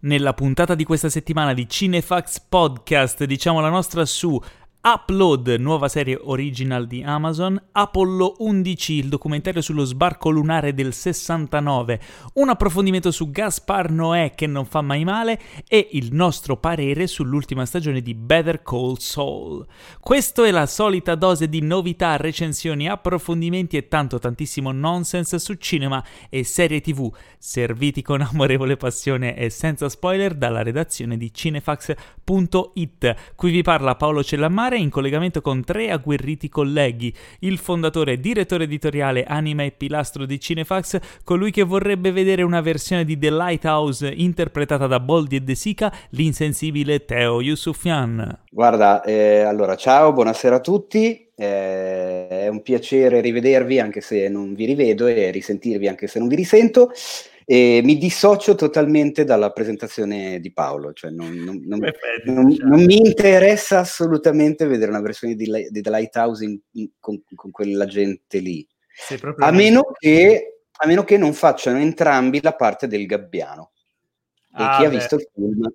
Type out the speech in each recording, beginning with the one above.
Nella puntata di questa settimana di Cinefax Podcast. Diciamo la nostra su Upload, nuova serie original di Amazon, Apollo 11, il documentario sullo sbarco lunare del 69, un approfondimento su Gaspar Noè che non fa mai male e il nostro parere sull'ultima stagione di Better Call Saul. Questo è la solita dose di novità, recensioni, approfondimenti e tanto tantissimo nonsense su cinema e serie tv, serviti con amorevole passione e senza spoiler dalla redazione di cinefax.it. Qui vi parla Paolo Cellammare in collegamento con tre agguerriti colleghi, il fondatore direttore editoriale, anima e pilastro di Cinefax, colui che vorrebbe vedere una versione di The Lighthouse interpretata da Boldi e De Sica, l'insensibile Teo Yusufian. Guarda, eh, allora ciao, buonasera a tutti, eh, è un piacere rivedervi anche se non vi rivedo e risentirvi anche se non vi risento. E mi dissocio totalmente dalla presentazione di Paolo, cioè non, non, non, non mi interessa assolutamente vedere una versione di, di The Lighthouse in, in, con, con, quella gente lì, a meno, che, a meno, che, non facciano entrambi la parte del gabbiano. E ah, chi beh. ha visto il film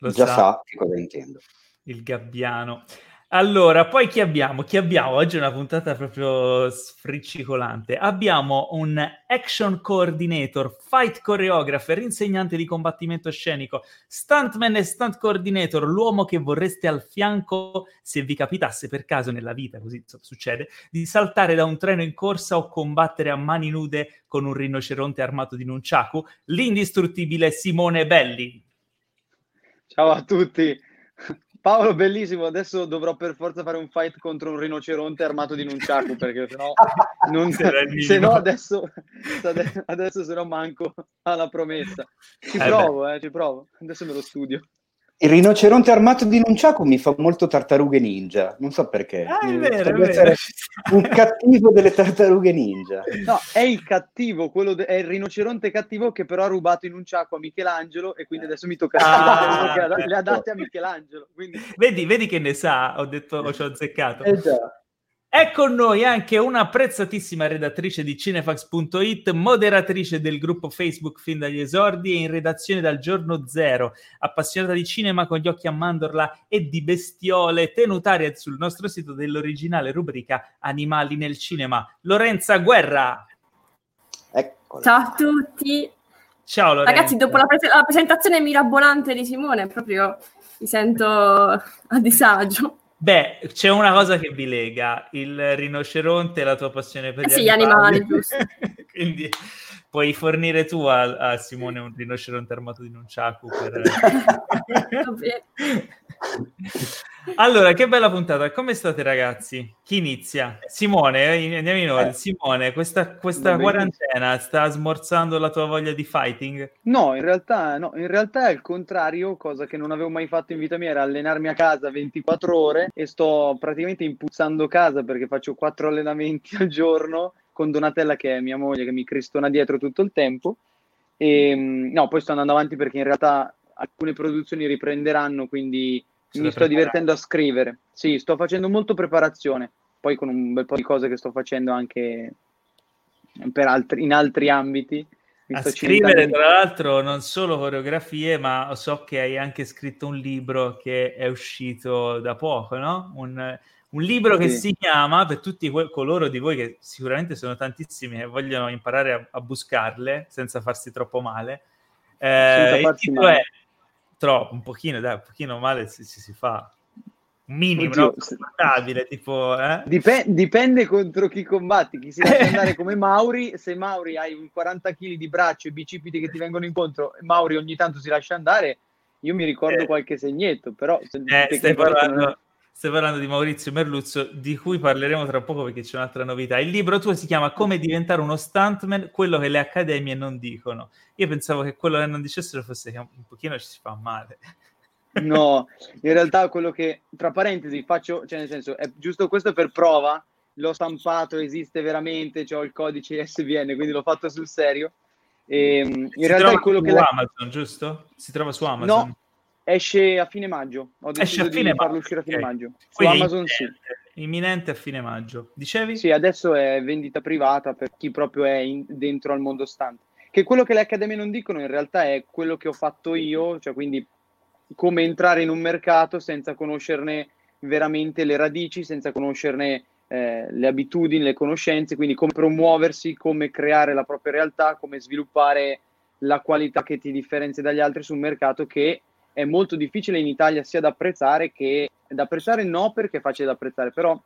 Lo già sa. sa che cosa intendo. Il gabbiano. Allora, poi chi abbiamo? Chi abbiamo? Oggi è una puntata proprio sfriccicolante. Abbiamo un action coordinator, fight choreographer, insegnante di combattimento scenico, stuntman e stunt coordinator, l'uomo che vorreste al fianco se vi capitasse per caso nella vita, così succede, di saltare da un treno in corsa o combattere a mani nude con un rinoceronte armato di nunchaku, l'indistruttibile Simone Belli. Ciao a tutti. Paolo, bellissimo. Adesso dovrò per forza fare un fight contro un rinoceronte armato di nunchaku perché sennò, non, se no adesso, adesso se no manco alla promessa. Ci eh provo, eh, ci provo. Adesso me lo studio. Il rinoceronte armato di Nunciaco mi fa molto tartarughe ninja, non so perché. Ah, è vero, è vero. Un cattivo delle tartarughe ninja. No, è il cattivo, de- è il rinoceronte cattivo che però ha rubato in Nunciaco a Michelangelo e quindi adesso mi tocca ah, le ha date a Michelangelo. Quindi... Vedi, vedi che ne sa, ho detto, ho azzeccato. Eh già. È con noi anche una apprezzatissima redattrice di cinefax.it, moderatrice del gruppo Facebook fin dagli esordi e in redazione dal giorno zero, appassionata di cinema con gli occhi a mandorla e di bestiole, tenutaria sul nostro sito dell'originale rubrica Animali nel cinema. Lorenza Guerra. Eccola. Ciao a tutti. Ciao Lorenza. Ragazzi, dopo la, pre- la presentazione mirabolante di Simone, proprio mi sento a disagio. Beh, c'è una cosa che vi lega, il rinoceronte e la tua passione per eh gli sì, animali. animali Quindi puoi fornire tu a, a, Simone un rinoceronte armato di nunchaku per... allora, che bella puntata. Come state ragazzi? Chi inizia? Simone, eh, andiamo in ordine. Eh. Simone, questa, questa quarantena sta smorzando la tua voglia di fighting? No, in realtà, no, in realtà è il contrario, cosa che non avevo mai fatto in vita mia, era allenarmi a casa 24 ore e sto praticamente impuzzando casa perché faccio quattro allenamenti al giorno con Donatella che è mia moglie che mi cristona dietro tutto il tempo. E, ehm, no, poi sto andando avanti perché in realtà alcune produzioni riprenderanno, quindi mi sto divertendo a scrivere. Sì, sto facendo molto preparazione, poi con un bel po' di cose che sto facendo anche altri, in altri ambiti. a scrivere, tra l'altro, non solo coreografie, ma so che hai anche scritto un libro che è uscito da poco, no? Un, un libro sì. che si chiama, per tutti que- coloro di voi che sicuramente sono tantissimi e vogliono imparare a, a buscarle senza farsi troppo male, eh, il titolo male. è troppo, un pochino, dai, un pochino male si, si, si fa. Minimo, Oddio, no? tipo... Eh? Dipende, dipende contro chi combatti, chi si lascia andare come Mauri, se Mauri hai un 40 kg di braccio e bicipiti che ti vengono incontro, Mauri ogni tanto si lascia andare, io mi ricordo eh. qualche segnetto, però... Eh, stai parlando... Non Stai parlando di Maurizio Merluzzo, di cui parleremo tra poco perché c'è un'altra novità. Il libro tuo si chiama Come diventare uno stuntman, quello che le accademie non dicono. Io pensavo che quello che non dicessero fosse che un pochino ci si fa male. No, in realtà quello che, tra parentesi, faccio, cioè nel senso, è giusto questo per prova, l'ho stampato, esiste veramente, ho il codice ISBN, quindi l'ho fatto sul serio. E, ehm, in si realtà è quello che... Su la... Amazon, giusto? Si trova su Amazon? No, Esce a fine maggio. Ho deciso Esce a fine di farlo uscire a fine okay. maggio. Su Quindi Amazon imminente, sì. Imminente a fine maggio. Dicevi? Sì, adesso è vendita privata per chi proprio è in, dentro al mondo stante. che quello che le accademie non dicono in realtà è quello che ho fatto io, cioè quindi come entrare in un mercato senza conoscerne veramente le radici, senza conoscerne eh, le abitudini, le conoscenze, quindi come promuoversi, come creare la propria realtà, come sviluppare la qualità che ti differenzia dagli altri su un mercato che è molto difficile in Italia sia da apprezzare che da apprezzare no perché è facile da apprezzare, però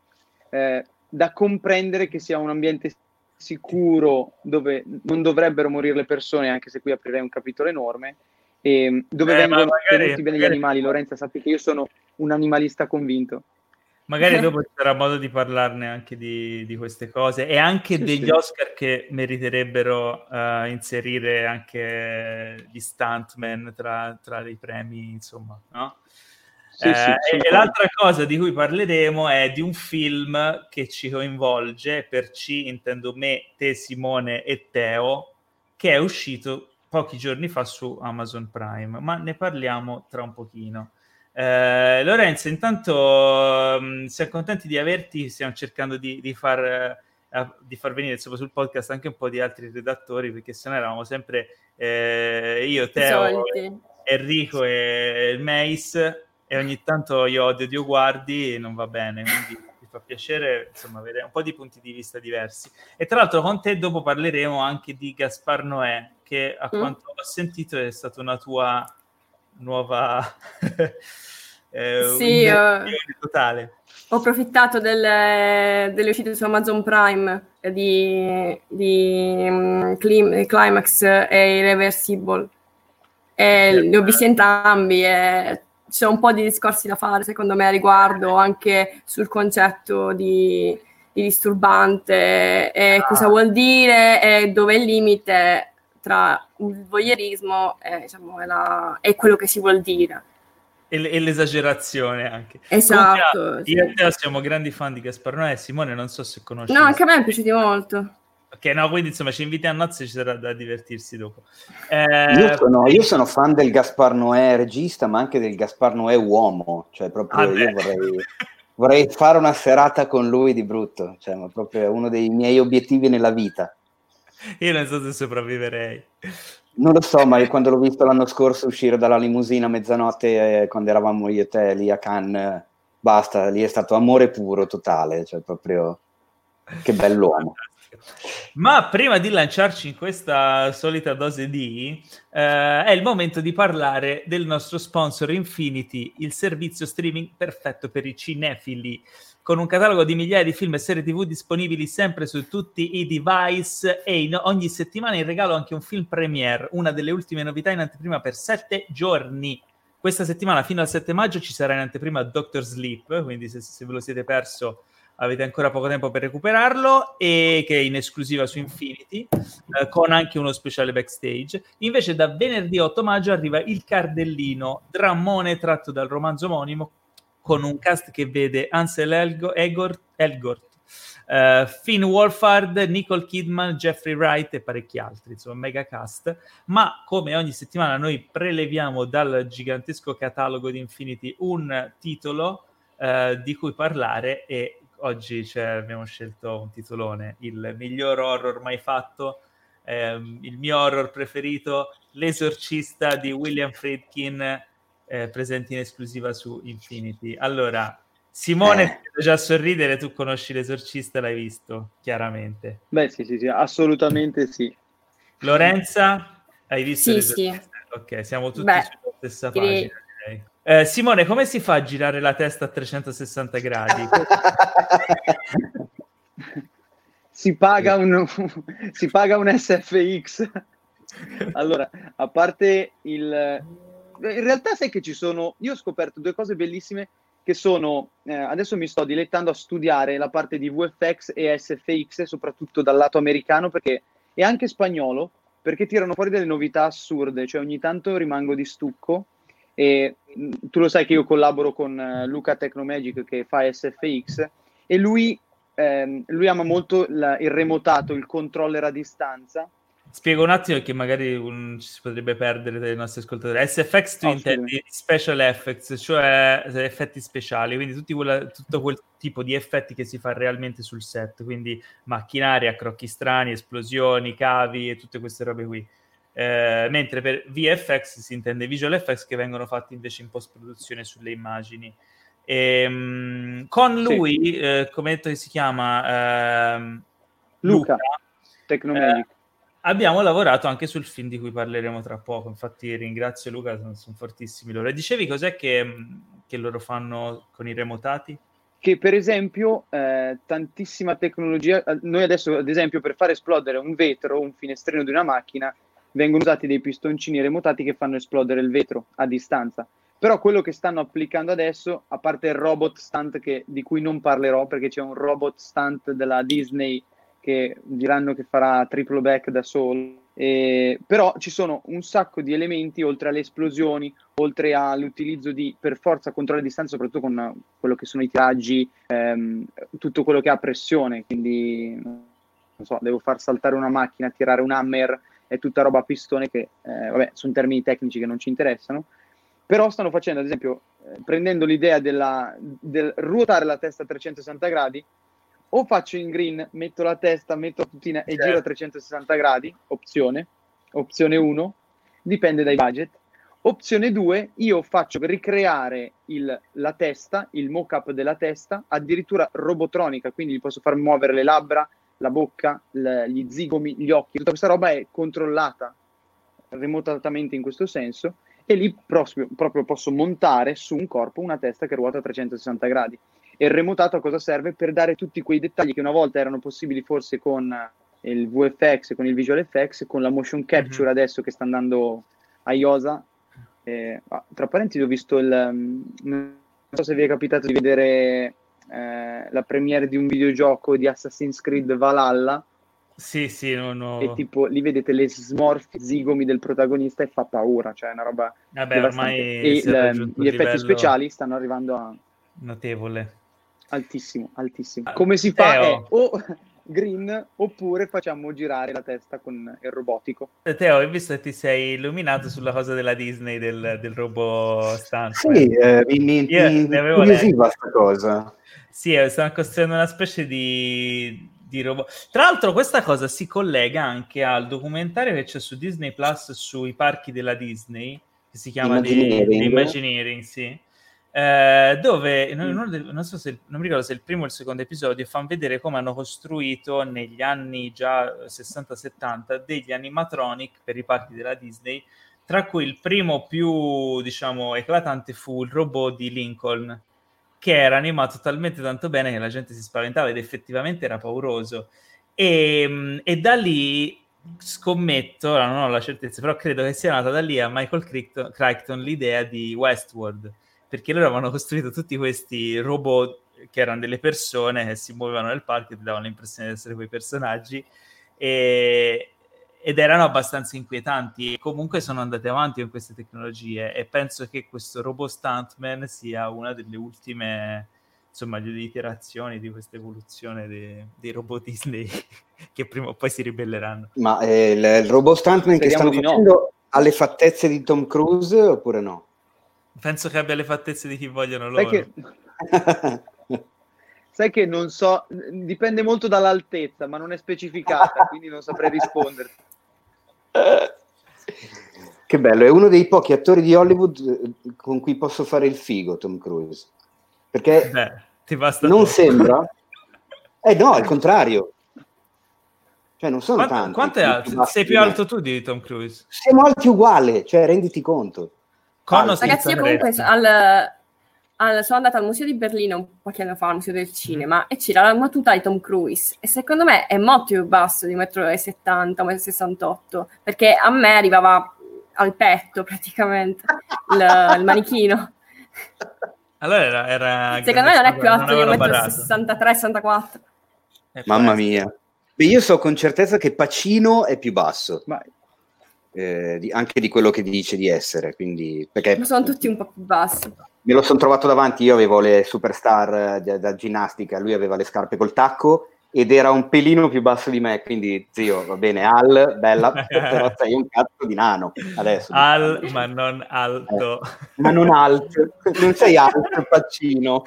eh, da comprendere che sia un ambiente sicuro dove non dovrebbero morire le persone, anche se qui aprirei un capitolo enorme, e dove eh, vengono tenuti bene gli animali. Lorenza, sappi che io sono un animalista convinto. Magari dopo ci sarà modo di parlarne anche di, di queste cose e anche sì, degli sì. Oscar che meriterebbero uh, inserire anche gli stuntman tra, tra i premi, insomma, no? Sì, eh, sì, e l'altra cosa di cui parleremo è di un film che ci coinvolge, per ci intendo me, te, Simone e Teo, che è uscito pochi giorni fa su Amazon Prime, ma ne parliamo tra un pochino. Eh, Lorenzo, intanto mh, mm, siamo contenti di averti, stiamo cercando di, di, far, uh, di, far, venire insomma, sul podcast anche un po' di altri redattori, perché se no eravamo sempre eh, io, Teo, Enrico e il Mace e ogni tanto io odio Dio guardi e non va bene, quindi mi fa piacere insomma avere un po' di punti di vista diversi. E tra l'altro con te dopo parleremo anche di Gaspar Noè, che a mm. quanto ho sentito è stata una tua nuova... eh, sì, uh, totale. Ho approfittato delle, delle uscite su Amazon Prime di, di um, Climax e Irreversible. E li ho visti entrambi e c'è un po' di discorsi da fare, secondo me, a riguardo anche sul concetto di, di disturbante e ah. cosa vuol dire e dove è il limite tra il voyeurismo e, diciamo, e, la, e quello che si vuol dire. E, e l'esagerazione anche. Esatto. Comunque, io e te siamo grandi fan di Gaspar Noè. Simone, non so se conosci. No, anche a me è piaciuto molto. Ok, no, quindi insomma ci inviti a nozze e ci sarà da divertirsi dopo. Eh, io, sono, io, sono, fan del Gaspar Noè regista, ma anche del Gaspar Noè uomo, cioè proprio ah, io vorrei, vorrei, fare una serata con lui di brutto, cioè, ma proprio uno dei miei obiettivi nella vita. Io non so se sopravviverei. Non lo so, ma io quando l'ho visto l'anno scorso uscire dalla limousina a mezzanotte, eh, quando eravamo io e te lì a Cannes, basta, lì è stato amore puro, totale, cioè proprio che bell'uomo. Ma prima di lanciarci in questa solita dose di, eh, è il momento di parlare del nostro sponsor Infinity, il servizio streaming perfetto per i cinefili, con un catalogo di migliaia di film e serie TV disponibili sempre su tutti i device e in ogni settimana in regalo anche un film premiere, una delle ultime novità in anteprima per sette giorni. Questa settimana fino al 7 maggio ci sarà in anteprima Doctor Sleep, quindi se, se ve lo siete perso avete ancora poco tempo per recuperarlo e che è in esclusiva su Infinity eh, con anche uno speciale backstage invece da venerdì 8 maggio arriva il cardellino drammone tratto dal romanzo omonimo con un cast che vede Ansel Elgo- Egort, Elgort Uh, Finn Wolfhard, Nicole Kidman, Jeffrey Wright e parecchi altri, insomma, mega cast. Ma come ogni settimana noi preleviamo dal gigantesco catalogo di Infinity un titolo uh, di cui parlare e oggi cioè, abbiamo scelto un titolone, il miglior horror mai fatto, ehm, il mio horror preferito, L'esorcista di William Friedkin, eh, presente in esclusiva su Infinity. Allora, Simone, eh. già sorridere, tu conosci L'esorcista, l'hai visto, chiaramente. Beh, sì, sì, sì, assolutamente sì. Lorenza, hai visto sì, Sì. Ok, siamo tutti Beh, sulla stessa pagina. Direi. Eh, Simone, come si fa a girare la testa a 360 gradi? si, paga un, si paga un SFX. allora, a parte il... In realtà sai che ci sono... Io ho scoperto due cose bellissime che sono... Eh, adesso mi sto dilettando a studiare la parte di VFX e SFX, soprattutto dal lato americano, perché... e anche spagnolo, perché tirano fuori delle novità assurde. Cioè ogni tanto rimango di stucco e mm, tu lo sai che io collaboro con uh, Luca Tecnomagic che fa SFX e lui, ehm, lui ama molto la, il remotato, il controller a distanza Spiego un attimo che magari un, ci si potrebbe perdere dai nostri ascoltatori. SFX tu oh, intendi special effects, cioè effetti speciali, quindi quella, tutto quel tipo di effetti che si fa realmente sul set, quindi macchinaria, crocchi strani, esplosioni, cavi e tutte queste robe qui. Eh, mentre per VFX si intende visual effects che vengono fatti invece in post-produzione sulle immagini. E, um, con lui, sì. eh, come detto che si chiama eh, Luca, Luca Tecnomagic abbiamo lavorato anche sul film di cui parleremo tra poco. Infatti, ringrazio Luca, sono, sono fortissimi loro. E dicevi cos'è che, che, loro fanno con i remotati? Che per esempio, eh, tantissima tecnologia. Eh, noi adesso, ad esempio, per far esplodere un vetro, un finestrino di una macchina, vengono usati dei pistoncini remotati che fanno esplodere il vetro a distanza. Però quello che stanno applicando adesso, a parte il robot stunt che, di cui non parlerò perché c'è un robot stunt della Disney che diranno che farà triple back da solo. Eh, però ci sono un sacco di elementi oltre alle esplosioni, oltre all'utilizzo di per forza controllo a distanza, soprattutto con quello che sono i tiraggi, ehm, tutto quello che ha pressione. Quindi, non so, devo far saltare una macchina, tirare un hammer, è tutta roba a pistone che, eh, vabbè, sono termini tecnici che non ci interessano. Però stanno facendo, ad esempio, eh, prendendo l'idea della, del ruotare la testa a 360 gradi, o faccio in green, metto la testa, metto la tutina e certo. giro a 360 gradi, opzione, opzione 1, dipende dai budget. Opzione 2, io faccio ricreare il, la testa, il mock-up della testa, addirittura robotronica, quindi posso far muovere le labbra, la bocca, le, gli zigomi, gli occhi, tutta questa roba è controllata remotatamente in questo senso e lì proprio, proprio posso montare su un corpo una testa che ruota a 360 gradi. E il remotato a cosa serve? Per dare tutti quei dettagli che una volta erano possibili forse con il VFX, con il Visual Effects, con la motion capture mm-hmm. adesso che sta andando a Iosa. Eh, tra parentesi ho visto il... non so se vi è capitato di vedere eh, la premiere di un videogioco di Assassin's Creed Valhalla. Sì, sì, no, no. E tipo, lì vedete le smorfie zigomi del protagonista e fa paura, cioè è una roba... Vabbè, ormai e il, gli effetti speciali stanno arrivando a... Notevole altissimo, altissimo. Ah, Come si fa? È o green oppure facciamo girare la testa con il robotico. Eh, Teo, ho visto che ti sei illuminato sulla cosa della Disney, del, del robot stunt. Sì, eh, mi, mi, mi incuriosiva questa cosa. Sì, eh, stanno costruendo una specie di, di robot. Tra l'altro questa cosa si collega anche al documentario che c'è su Disney Plus sui parchi della Disney, che si chiama Imagineering, The, The Imagineering sì eh, dove non, non, so se, non mi ricordo se il primo o il secondo episodio fanno vedere come hanno costruito negli anni già 60-70 degli animatronic per i parchi della Disney, tra cui il primo più diciamo eclatante fu il robot di Lincoln che era animato talmente tanto bene che la gente si spaventava ed effettivamente era pauroso. E, e da lì scommetto, non ho la certezza, però credo che sia nata da lì a Michael Crichton, Crichton l'idea di Westworld perché loro avevano costruito tutti questi robot che erano delle persone che si muovevano nel parco e ti davano l'impressione di essere quei personaggi e, ed erano abbastanza inquietanti e comunque sono andati avanti con queste tecnologie e penso che questo robot stuntman sia una delle ultime insomma delle iterazioni di questa evoluzione dei, dei robot Disney che prima o poi si ribelleranno ma eh, il, il robot stuntman Speriamo che stanno facendo no. alle fattezze di Tom Cruise oppure no? Penso che abbia le fattezze di chi vogliono loro. Sai che, Sai che non so, dipende molto dall'altezza, ma non è specificata, quindi non saprei rispondere. Che bello, è uno dei pochi attori di Hollywood eh, con cui posso fare il figo, Tom Cruise. Perché Beh, non tutto. sembra... Eh no, al contrario. Cioè, non sono quanto, tanti. Quanto è alto? Sei più alto tu di Tom Cruise? Siamo alti uguali, cioè renditi conto. Con Ragazzi, io comunque al, al, sono andata al museo di Berlino un po' che anni fa, al museo del cinema, mm. e c'era la matuta di Tom Cruise. E secondo me è molto più basso di 1,70 m, 1,68 m, perché a me arrivava al petto praticamente il, il manichino. Allora era, era secondo me non è più alto di 1,63 m, Mamma mia. Beh, io so con certezza che Pacino è più basso. Ma eh, di, anche di quello che dice di essere. Quindi, perché, Ma sono tutti un po' più bassi. Me lo sono trovato davanti, io avevo le superstar eh, da, da ginnastica, lui aveva le scarpe col tacco ed era un pelino più basso di me, quindi zio, va bene, Al, bella, però sei un cazzo di nano adesso. Al, ma non alto. Eh, ma non alto, non sei alto, Pacino,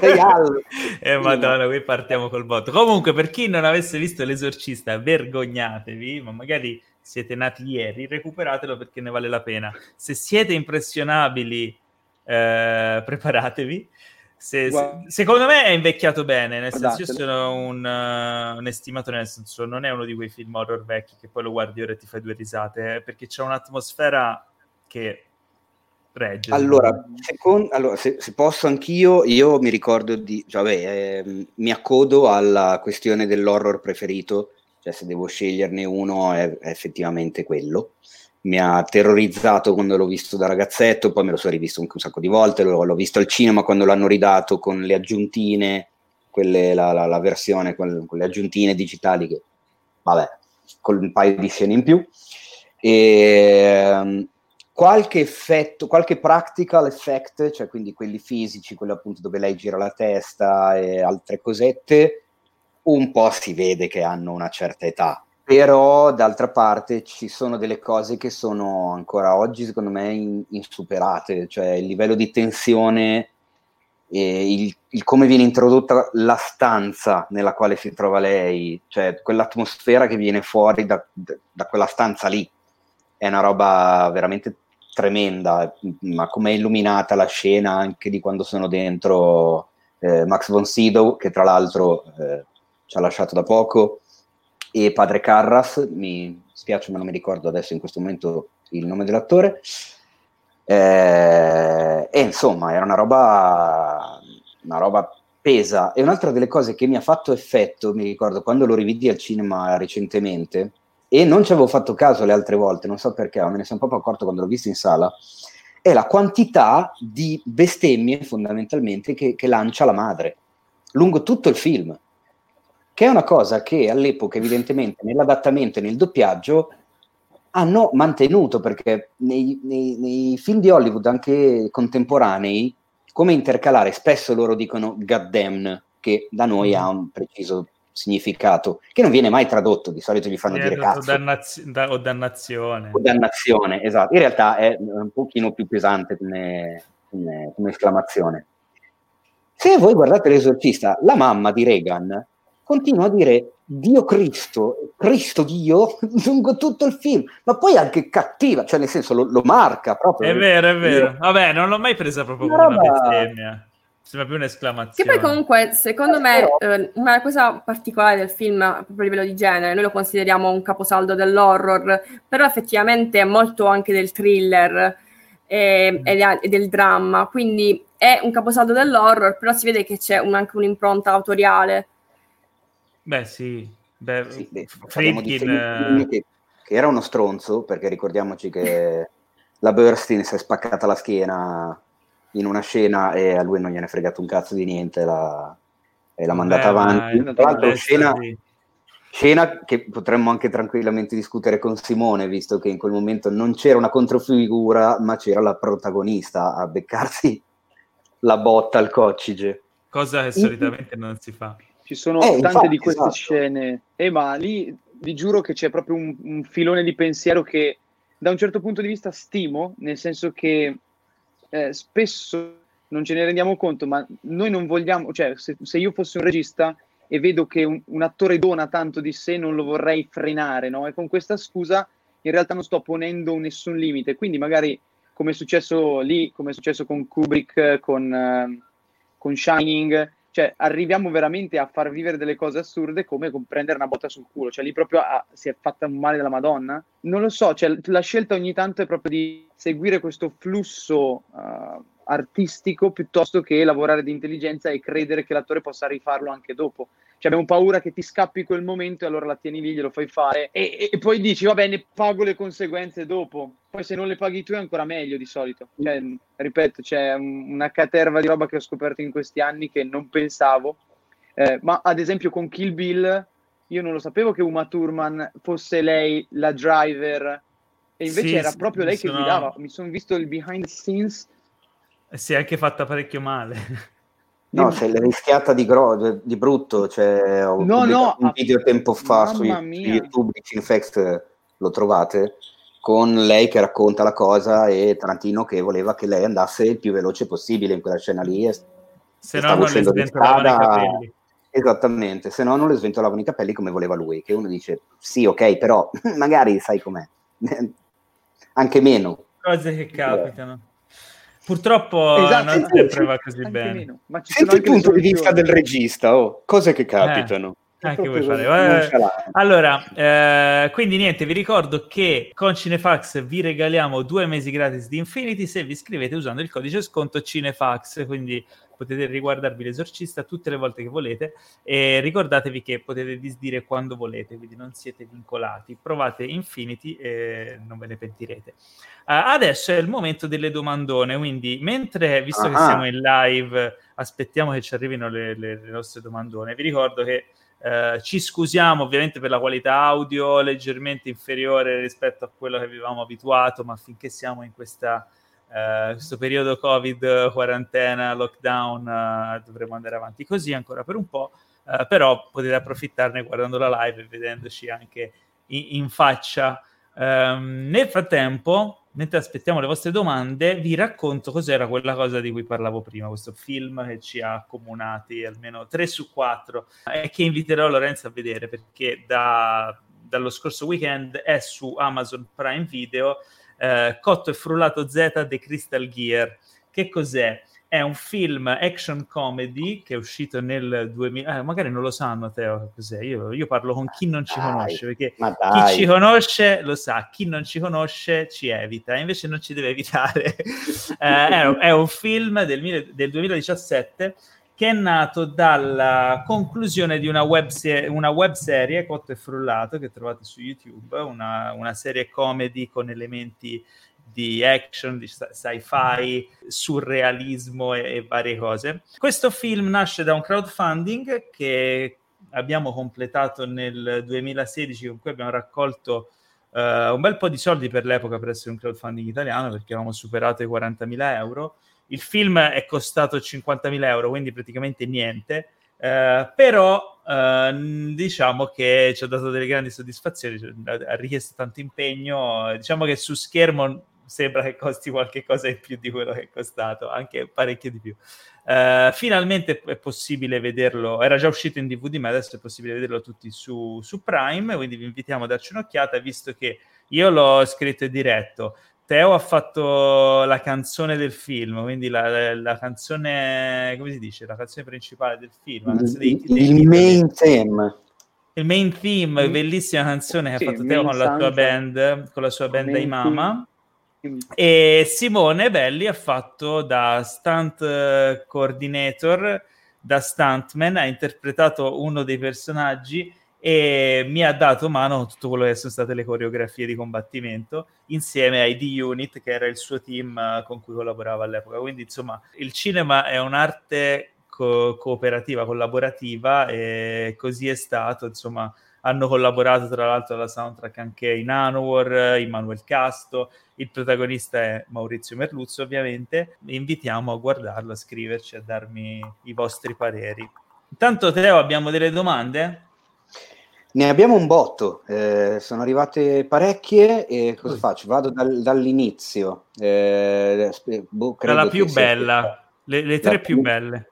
sei Al. Eh madonna, qui partiamo col botto. Comunque, per chi non avesse visto L'esorcista, vergognatevi, ma magari siete nati ieri, recuperatelo perché ne vale la pena. Se siete impressionabili, eh, preparatevi se, se, secondo me è invecchiato bene, nel senso io sono un, uh, un, estimatore, nel senso non è uno di quei film horror vecchi che poi lo guardi ora e ti fai due risate, eh, perché c'è un'atmosfera che regge. Allora, secondo, allora se, se, posso anch'io, io mi ricordo di, cioè, vabbè, eh, mi accodo alla questione dell'horror preferito, cioè se devo sceglierne uno è, è effettivamente quello mi ha terrorizzato quando l'ho visto da ragazzetto, poi me lo sono rivisto un, un sacco di volte, l'ho, l'ho, visto al cinema quando l'hanno ridato con le aggiuntine, quelle, la, la, la, versione con, con, le aggiuntine digitali che, vabbè, con un paio di scene in più. E, um, qualche effetto, qualche practical effect, cioè quindi quelli fisici, quelli appunto dove lei gira la testa e altre cosette, un po' si vede che hanno una certa età, però d'altra parte ci sono delle cose che sono ancora oggi secondo me in, insuperate, cioè il livello di tensione il, il, come viene introdotta la stanza nella quale si trova lei, cioè quell'atmosfera che viene fuori da, da quella stanza lì, è una roba veramente tremenda, ma come è illuminata la scena anche di quando sono dentro eh, Max von Sydow, che tra l'altro eh, ci ha lasciato da poco, e padre Carras, mi spiace ma non mi ricordo adesso in questo momento il nome dell'attore, eh, e insomma era una roba, una roba pesa. E un'altra delle cose che mi ha fatto effetto, mi ricordo quando lo rividi al cinema recentemente, e non ci avevo fatto caso le altre volte, non so perché, ma me ne sono proprio accorto quando l'ho visto in sala, è la quantità di bestemmie fondamentalmente che, che lancia la madre lungo tutto il film che è una cosa che all'epoca evidentemente nell'adattamento e nel doppiaggio hanno mantenuto, perché nei, nei, nei film di Hollywood anche contemporanei, come intercalare, spesso loro dicono goddamn, che da noi mm-hmm. ha un preciso significato, che non viene mai tradotto, di solito gli fanno eh, dire cazzo. Dannaz- da- o dannazione. O dannazione, esatto. In realtà è un pochino più pesante come, come, come esclamazione. Se voi guardate l'esorcista, la mamma di Reagan continua a dire Dio Cristo, Cristo Dio, lungo tutto il film, ma poi anche cattiva, cioè nel senso lo, lo marca proprio. È vero, è vero. Vabbè, non l'ho mai presa proprio come una bestemmia. Sembra più un'esclamazione. Che poi comunque, secondo me, eh, una cosa particolare del film, proprio a livello di genere, noi lo consideriamo un caposaldo dell'horror, però effettivamente è molto anche del thriller e, e del dramma, quindi è un caposaldo dell'horror, però si vede che c'è un, anche un'impronta autoriale Beh, sì. Beh, sì beh, Friedkin, eh... che, che, era uno stronzo, perché ricordiamoci che la Burstyn si è spaccata la schiena in una scena e a lui non gliene è fregato un cazzo di niente la, e l'ha mandata beh, avanti. Tra l'altro, scena, scena che potremmo anche tranquillamente discutere con Simone, visto che in quel momento non c'era una controfigura, ma c'era la protagonista a beccarsi la botta al coccige. Cosa che solitamente non si fa. Ci sono eh, tante infatti, di queste esatto. scene, eh, ma lì vi giuro che c'è proprio un, un, filone di pensiero che da un certo punto di vista stimo, nel senso che eh, spesso non ce ne rendiamo conto, ma noi non vogliamo, cioè se, se io fossi un regista e vedo che un, un, attore dona tanto di sé, non lo vorrei frenare, no? E con questa scusa in realtà non sto ponendo nessun limite, quindi magari come è successo lì, come è successo con Kubrick, con, uh, con Shining, cioè arriviamo veramente a far vivere delle cose assurde come prendere una botta sul culo, cioè lì proprio ah, si è fatta un male della Madonna. Non lo so, cioè, la scelta ogni tanto è proprio di seguire questo flusso uh, artistico piuttosto che lavorare di intelligenza e credere che l'attore possa rifarlo anche dopo. Cioè, abbiamo paura che ti scappi quel momento e allora la tieni lì, glielo fai fare e, e, poi dici, va bene, pago le conseguenze dopo. Poi se non le paghi tu è ancora meglio di solito. Cioè, ripeto, c'è una caterva di roba che ho scoperto in questi anni che non pensavo. Eh, ma ad esempio con Kill Bill, io non lo sapevo che Uma Thurman fosse lei la driver e invece sì, era proprio lei sono... che guidava. Mi sono visto il behind the scenes. Si è anche fatta parecchio male. No, se l'hai rischiata di, gro- di brutto, cioè, ho no, no, un video tempo fa su, YouTube di Cinefx, lo trovate, con lei che racconta la cosa e Tarantino che voleva che lei andasse il più veloce possibile in quella scena lì. Se no non le sventolavano i capelli. Esattamente, se no non le sventolavano i capelli come voleva lui, che uno dice sì, ok, però magari sai com'è, anche meno. Cose che capitano. Purtroppo esatto, non sempre va così bene. Ma ci Senti il punto di vista del regista, oh, cose che capitano. Eh. Anche vuoi fare. Eh, allora, eh, quindi niente, vi ricordo che con Cinefax vi regaliamo due mesi gratis di Infinity se vi iscrivete usando il codice sconto Cinefax, quindi potete riguardarvi l'esorcista tutte le volte che volete e ricordatevi che potete disdire quando volete, quindi non siete vincolati. Provate Infinity e non ve ne pentirete. Uh, adesso è il momento delle domandone, quindi mentre, visto uh-huh. che siamo in live, aspettiamo che ci arrivino le, le, le nostre domandone, vi ricordo che eh, ci scusiamo ovviamente per la qualità audio leggermente inferiore rispetto a quello che avevamo abituato, ma finché siamo in questa, eh, questo periodo Covid, quarantena, lockdown, eh, dovremo andare avanti così ancora per un po', eh, però potete approfittarne guardando la live e vedendoci anche in, in faccia. Um, nel frattempo, mentre aspettiamo le vostre domande, vi racconto cos'era quella cosa di cui parlavo prima, questo film che ci ha accomunati almeno 3 su 4 e che inviterò Lorenzo a vedere perché da, dallo scorso weekend è su Amazon Prime Video eh, Cotto e frullato Z The Crystal Gear. Che cos'è? è un film action comedy che è uscito nel 2000 eh, magari non lo sanno Teo cos'è io, io parlo con chi non ci dai, conosce perché chi ci conosce lo sa chi non ci conosce ci evita invece non ci deve evitare eh, è, è, un film del, del, 2017 che è nato dalla conclusione di una web, se- una web serie Cotto e Frullato che trovate su YouTube una, una serie comedy con elementi di action, di sci-fi, surrealismo e, e varie cose. Questo film nasce da un crowdfunding che abbiamo completato nel 2016 con cui abbiamo raccolto uh, un bel po' di soldi per l'epoca per essere un crowdfunding italiano perché avevamo superato i 40.000 euro. Il film è costato 50.000 euro, quindi praticamente niente, uh, però uh, diciamo che ci ha dato delle grandi soddisfazioni, ha richiesto tanto impegno, diciamo che su schermo sembra che costi qualche cosa in più di quello che è costato, anche parecchio di più. Uh, finalmente è possibile vederlo, era già uscito in DVD, ma adesso è possibile vederlo tutti su, su Prime, quindi vi invitiamo a darci un'occhiata, visto che io l'ho scritto e diretto. Teo ha fatto la canzone del film, quindi la, la, la canzone, come si dice, la canzone principale del film. Il, dei, dei il main theme il main theme, bellissima canzone che sì, ha fatto Teo con la sua band, con la sua band Aimama. E Simone Belli ha fatto da stunt eh, coordinator, da stuntman, ha interpretato uno dei personaggi e mi ha dato mano a tutto quello che sono state le coreografie di combattimento insieme ai D-Unit che era il suo team eh, con cui collaborava all'epoca. Quindi insomma il cinema è un'arte co- cooperativa, collaborativa e così è stato. Insomma hanno collaborato tra l'altro alla soundtrack anche in Anowar, Immanuel Casto, il protagonista è Maurizio Merluzzo ovviamente, vi invitiamo a guardarlo, a scriverci, a darmi i vostri pareri. Intanto Teo abbiamo delle domande? Ne abbiamo un botto, eh, sono arrivate parecchie e cosa mm. faccio? Vado dal, dall'inizio. Eh, boh, Dalla più bella, le, le tre più belle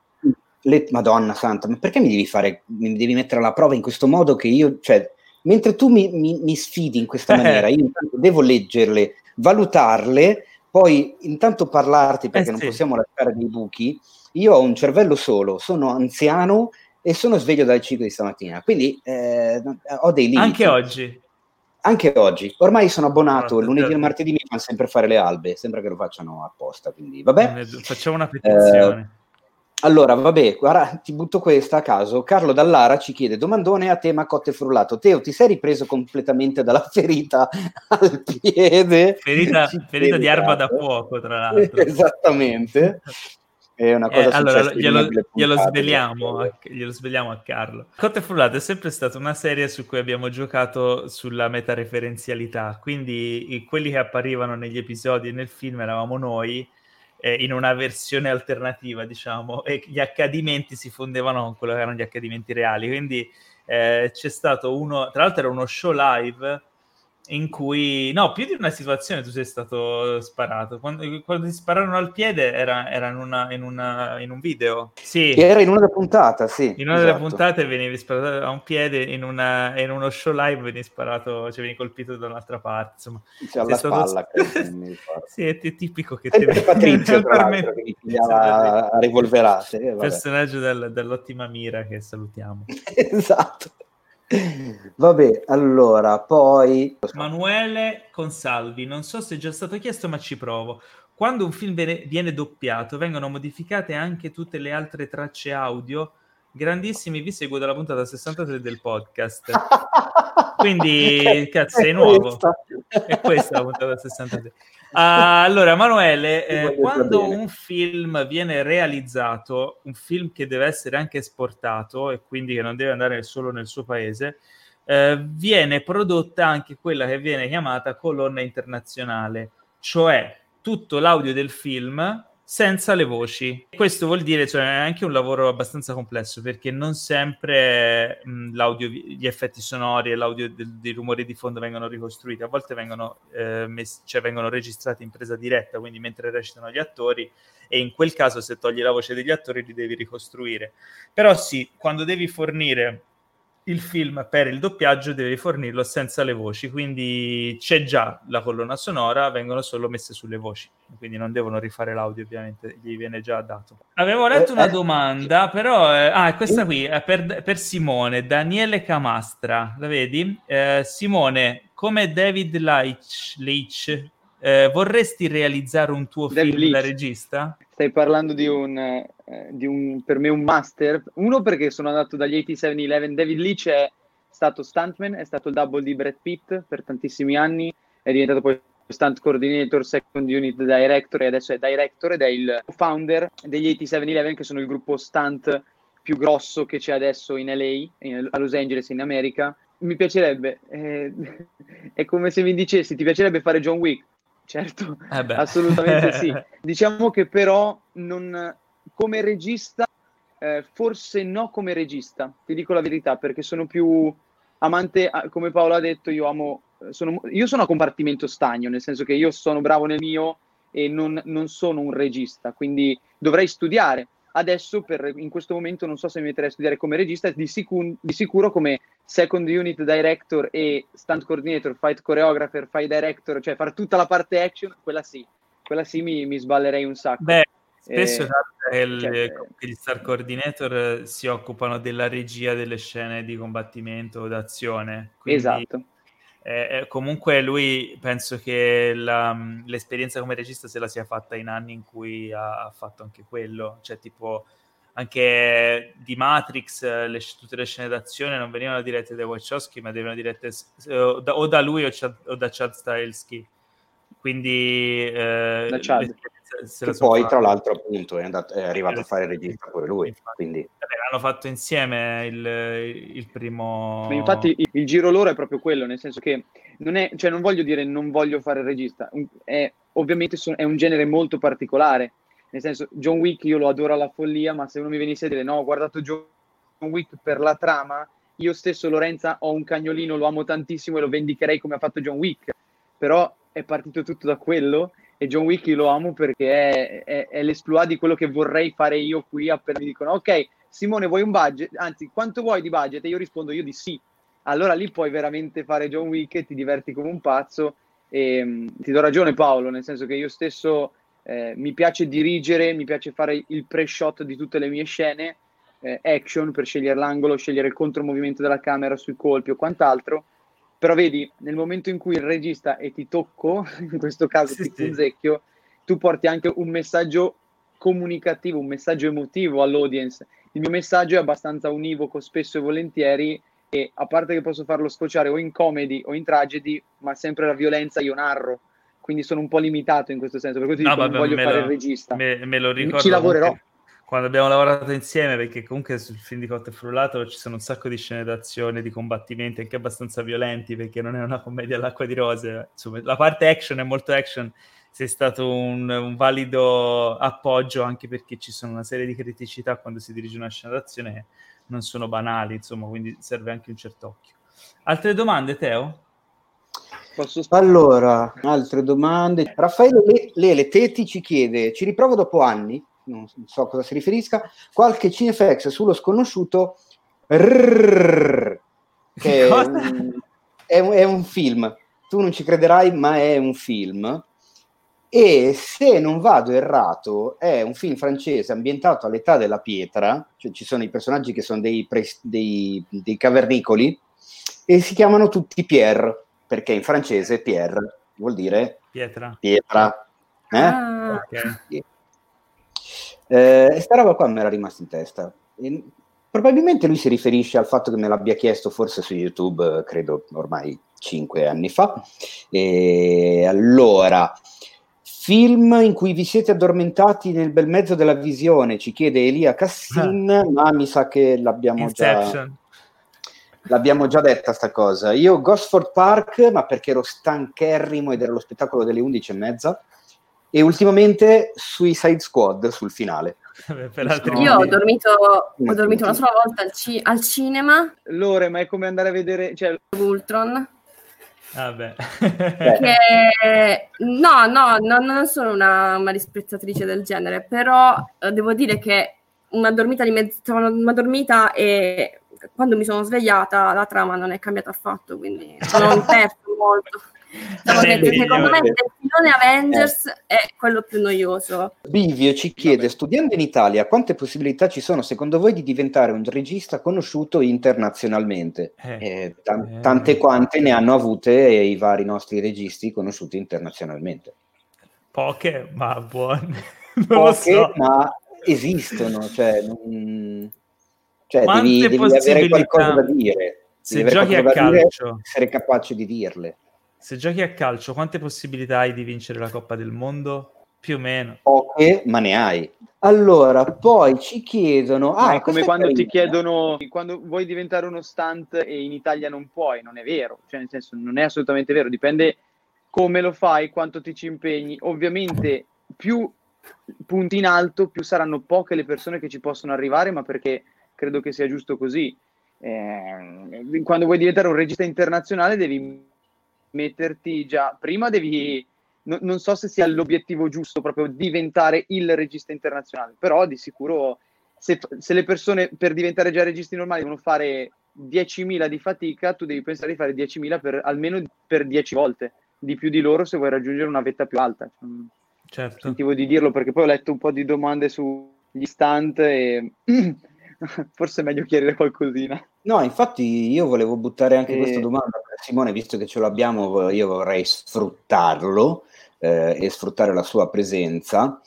le, Madonna santa, ma perché mi devi fare, mi devi mettere alla prova in questo modo che io, cioè, mentre tu mi, mi, mi sfidi in questa maniera, io devo leggerle, valutarle, poi intanto parlarti perché eh, non sì. possiamo lasciare dei buchi. Io ho un cervello solo, sono anziano e sono sveglio dalle 5 di stamattina, quindi eh, ho dei limiti. Anche oggi. Anche oggi. Ormai sono abbonato, allora, lunedì e martedì mi fanno sempre fare le albe, sembra che lo facciano apposta, quindi vabbè. Facciamo una petizione. Eh, allora, vabbè, guarda, ti butto questa a caso. Carlo Dallara ci chiede domandone a tema cotte frullato. Teo, ti sei ripreso completamente dalla ferita al piede? Ferita, ferita di arma da fuoco, tra l'altro. Esattamente. È una cosa eh, allora, glielo, glielo, sveliamo, a, glielo sveliamo a Carlo. Cotte frullato è sempre stata una serie su cui abbiamo giocato sulla metareferenzialità, quindi quelli che apparivano negli episodi e nel film eravamo noi eh, in una versione alternativa, diciamo, e gli accadimenti si fondevano con quello che erano gli accadimenti reali. Quindi eh, c'è stato uno, tra l'altro era uno show live in cui, no, più di una situazione tu sei stato sparato. Quando, quando ti spararono al piede era, era in, una, in, una, in, un video. Sì. Era in una puntata, sì. In una esatto. delle puntate venivi sparato a un piede, in, una, in uno show live venivi sparato, cioè venivi colpito da un'altra parte. Insomma, cioè, alla stato... spalla. sì, è, è, tipico che ti vedi. Patrizio, tra me... che pigliava a rivolverate. Eh, personaggio del, dell'ottima mira che salutiamo. esatto. Vabbè, allora, poi... Manuele Consalvi, non so se è già stato chiesto, ma ci provo. Quando un film viene, doppiato, vengono modificate anche tutte le altre tracce audio? Grandissimi, vi seguo dalla puntata 63 del podcast. Quindi, cazzo, sei nuovo. È questa la puntata 63. Uh, allora, Manuele, eh, quando un film viene realizzato, un film che deve essere anche esportato e quindi che non deve andare solo nel suo paese, eh, viene prodotta anche quella che viene chiamata colonna internazionale, cioè tutto l'audio del film senza le voci. Questo vuol dire, cioè, è anche un lavoro abbastanza complesso perché non sempre mh, gli effetti sonori e l'audio dei rumori di fondo vengono ricostruiti, a volte vengono, eh, messi, cioè, vengono registrati in presa diretta, quindi mentre recitano gli attori e in quel caso se togli la voce degli attori li devi ricostruire. Però sì, quando devi fornire il film per il doppiaggio devi fornirlo senza le voci, quindi c'è già la colonna sonora, vengono solo messe sulle voci, quindi non devono rifare l'audio ovviamente, gli viene già dato. Avevo letto una eh, eh, domanda, però... Eh, ah, questa qui è per, per, Simone, Daniele Camastra, la vedi? Eh, Simone, come David Leitch, Leitch eh, vorresti realizzare un tuo David film Leitch. da regista? Stai parlando di un, eh, di un, per me un master. Uno perché sono andato dagli 87-11, David Leach è stato stuntman, è stato il double di Brad Pitt per tantissimi anni, è diventato poi stunt coordinator, second unit director e adesso è director ed è il founder degli 87-11 che sono il gruppo stunt più grosso che c'è adesso in LA, in, a Los Angeles in America. Mi piacerebbe, eh, è come se mi dicessi ti piacerebbe fare John Wick? Certo, eh assolutamente sì. Diciamo che però non, come regista, eh, forse no come regista, ti dico la verità, perché sono più amante, come Paolo ha detto, io amo, sono, io sono a compartimento stagno, nel senso che io sono bravo nel mio e non, non sono un regista, quindi dovrei studiare. Adesso, per, in questo momento, non so se mi metterei a studiare come regista, di, sicu- di sicuro come second unit director e stunt coordinator, fight choreographer, fight director, cioè fare tutta la parte action, quella sì, quella sì mi, mi sballerei un sacco. Beh, spesso eh, il, cioè, gli star coordinator si occupano della regia delle scene di combattimento o d'azione. Quindi, esatto. Eh, comunque lui penso che la, l'esperienza come regista se la sia fatta in anni in cui ha, ha fatto anche quello, cioè tipo anche di Matrix, le, tutte le scene d'azione non venivano dirette da Wachowski, ma venivano dirette o da, o da lui o, o, da Chad Stahelski. Quindi eh, da Se, se poi, tra l'altro, appunto, è, andato, è arrivato a fare il regista pure lui. Quindi... hanno fatto insieme il, il primo. Ma infatti, il, il, giro loro è proprio quello, nel senso che non è, cioè, non voglio dire non voglio fare il regista, è, ovviamente è un genere molto particolare nel senso, John Wick io lo adoro alla follia, ma se uno mi venisse a dire no, ho guardato John Wick per la trama, io stesso Lorenza ho un cagnolino, lo amo tantissimo e lo vendicherei come ha fatto John Wick, però è partito tutto da quello e John Wick lo amo perché è, è, è l'esploit di quello che vorrei fare io qui appena mi dicono ok Simone vuoi un budget, anzi quanto vuoi di budget? E io rispondo io di sì, allora lì puoi veramente fare John Wick e ti diverti come un pazzo. E um, ti do ragione Paolo, nel senso che io stesso eh, mi piace dirigere, mi piace fare il pre-shot di tutte le mie scene, eh, action per scegliere l'angolo, scegliere il contromovimento della camera sui colpi o quant'altro. Però vedi, nel momento in cui il regista e ti tocco, in questo caso sì, ti punzecchio, sì. tu porti anche un messaggio comunicativo, un messaggio emotivo all'audience. Il mio messaggio è abbastanza univoco spesso e volentieri e a parte che posso farlo sfociare o in comedy o in tragedy, ma sempre la violenza io narro quindi sono un po' limitato in questo senso, per questo no, dico, vabbè, non voglio fare lo, il regista. Me, me lo ricordo. Ci lavorerò. Quando abbiamo lavorato insieme, perché comunque sul film di Cotte e Frullato ci sono un sacco di scene d'azione, di combattimenti, anche abbastanza violenti, perché non è una commedia all'acqua di rose. Insomma, la parte action è molto action, sei stato un, un, valido appoggio anche perché ci sono una serie di criticità quando si dirige una scena d'azione non sono banali, insomma, quindi serve anche un certo occhio. Altre domande, Teo? Allora, altre domande. Raffaele Lele Teti ci chiede, ci riprovo dopo anni, non so a cosa si riferisca, qualche Cinefx sullo sconosciuto rrrr, che è un, è, un, è un film. Tu non ci crederai, ma è un film e se non vado errato è un film francese ambientato all'età della pietra, cioè ci sono i personaggi che sono dei, pre- dei, dei cavernicoli e si chiamano tutti Pierre, perché in francese Pierre vuol dire pietra. pietra. Eh? Ah, okay. Eh, sta roba qua mi era rimasta in testa. E probabilmente lui si riferisce al fatto che me l'abbia chiesto forse su YouTube, credo ormai cinque anni fa. E allora, Film in cui vi siete addormentati nel bel mezzo della visione, ci chiede Elia Cassin, ah. ma mi sa che l'abbiamo Inception. già l'abbiamo già detta sta cosa. Io Gosford Park, ma perché ero stancherrimo ed era lo spettacolo delle 11 e mezza, e ultimamente Suicide Squad sul finale. Io ho dormito, ho dormito una sola volta al, ci- al cinema. Lore, ma è come andare a vedere... Cioè... Ultron Vabbè. Che, no, no, no, non sono una, una disprezzatrice del genere, però eh, devo dire che una dormita di mezzo, una dormita e quando mi sono svegliata la trama non è cambiata affatto, quindi sono perso molto. Diciamo che, secondo me il filone Avengers eh. è quello più noioso. Bivio ci chiede, Vabbè. studiando in Italia, quante possibilità ci sono secondo voi di diventare un regista conosciuto internazionalmente? Eh. Eh, t- eh. tante quante ne hanno avute i vari nostri registi conosciuti internazionalmente. Poche, ma buone. Poche, so. ma esistono, cioè, non... cioè devi, devi avere qualcosa da dire. Se giochi a calcio, dire, essere capace di dirle. Se giochi a calcio, quante possibilità hai di vincere la Coppa del Mondo? Più o meno. Poche, ma ne hai. Allora, poi ci chiedono... Ah, è come quando ti chiedono, quando vuoi diventare uno stunt e in Italia non puoi, non è vero. Cioè, nel senso, non è assolutamente vero. Dipende come lo fai, quanto ti ci impegni. Ovviamente, più punti in alto, più saranno poche le persone che ci possono arrivare, ma perché credo che sia giusto così. Eh, quando vuoi diventare un regista internazionale devi metterti già, prima devi, no, non so se sia l'obiettivo giusto proprio diventare il regista internazionale, però di sicuro se, se le persone per diventare già registi normali devono fare 10.000 di fatica, tu devi pensare di fare 10.000 per, almeno per 10 volte, di più di loro se vuoi raggiungere una vetta più alta. Certo. Sentivo di dirlo perché poi ho letto un po' di domande sugli stunt e forse è meglio chiarire qualcosina. No, infatti io volevo buttare anche e... questa domanda per Simone, visto che ce l'abbiamo, io vorrei sfruttarlo eh, e sfruttare la sua presenza.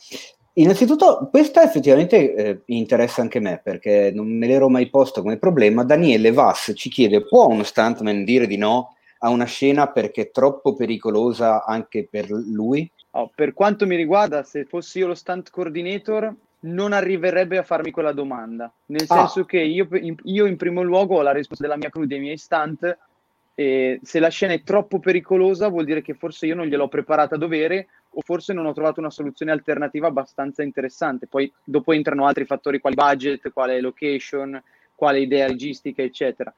Innanzitutto, questa effettivamente eh, interessa anche me perché non me l'ero mai posto come problema. Daniele Vass ci chiede: può uno stuntman dire di no a una scena perché è troppo pericolosa anche per lui? Oh, per quanto mi riguarda, se fossi io lo stunt coordinator, non arriverebbe a farmi quella domanda. Nel ah. senso che io, io, in primo luogo ho la risposta della mia crew, dei miei stunt, e se la scena è troppo pericolosa vuol dire che forse io non gliel'ho preparata a dovere o forse non ho trovato una soluzione alternativa abbastanza interessante. Poi dopo entrano altri fattori quali budget, quale location, quale idea registica, eccetera.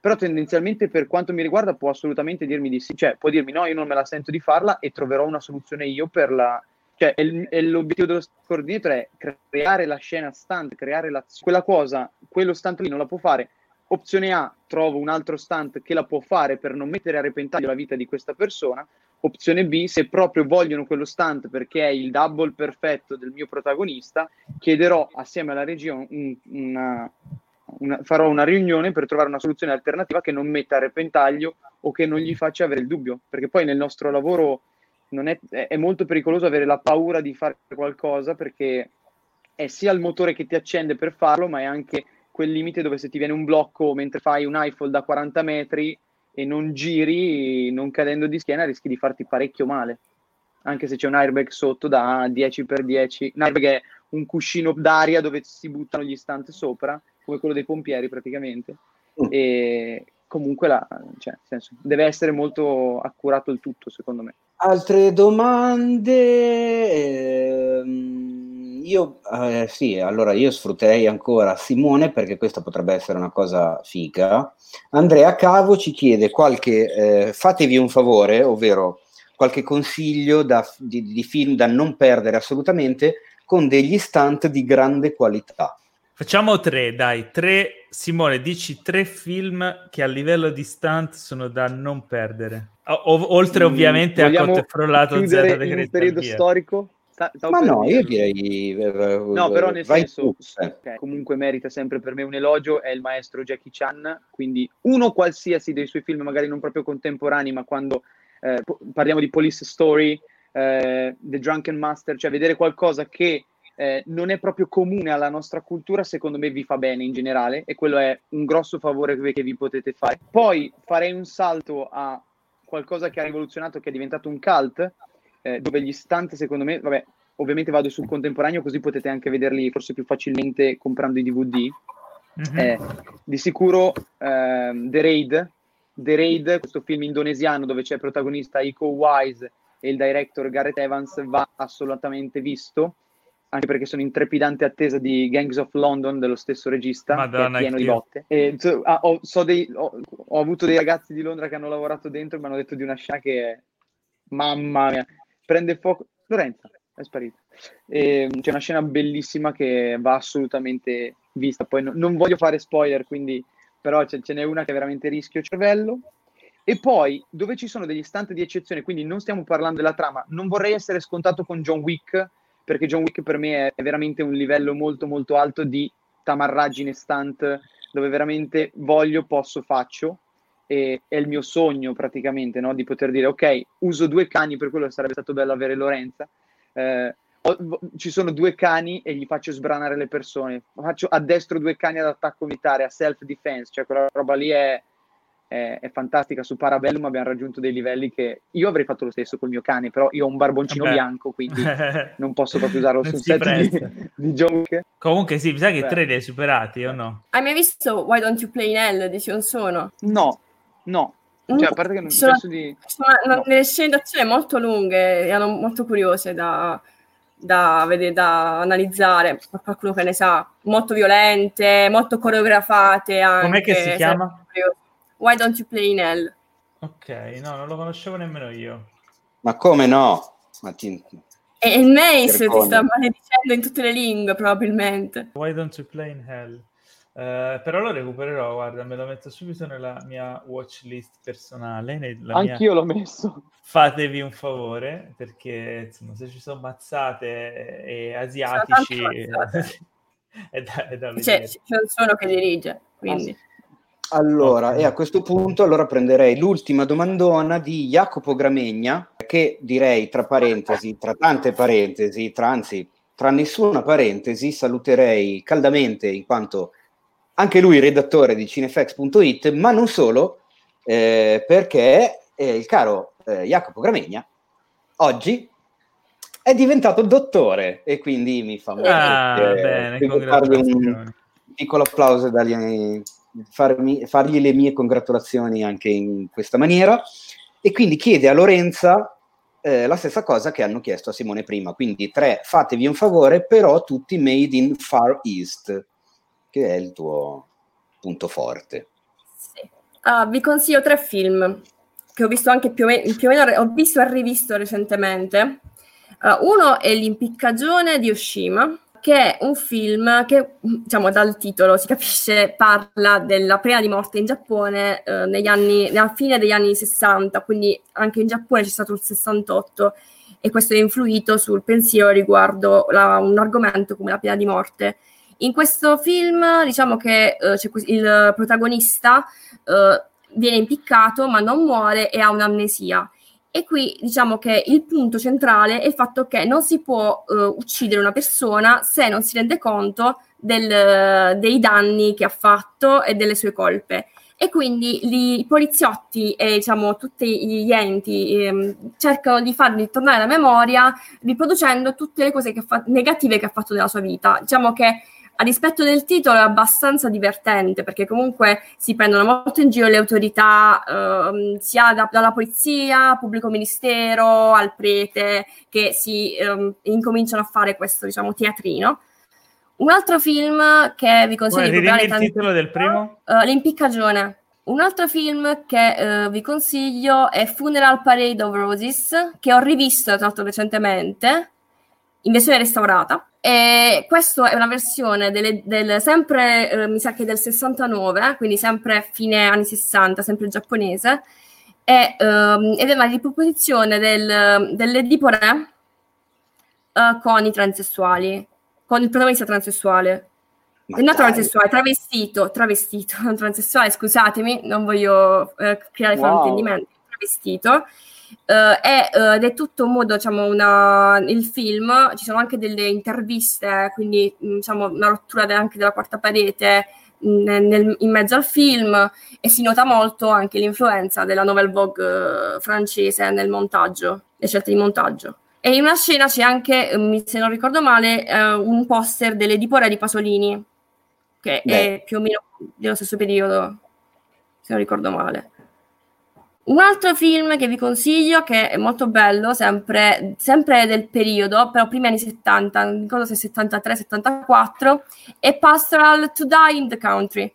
Però tendenzialmente per quanto mi riguarda può assolutamente dirmi di sì, cioè può dirmi no, io non me la sento di farla e troverò una soluzione io per la, cioè è l'obiettivo dello coordinator è creare la scena stunt, creare l'azione. Quella cosa, quello stunt lì non la può fare. Opzione A, trovo un altro stunt che la può fare per non mettere a repentaglio la vita di questa persona. Opzione B, se proprio vogliono quello stunt perché è il double perfetto del mio protagonista, chiederò assieme alla regia un, una, una, farò una riunione per trovare una soluzione alternativa che non metta a repentaglio o che non gli faccia avere il dubbio, perché poi nel nostro lavoro è, è, molto pericoloso avere la paura di fare qualcosa perché è sia il motore che ti accende per farlo, ma è anche quel limite dove se ti viene un blocco mentre fai un iPhone da 40 metri e non giri, non cadendo di schiena, rischi di farti parecchio male. Anche se c'è un airbag sotto da 10x10. Un airbag è un cuscino d'aria dove si buttano gli stanti sopra, come quello dei pompieri praticamente. Mm. E comunque la, cioè, senso, deve essere molto accurato il tutto, secondo me. Altre domande? Ehm, io, eh, sì, allora io sfrutterei ancora Simone perché questa potrebbe essere una cosa figa. Andrea Cavo ci chiede qualche, eh, fatevi un favore, ovvero qualche consiglio da, di, di film da non perdere assolutamente con degli stunt di grande qualità. Facciamo tre, dai, tre. Simone, dici tre film che a livello di stunt sono da non perdere. O- oltre mm, ovviamente a Cotte Frollato Z in un periodo storico? Stavo Ma no, io direi... Eh, no, però nel senso, okay, comunque merita sempre per me un elogio, è il maestro Jackie Chan, quindi uno qualsiasi dei suoi film, magari non proprio contemporanei, ma quando eh, parliamo di Police Story, eh, The Drunken Master, cioè vedere qualcosa che eh, non è proprio comune alla nostra cultura, secondo me vi fa bene in generale e quello è un grosso favore che vi potete fare. Poi farei un salto a qualcosa che ha rivoluzionato, che è diventato un cult, eh, dove gli stunt, secondo me, vabbè, ovviamente vado sul contemporaneo, così potete anche vederli forse più facilmente comprando i DVD. Mm-hmm. Eh, di sicuro ehm, The Raid, The Raid, questo film indonesiano dove c'è il protagonista Iko Wise e il director Gareth Evans, va assolutamente visto anche perché sono in trepidante attesa di Gangs of London dello stesso regista, Madonna, che è pieno di botte. E, so, ah, ho, so dei, ho, ho, avuto dei ragazzi di Londra che hanno lavorato dentro e mi hanno detto di una scena che è... Mamma mia, prende fuoco... Lorenza, è sparita. E, c'è una scena bellissima che va assolutamente vista. Poi no, non voglio fare spoiler, quindi... Però ce, ce n'è una che è veramente rischio cervello. E poi, dove ci sono degli istanti di eccezione, quindi non stiamo parlando della trama, non vorrei essere scontato con John Wick, perché John Wick per me è, veramente un livello molto molto alto di tamarraggine stunt dove veramente voglio, posso, faccio e è il mio sogno praticamente no? di poter dire ok, uso due cani, per quello sarebbe stato bello avere Lorenza. Eh, ci sono due cani e gli faccio sbranare le persone. Faccio addestro due cani ad attacco militare, a self defense, cioè quella roba lì è, è, è, fantastica. Su Parabellum abbiamo raggiunto dei livelli che io avrei fatto lo stesso col mio cane, però io ho un barboncino Vabbè. bianco, quindi non posso proprio usarlo sul set di, di Wick. Comunque sì, mi sa che Beh. tre li hai superati o no? Hai mai visto Why Don't You Play in Hell di Sion Sono? No, no. Cioè, a parte che non sono, di... sono no. delle scene d'azione molto lunghe, erano molto curiose da, da, vedere, da analizzare, per qualcuno che ne sa, molto violente, molto coreografate anche. Com'è che si chiama? Why Don't You Play in Hell? Ok, no, non lo conoscevo nemmeno io. Ma come no? Ma ti... E il Mace ti sta maledicendo in tutte le lingue, probabilmente. Why Don't You Play in Hell? Uh, però lo recupererò, guarda, me lo metto subito nella mia watch list personale. Anch'io mia... l'ho messo. Fatevi un favore, perché insomma, se ci sono mazzate e asiatici... è da, è da cioè, c'è un suono che dirige, quindi... Ah, allora, e a questo punto allora prenderei l'ultima domandona di Jacopo Gramegna, che direi tra parentesi, tra tante parentesi, tra, anzi tra nessuna parentesi, saluterei caldamente in quanto anche lui redattore di cinefx.it, ma non solo, eh, perché eh, il caro eh, Jacopo Gramegna oggi è diventato dottore e quindi mi fa molto ah, bene, un piccolo applauso dagli farmi, fargli le mie congratulazioni anche in questa maniera e quindi chiede a Lorenza eh, la stessa cosa che hanno chiesto a Simone prima, quindi tre, fatevi un favore, però tutti made in Far East, che è il tuo punto forte. Sì. Uh, vi consiglio tre film che ho visto anche più o, meno, più o meno ho visto e rivisto recentemente. Uh, uno è L'impiccagione di Oshima, che è un film che, diciamo, dal titolo si capisce, parla della pena di morte in Giappone eh, negli anni, nella fine degli anni 60, quindi anche in Giappone c'è stato il 68 e questo è influito sul pensiero riguardo la, un argomento come la pena di morte. In questo film diciamo che eh, il protagonista eh, viene impiccato ma non muore e ha un'amnesia e qui diciamo che il punto centrale è il fatto che non si può uh, uccidere una persona se non si rende conto del, dei danni che ha fatto e delle sue colpe. E quindi gli, i poliziotti e diciamo, tutti gli enti ehm, cercano di fargli tornare la memoria riproducendo tutte le cose che fa- negative che ha fatto nella sua vita. Diciamo che a dispetto del titolo è abbastanza divertente perché comunque si prendono molto in giro le autorità, ehm, sia da, dalla polizia, pubblico ministero, al prete, che si ehm, incominciano a fare questo, diciamo, teatrino. Un altro film che vi consiglio di guardare... il titolo del primo? Uh, L'impiccagione. Un altro film che uh, vi consiglio è Funeral Parade of Roses, che ho rivisto tra l'altro recentemente, in versione restaurata e questa è una versione delle, del, sempre, eh, mi sa che del 69, quindi sempre fine anni 60, sempre giapponese, e, um, ed è una riproposizione del, dell'Edipore uh, con i transessuali, con il protagonista transessuale. Ma non transessuale, travestito, travestito, non transessuale, scusatemi, non voglio uh, creare wow. fraintendimenti, travestito Uh, è, uh, ed è tutto un modo, diciamo, una, il film, ci sono anche delle interviste, quindi mm, diciamo una rottura de- anche della quarta parete mm, nel, in mezzo al film e si nota molto anche l'influenza della novel Vogue uh, francese nel montaggio, le scelte di montaggio. E in una scena c'è anche, mm, se non ricordo male, un poster dell'Edipore di Pasolini, che Beh. è più o meno dello stesso periodo, se non ricordo male. Un altro film che vi consiglio, che è molto bello, sempre, sempre del periodo, però primi anni 70, non ricordo se 73-74, è Pastoral to Die in the Country,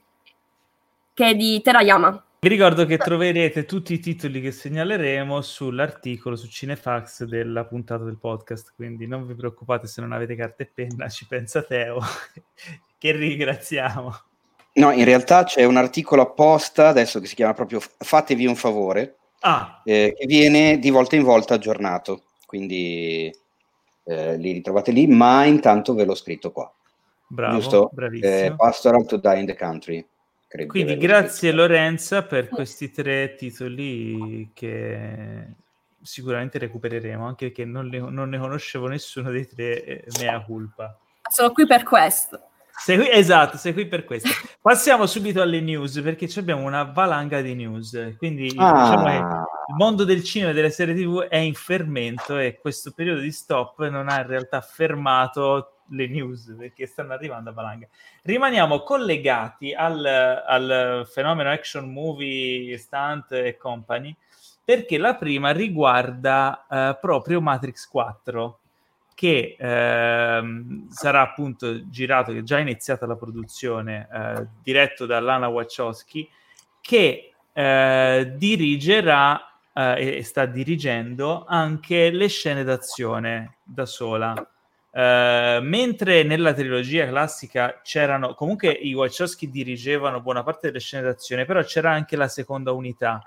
che è di Terayama. Vi ricordo che troverete tutti i titoli che segnaleremo sull'articolo su Cinefax della puntata del podcast, quindi non vi preoccupate se non avete carta e penna, ci pensa Teo, che ringraziamo. No, in realtà c'è un articolo apposta adesso che si chiama proprio Fatevi un favore, ah. eh, che viene di volta in volta aggiornato, quindi eh, li ritrovate lì, ma intanto ve l'ho scritto qua. Bravo, Giusto? bravissimo. Eh, Pastoral to Die in the Country. Quindi grazie scritto. Lorenza per questi tre titoli che sicuramente recupereremo, anche perché non, le, non ne conoscevo nessuno dei tre, eh, mea culpa. Sono qui per questo. Sei qui, esatto, sei qui per questo. Passiamo subito alle news perché abbiamo una valanga di news. Quindi ah. diciamo che il mondo del cinema e delle serie TV è in fermento e questo periodo di stop non ha in realtà fermato le news perché stanno arrivando a valanga. Rimaniamo collegati al, al fenomeno action movie, stunt e company perché la prima riguarda uh, proprio Matrix 4 che ehm, sarà appunto girato, che è già iniziata la produzione, eh, diretto da Lana Wachowski, che eh, dirigerà eh, e sta dirigendo anche le scene d'azione da sola. Uh, mentre nella trilogia classica c'erano comunque i Wachowski dirigevano buona parte delle scene d'azione, però c'era anche la seconda unità.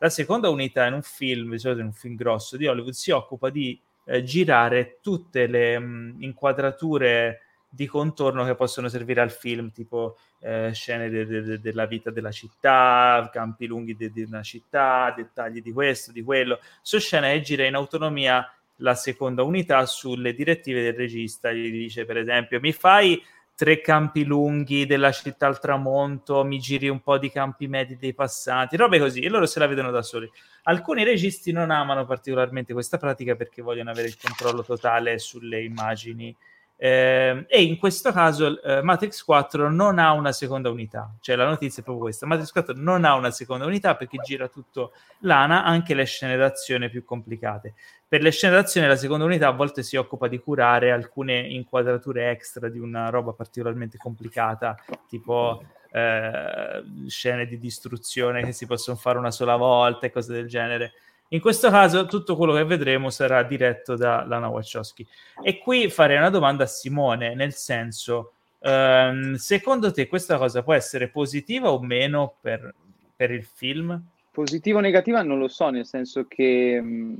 La seconda unità in un film, di in un film grosso di Hollywood, si occupa di eh, girare tutte le mh, mm, inquadrature di contorno che possono servire al film, tipo eh, scene de- de- della vita della città, campi lunghi di de- una città, dettagli di questo, di quello. Su scena e gira in autonomia la seconda unità sulle direttive del regista. Gli dice, per esempio, mi fai tre campi lunghi della città al tramonto, mi giri un po' di campi medi dei passanti, robe così, e loro se la vedono da soli. Alcuni registi non amano particolarmente questa pratica perché vogliono avere il controllo totale sulle immagini. Eh, e in questo caso eh, Matrix 4 non ha una seconda unità, cioè la notizia è proprio questa: Matrix 4 non ha una seconda unità perché gira tutto l'ANA, anche le scene d'azione più complicate. Per le scene d'azione la seconda unità a volte si occupa di curare alcune inquadrature extra di una roba particolarmente complicata, tipo eh, scene di distruzione che si possono fare una sola volta e cose del genere. In questo caso tutto quello che vedremo sarà diretto da Lana Wachowski. E qui farei una domanda a Simone, nel senso, ehm, secondo te questa cosa può essere positiva o meno per, per il film? Positiva o negativa non lo so, nel senso che, mm,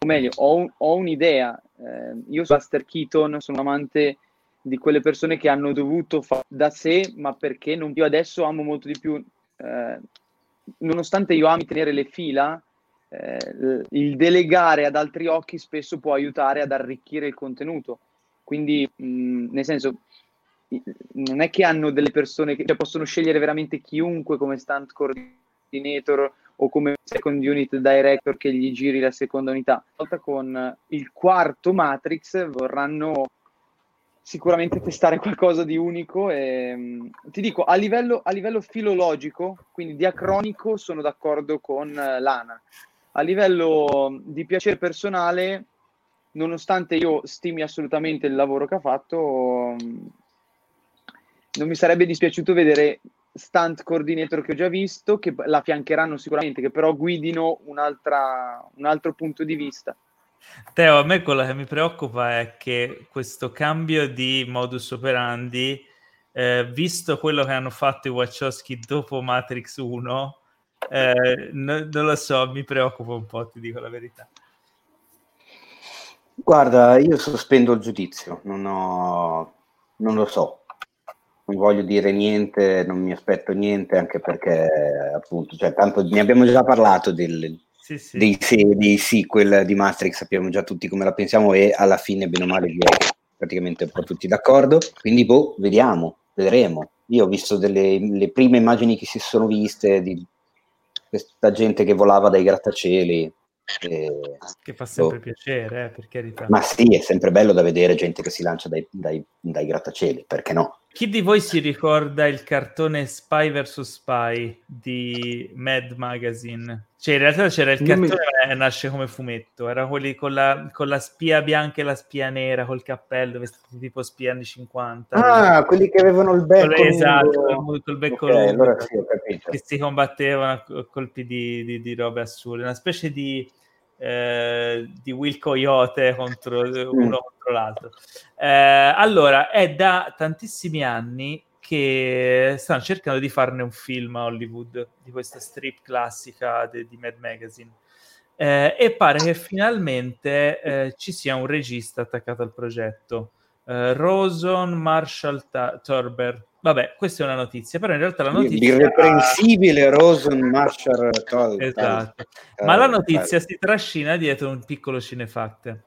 o meglio, ho, ho un'idea. Eh, io sono Buster Keaton, sono amante di quelle persone che hanno dovuto fare da sé, ma perché non, io adesso amo molto di più, eh, nonostante io ami tenere le fila, eh, il delegare ad altri occhi spesso può aiutare ad arricchire il contenuto. Quindi, mh, nel senso, non è che hanno delle persone che cioè, possono scegliere veramente chiunque come stunt coordinator o come second unit director che gli giri la seconda unità. Volta con il quarto Matrix vorranno sicuramente testare qualcosa di unico e mm, ti dico a livello, a livello filologico, quindi diacronico, sono d'accordo con uh, Lana. A livello di piacere personale, nonostante io stimi assolutamente il lavoro che ha fatto, um, non mi sarebbe dispiaciuto vedere stunt coordinator che ho già visto, che la fiancheranno sicuramente, che però guidino un altro punto di vista. Teo, a me quello che mi preoccupa è che questo cambio di modus operandi, eh, visto quello che hanno fatto i Wachowski dopo Matrix 1, eh, no, non lo so, mi preoccupa un po', ti dico la verità. Guarda, io sospendo il giudizio, non, ho, non lo so, non voglio dire niente, non mi aspetto niente, anche perché appunto, cioè, tanto ne abbiamo già parlato del, sì, sì. Dei, dei, sequel di Matrix, sappiamo già tutti come la pensiamo e alla fine, bene o male, direi che praticamente un po' tutti d'accordo. Quindi, boh, vediamo, vedremo. Io ho visto delle le prime immagini che si sono viste di questa gente che volava dai grattacieli e, che fa sempre oh. piacere, eh, per carità. Ma sì, è sempre bello da vedere gente che si lancia dai, dai, dai grattacieli, perché no? Chi di voi si ricorda il cartone Spy vs Spy di Mad Magazine? Cioè, in realtà c'era il cartone che nasce come fumetto, era quelli con la, con la, spia bianca e la spia nera, col cappello, vestiti tipo spia anni 50. Ah, quelli che avevano il becco esatto, col, col becco okay, lungo, allora sì, che si combattevano a colpi di, di, di robe assurde, una specie di eh, di Will Coyote contro uno contro l'altro. Eh, allora, è da tantissimi anni che stanno cercando di farne un film a Hollywood di questa strip classica de, di Mad Magazine. Eh, e pare che finalmente eh, ci sia un regista attaccato al progetto. Uh, Roson Marshall Ta- Turber Vabbè, questa è una notizia, però in realtà la notizia... L'irreprensibile Rosen Marshall. Esatto, ma la notizia si trascina dietro un piccolo cinefact.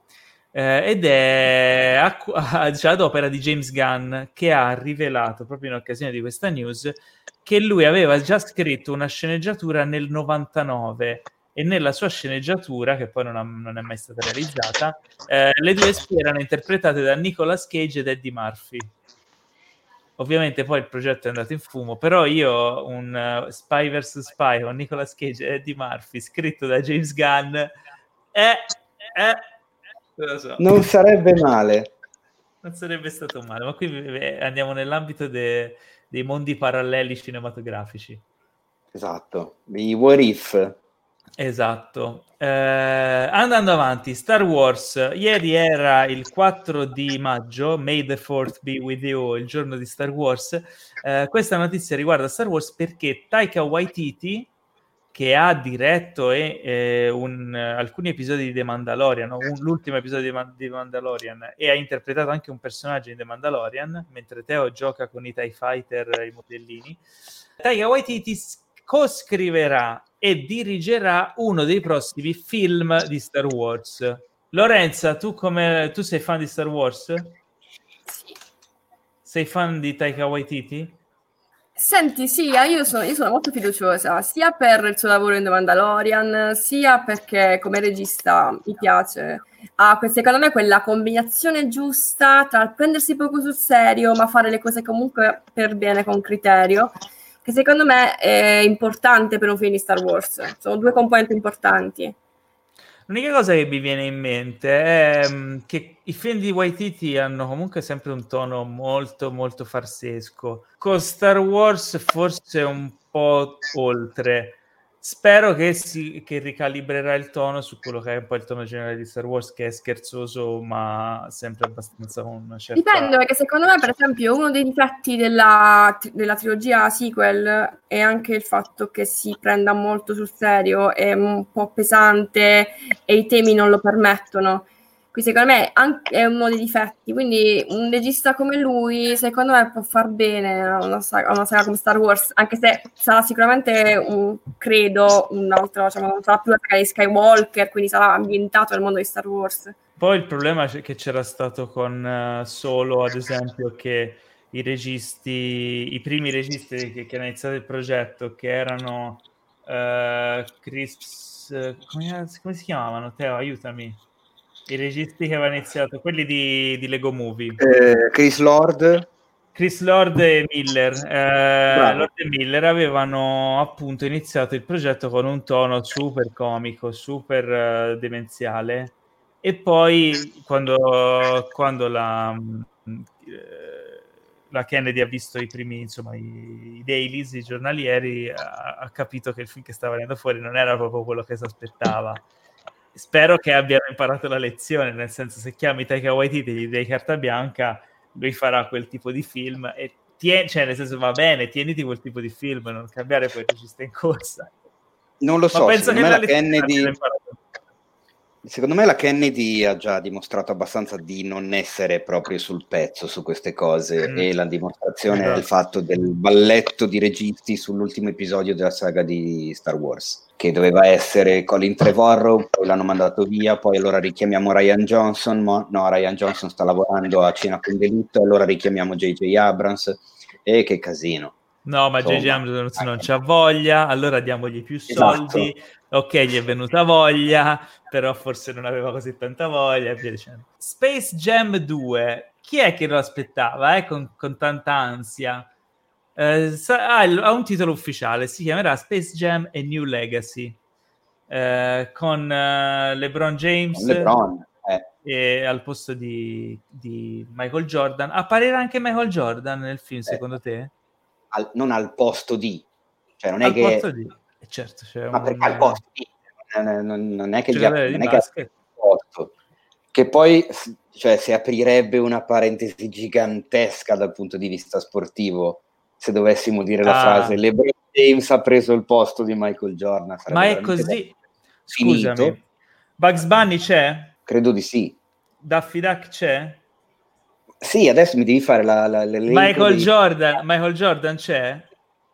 Eh, ed è a, a, diciamo, ad opera di James Gunn che ha rivelato proprio in occasione di questa news che lui aveva già scritto una sceneggiatura nel 99 e nella sua sceneggiatura, che poi non, ha, non è mai stata realizzata, eh, le due spie erano interpretate da Nicolas Cage ed Eddie Murphy. Ovviamente poi il progetto è andato in fumo, però io un uh, Spy vs Spy con Nicolas Cage e Eddie Murphy scritto da James Gunn è... Eh, eh, so. Non sarebbe male. Non sarebbe stato male, ma qui andiamo nell'ambito de, dei mondi paralleli cinematografici. Esatto, i what if. Esatto. Eh, andando avanti, Star Wars. Ieri era il 4 di maggio, May the 4th be with you, il giorno di Star Wars. Eh, questa notizia riguarda Star Wars perché Taika Waititi, che ha diretto e, eh, un, alcuni episodi di The Mandalorian, un, l'ultimo episodio di, Man- di Mandalorian, e ha interpretato anche un personaggio in The Mandalorian, mentre Teo gioca con i TIE Fighter, i modellini. Taika Waititi co-scriverà e dirigerà uno dei prossimi film di Star Wars. Lorenza, tu, come, tu sei fan di Star Wars? Sì. Sei fan di Taika Waititi? Senti, sì, io sono, io sono, molto fiduciosa, sia per il suo lavoro in The Mandalorian, sia perché come regista mi piace. Ha, secondo me, quella combinazione giusta tra prendersi poco sul serio, ma fare le cose comunque per bene, con criterio che secondo me è importante per un film di Star Wars. Sono due componenti importanti. L'unica cosa che mi viene in mente è mm, che i film di Waititi hanno comunque sempre un tono molto molto farsesco. Con Star Wars forse un po' oltre. Spero che, si, che ricalibrerà il tono su quello che è un po' il tono generale di Star Wars, che è scherzoso, ma sempre abbastanza con una certa... Dipende, perché secondo me, per esempio, uno dei difetti della, della trilogia sequel è anche il fatto che si prenda molto sul serio, è un po' pesante e i temi non lo permettono. Quindi secondo me è uno dei difetti, quindi un regista come lui secondo me può far bene a una saga, una saga come Star Wars, anche se sarà sicuramente un, credo, un altro, diciamo, non sarà più la saga di Skywalker, quindi sarà ambientato nel mondo di Star Wars. Poi il problema che c'era stato con uh, Solo, ad esempio, che i registi, i primi registi che, che hanno iniziato il progetto, che erano uh, Chris, come, come si chiamavano? Teo, aiutami I registi che avevano iniziato, quelli di, di Lego Movie. Eh, Chris Lord. Chris Lord e Miller. Eh, Lord e Miller avevano appunto iniziato il progetto con un tono super comico, super uh, demenziale. E poi quando, quando la, uh, la, Kennedy ha visto i primi, insomma, i, i dailies, i giornalieri, ha, ha capito che il film che stava venendo fuori non era proprio quello che si aspettava spero che abbiano imparato la lezione, nel senso se chiami Taika Waititi e gli dai carta bianca, lui farà quel tipo di film e tie- cioè nel senso va bene, tieniti quel tipo di film, non cambiare poi regista in corsa. Non lo so, penso che la Kennedy... Secondo me la Kennedy ha già dimostrato abbastanza di non essere proprio sul pezzo su queste cose mm. e la dimostrazione esatto. del fatto del balletto di registi sull'ultimo episodio della saga di Star Wars, che doveva essere Colin Trevorrow, poi l'hanno mandato via, poi allora richiamiamo Ryan Johnson, mo- no, Ryan Johnson sta lavorando a cena con delitto, allora richiamiamo J.J. Abrams, e che casino. No, ma J.J. Abrams non c'ha voglia, allora diamogli più esatto. soldi. Ok, gli è venuta voglia, però forse non aveva così tanta voglia. Space Jam 2, chi è che lo aspettava eh, con, con tanta ansia? Eh, sa- ah, ha un titolo ufficiale, si chiamerà Space Jam e New Legacy, eh, con uh, LeBron James LeBron, eh. e al posto di, di, Michael Jordan. Apparirà anche Michael Jordan nel film, eh. secondo te? Al, non al posto di, cioè non è al che... Di. Eh, certo, c'è ma un... perché al posto di, non, non, non è che gli ha, non è che posto, che poi cioè, si aprirebbe una parentesi gigantesca dal punto di vista sportivo se dovessimo dire la ah. frase LeBron James ha preso il posto di Michael Jordan. Ma è così? Scusami, Finito. Bugs Bunny c'è? Credo di sì. Daffy Duck c'è? Sì, adesso mi devi fare la, la, Michael, dei... Jordan, Michael Jordan c'è?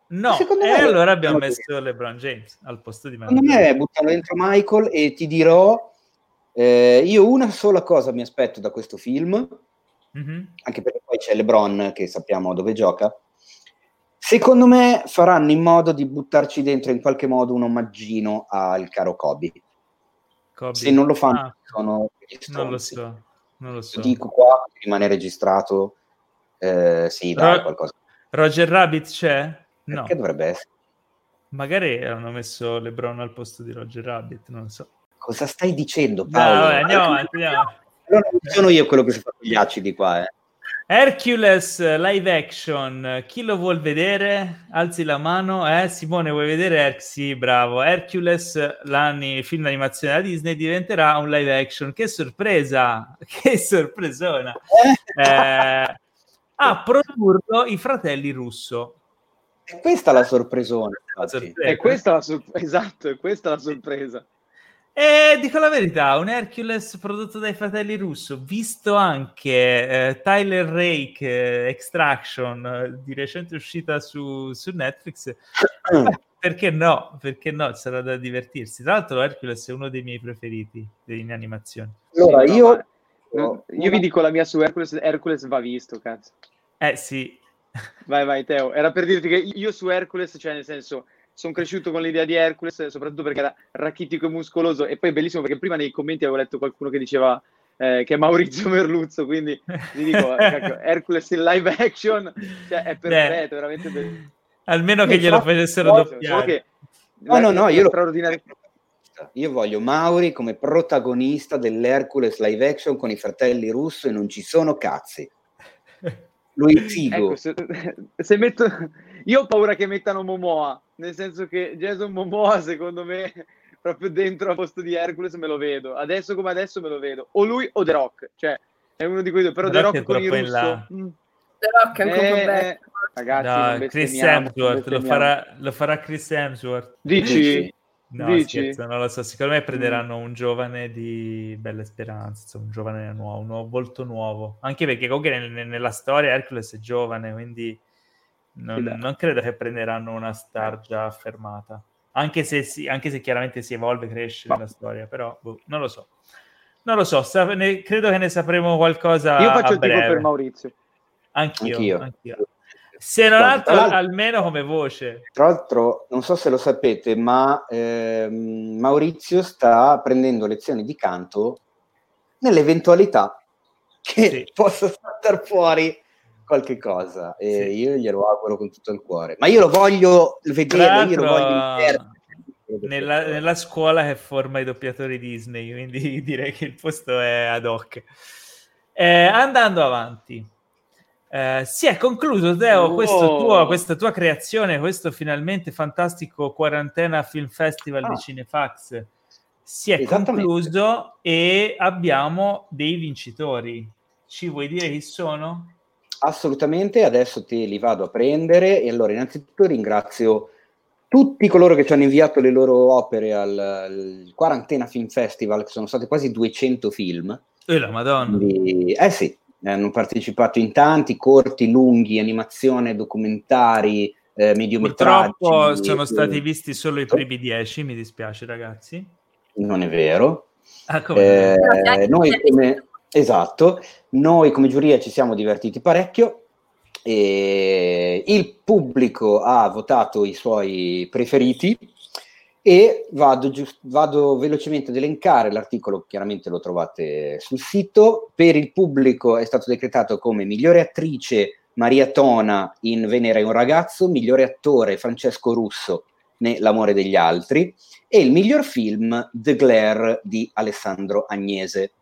No, e allora abbiamo messo LeBron James al posto di Michael. Secondo me buttano dentro Michael e ti dirò, eh, io una sola cosa mi aspetto da questo film, mm-hmm. anche perché poi c'è LeBron che sappiamo dove gioca. Secondo me faranno in modo di buttarci dentro in qualche modo un omaggino al caro Kobe. Kobe. Se non lo fanno, ah, sono non lo so. Non lo so. dico qua, rimane registrato. Eh, sì, dai, Ro- qualcosa. Roger Rabbit c'è? No. Che dovrebbe essere? Magari hanno messo LeBron al posto di Roger Rabbit, non lo so. Cosa stai dicendo, Paolo? No, vabbè, andiamo avanti, andiamo. non sono io quello che si fa gli acidi qua, eh. Hercules live action, chi lo vuol vedere? Alzi la mano, eh? Simone, vuoi vedere? Her- sì, bravo. Hercules, l'anni, film d'animazione da Disney, diventerà un live action. Che sorpresa! Che sorpresona! Eh, a produrlo i fratelli Russo. E questa è la sorpresona. È questa la sor- esatto, è questa la sorpresa. E dico la verità, un Hercules prodotto dai fratelli Russo, visto anche eh, Tyler Rake eh, Extraction eh, di recente uscita su, su Netflix, perché no? Perché no? Sarà da divertirsi. Tra l'altro Hercules è uno dei miei preferiti in animazione. Allora, sì, io... No, io vi dico la mia su Hercules, Hercules va visto, cazzo. Eh sì. Vai, vai, Teo. Era per dirti che io su Hercules, cioè nel senso sono cresciuto con l'idea di Hercules, soprattutto perché era rachitico e muscoloso. E poi è bellissimo perché prima nei commenti avevo letto qualcuno che diceva eh, che è Maurizio Merluzzo. Quindi vi dico, cacchio, Hercules in live action cioè, è perfetto, Beh, veramente bello. Almeno che glielo facessero doppiare. No, no, no, io, straordinario... io voglio Mauri come protagonista dell'Hercules live action con i fratelli russo e non ci sono cazzi. Lui è figo. Ecco, se, se metto... Io ho paura che mettano Momoa, nel senso che Jason Momoa, secondo me, proprio dentro a posto di Hercules me lo vedo. Adesso come adesso me lo vedo. O lui o The Rock, cioè è uno di quei due. Però The, The Rock, Rock con i russo... Mm. The Rock è ancora eh, eh, Ragazzi, no, Chris Hemsworth, lo farà, lo farà Chris Hemsworth. Dici? No, Dici? scherzo, non lo so. Secondo me prenderanno un giovane di belle speranze, un giovane nuovo, un nuovo, volto nuovo. Anche perché comunque nel, nella storia Hercules è giovane, quindi non, non, credo che prenderanno una star già affermata. Anche se, si, anche se chiaramente si evolve, cresce Ma... nella storia, però boh, non lo so. Non lo so, sa- ne, credo che ne sapremo qualcosa. Io faccio il tipo per Maurizio. Anch'io. Anch'io. anch'io. Se non altro, almeno come voce. Tra l'altro, non so se lo sapete, ma ehm, Maurizio sta prendendo lezioni di canto nell'eventualità che sì. possa saltare fuori qualche cosa e sì. io glielo auguro con tutto il cuore ma io lo voglio vedere io lo voglio nella, nella, scuola che forma i doppiatori Disney quindi direi che il posto è ad hoc eh, andando avanti eh, si è concluso, Teo, oh. tuo, questa tua creazione, questo finalmente fantastico quarantena film festival ah. di Cinefax. Si è concluso e abbiamo dei vincitori. Ci vuoi dire chi sono? Assolutamente, adesso te li vado a prendere e allora innanzitutto ringrazio tutti coloro che ci hanno inviato le loro opere al, al Quarantena Film Festival, che sono stati quasi 200 film. E la madonna. Quindi, eh sì, hanno partecipato in tanti, corti, lunghi, animazione, documentari, eh, mediometraggi. Purtroppo sono stati visti solo i primi dieci, mi dispiace ragazzi. Non è vero. Ah, eh, noi come, esatto, noi come giuria ci siamo divertiti parecchio. E il pubblico ha votato i suoi preferiti e vado, giust- vado, velocemente ad elencare l'articolo, chiaramente lo trovate sul sito. Per il pubblico è stato decretato come migliore attrice Maria Tona in Venere è un ragazzo, migliore attore Francesco Russo ne L'amore degli altri e il miglior film The Glare di Alessandro Agnese.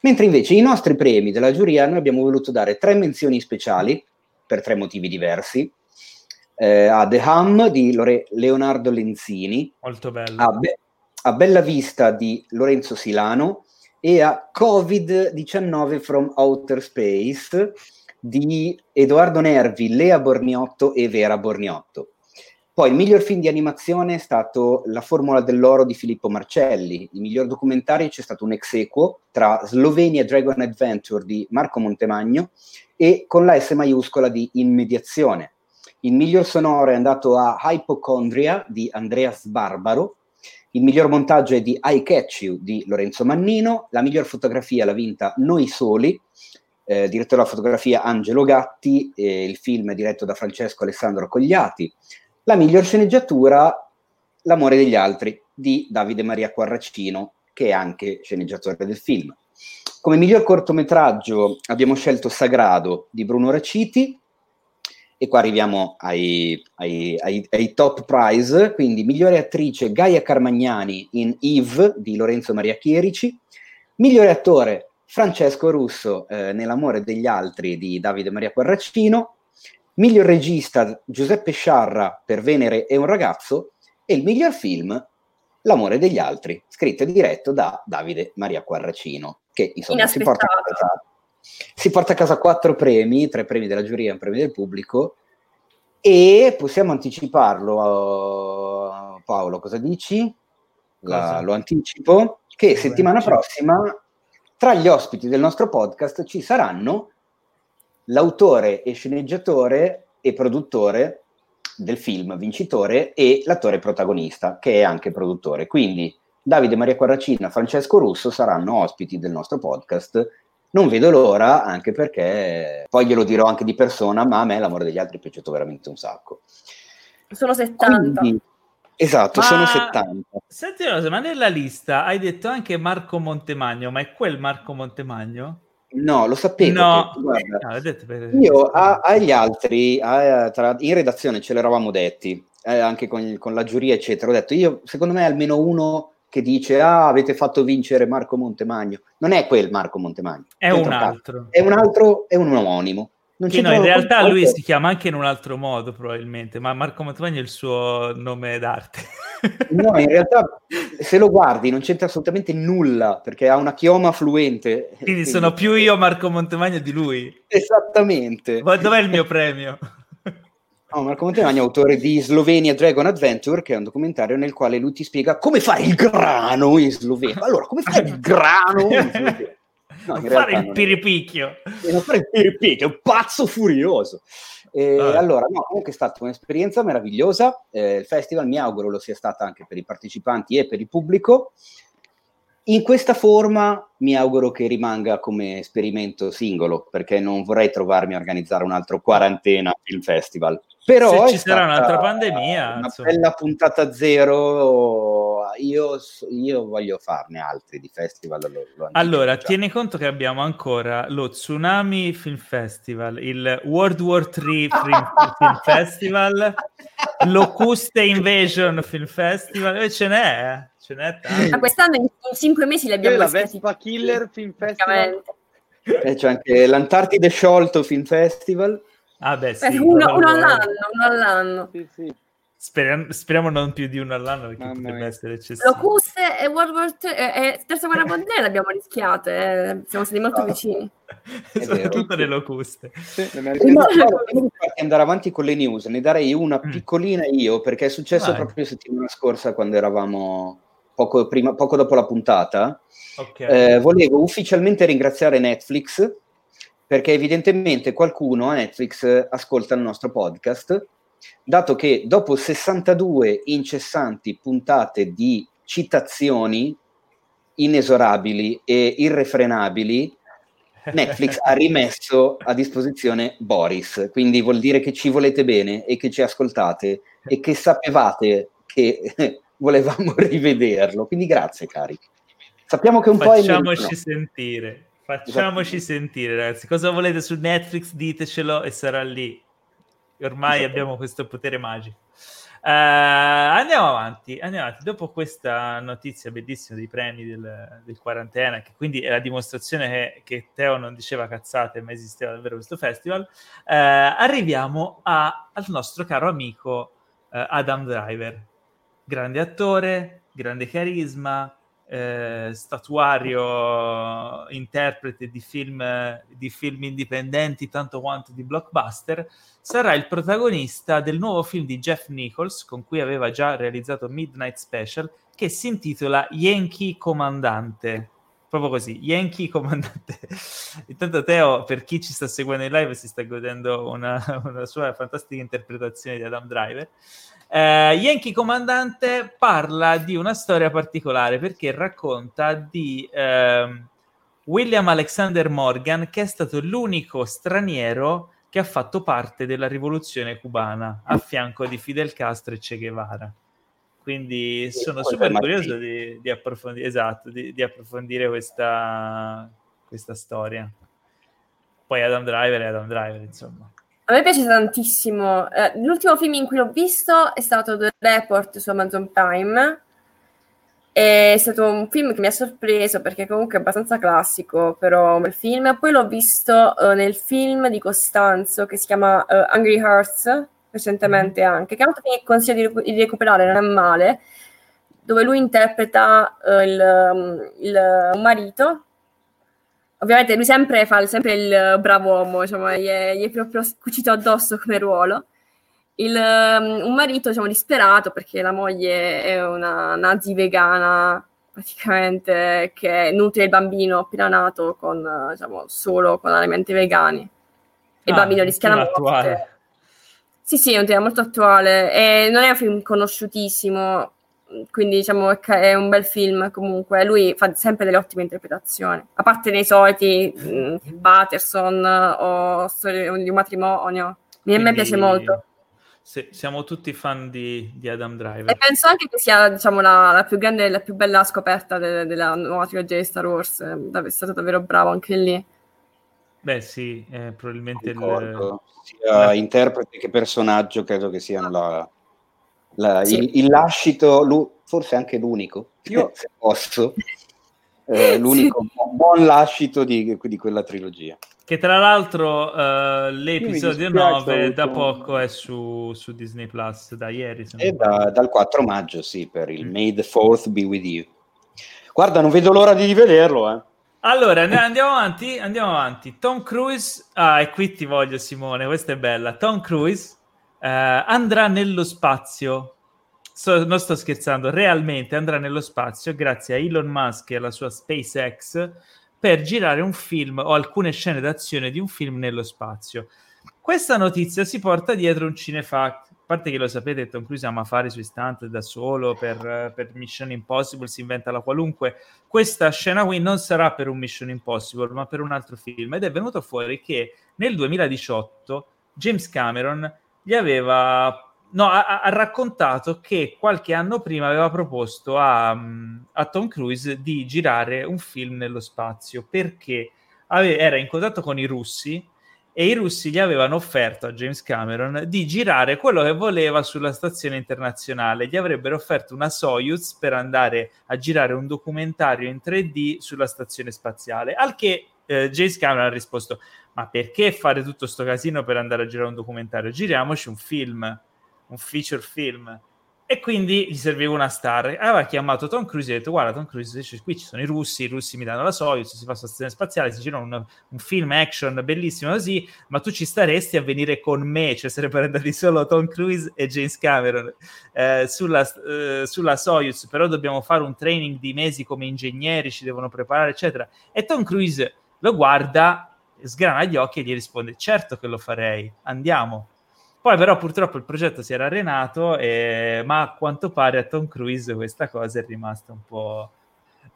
Mentre invece i nostri premi della giuria noi abbiamo voluto dare tre menzioni speciali per tre motivi diversi eh, a The Hum di Lore- Leonardo Lenzini, molto bello. A, Be- a Bella Vista di Lorenzo Silano e a Covid-19 from Outer Space di Edoardo Nervi, Lea Borniotto e Vera Borniotto. Poi il miglior film di animazione è stato La Formula dell'Oro di Filippo Marcelli. Il miglior documentario c'è stato un ex equo tra Slovenia Dragon Adventure di Marco Montemagno e con la S maiuscola di Immediazione il miglior sonoro è andato a Hypochondria di Andreas Barbaro. Il miglior montaggio è di I Catch You di Lorenzo Mannino. La miglior fotografia l'ha vinta Noi Soli, eh, direttore della fotografia Angelo Gatti. Eh, il film è diretto da Francesco Alessandro Cogliati. La miglior sceneggiatura L'amore degli altri di Davide Maria Quarracino, che è anche sceneggiatore del film. Come miglior cortometraggio abbiamo scelto Sagrado di Bruno Raciti, e qua arriviamo ai, ai, ai, ai, top prize, quindi migliore attrice Gaia Carmagnani in Eve di Lorenzo Maria Chierici, migliore attore Francesco Russo eh, nell'amore degli altri di Davide Maria Quarracino, miglior regista Giuseppe Sciarra per Venere e un ragazzo e il miglior film L'amore degli altri, scritto e diretto da Davide Maria Quarracino, che insomma si porta a casa si porta a casa quattro premi, tre premi della giuria e un premio del pubblico, e possiamo anticiparlo, uh, Paolo, cosa dici? La, lo anticipo, che settimana prossima tra gli ospiti del nostro podcast ci saranno l'autore e sceneggiatore e produttore del film vincitore e l'attore protagonista, che è anche produttore. Quindi Davide Maria Quarracina, Francesco Russo saranno ospiti del nostro podcast non vedo l'ora, anche perché poi glielo dirò anche di persona, ma a me l'amore degli altri è piaciuto veramente un sacco. Sono 70. Quindi, esatto, ma, sono 70. Senti una cosa, ma nella lista hai detto anche Marco Montemagno, ma è quel Marco Montemagno? No, lo sapevo. No, che, guarda, no per... io a, agli altri, a, tra, in redazione ce l'eravamo detti, eh, anche con, con la giuria, eccetera. Ho detto, io, secondo me almeno uno che dice ah avete fatto vincere Marco Montemagno. Non è quel Marco Montemagno è un altro. È un altro è un omonimo non no, in realtà lui si chiama anche in un altro modo probabilmente ma Marco Montemagno è il suo nome d'arte no in realtà se lo guardi non c'entra assolutamente nulla perché ha una chioma fluente quindi, quindi sono più io Marco Montemagno di lui esattamente ma dov'è il mio premio? No, Marco Montemagno è autore di Slovenia Dragon Adventure, che è un documentario nel quale lui ti spiega come fare il grano in Slovenia. Allora, come fare il grano in Slovenia? No, in fare il piripicchio. Non fare il piripicchio, è un pazzo furioso. E ah. Allora, no, comunque è stata un'esperienza meravigliosa. Eh, il festival mi auguro lo sia stata anche per i partecipanti e per il pubblico. In questa forma mi auguro che rimanga come esperimento singolo, perché non vorrei trovarmi a organizzare un altro quarantena film festival. Però Se ci sarà un'altra pandemia, una insomma. bella puntata zero io, io voglio farne altri di festival. Lo, lo allora, tieni conto che abbiamo ancora lo Tsunami Film Festival, il World War III Film, Film Festival, Locuste Invasion Film Festival, e ce n'è, eh, ce n'è tanto. Ma quest'anno in, in cinque mesi li abbiamo la Vespa Killer Film Festival. E c'è anche l'Antartide Sciolto Film Festival. Ah beh, sì, uno, uno all'anno, uno all'anno. Sì, sì. Speriamo, speriamo, non più di uno all'anno perché Mamma potrebbe essere eccessivo. Locuste e World War II e Terza Guerra Mondiale abbiamo rischiato, eh. siamo stati molto vicini. Soprattutto le locuste. Sì, andare avanti con le news, ne darei una mm. piccolina io perché è successo Vai. proprio settimana scorsa quando eravamo poco, prima, poco dopo la puntata. Okay. Eh, volevo ufficialmente ringraziare Netflix perché evidentemente qualcuno a Netflix ascolta il nostro podcast dato che dopo 62 incessanti puntate di citazioni inesorabili e irrefrenabili, Netflix ha rimesso a disposizione Boris, quindi vuol dire che ci volete bene e che ci ascoltate e che sapevate che volevamo rivederlo. Quindi grazie cari. Sappiamo che un Facciamoci po' Facciamoci sentire. Facciamoci esatto. sentire, ragazzi. Cosa volete su Netflix? Ditecelo e sarà lì ormai abbiamo questo potere magico. Uh, andiamo avanti, andiamo avanti. Dopo questa notizia bellissima dei premi del, del quarantena, che quindi è la dimostrazione che, che, Teo non diceva cazzate, ma esisteva davvero questo festival, uh, arriviamo a, al nostro caro amico uh, Adam Driver. Grande attore, grande carisma, eh, statuario interprete di film, di film indipendenti tanto quanto di blockbuster, sarà il protagonista del nuovo film di Jeff Nichols, con cui aveva già realizzato Midnight Special, che si intitola Yankee Comandante. Proprio così, Yankee Comandante. Intanto Teo, per chi ci sta seguendo in live, si sta godendo una, una sua fantastica interpretazione di Adam Driver. Eh, Yankee Comandante parla di una storia particolare perché racconta di eh, William Alexander Morgan, che è stato l'unico straniero che ha fatto parte della rivoluzione cubana a fianco di Fidel Castro e Che Guevara. Quindi sono super curioso di, di, approfondire, esatto, di, di approfondire questa, questa storia. Poi Adam Driver è Adam Driver, insomma. A me piace tantissimo. Eh, l'ultimo film in cui l'ho visto è stato The Report su Amazon Prime. È stato un film che mi ha sorpreso perché comunque è abbastanza classico, però bel film. Poi l'ho visto uh, nel film di Costanzo che si chiama uh, Hungry Hearts, recentemente mm-hmm. anche, che è un film che consiglio di, di, recuperare, non è male, dove lui interpreta uh, il, um, il, un marito ovviamente lui sempre fa sempre il bravo uomo, diciamo, gli, è, gli è proprio cucito addosso come ruolo. Il, um, un marito diciamo, disperato perché la moglie è una nazi vegana praticamente che nutre il bambino appena nato con, diciamo, solo con alimenti vegani e il ah, bambino rischia la morte. Attuale. Sì, sì, è un tema molto attuale e non è un film conosciutissimo, quindi diciamo che è un bel film comunque, lui fa sempre delle ottime interpretazioni, a parte nei soliti mh, Patterson o storia di un matrimonio, quindi, a me piace molto. Sì, siamo tutti fan di, di, Adam Driver. E penso anche che sia diciamo, la, la più grande, la più bella scoperta de, della nuova trilogia di Star Wars, è stato davvero bravo anche lì. Beh sì, eh, probabilmente il... sia interprete che personaggio credo che siano la, la, sì. il, il, lascito, forse anche l'unico, io se posso, eh, l'unico sì. buon lascito di, di, quella trilogia. Che tra l'altro uh, l'episodio 9 da poco è su, su Disney Plus, da ieri. E da, dal 4 maggio, sì, per il mm. May the 4th be with you. Guarda, non vedo l'ora di vederlo, eh. Allora, andiamo avanti, andiamo avanti. Tom Cruise, ah, e qui ti voglio Simone, questa è bella. Tom Cruise andrà nello spazio. So, non sto scherzando, realmente andrà nello spazio grazie a Elon Musk e alla sua SpaceX per girare un film o alcune scene d'azione di un film nello spazio. Questa notizia si porta dietro un cinefact. A parte che lo sapete, Tom Cruise ama fare sui stunt da solo per, per, Mission Impossible, si inventa la qualunque. Questa scena qui non sarà per un Mission Impossible, ma per un altro film. Ed è venuto fuori che nel 2018 James Cameron gli aveva no, ha, ha, raccontato che qualche anno prima aveva proposto a, a, Tom Cruise di girare un film nello spazio perché ave, era in contatto con i russi e i russi gli avevano offerto a James Cameron di girare quello che voleva sulla stazione internazionale. Gli avrebbero offerto una Soyuz per andare a girare un documentario in 3D sulla stazione spaziale, al che eh, James Cameron ha risposto ma perché fare tutto questo casino per andare a girare un documentario? Giriamoci un film, un feature film. E quindi gli serviva una star. Aveva chiamato Tom Cruise e ha detto: Guarda, Tom Cruise, qui ci sono i russi, i russi mi danno la Soyuz, si fa stazione spaziale, si gira un, un, film action bellissimo così, ma tu ci staresti a venire con me, cioè sarebbero andati solo Tom Cruise e James Cameron eh, sulla, eh, sulla Soyuz, però dobbiamo fare un training di mesi come ingegneri, ci devono preparare, eccetera. E Tom Cruise lo guarda, sgrana gli occhi e gli risponde: Certo che lo farei, andiamo. Poi però purtroppo il progetto si era arenato, e... ma a quanto pare a Tom Cruise questa cosa è rimasta un po'...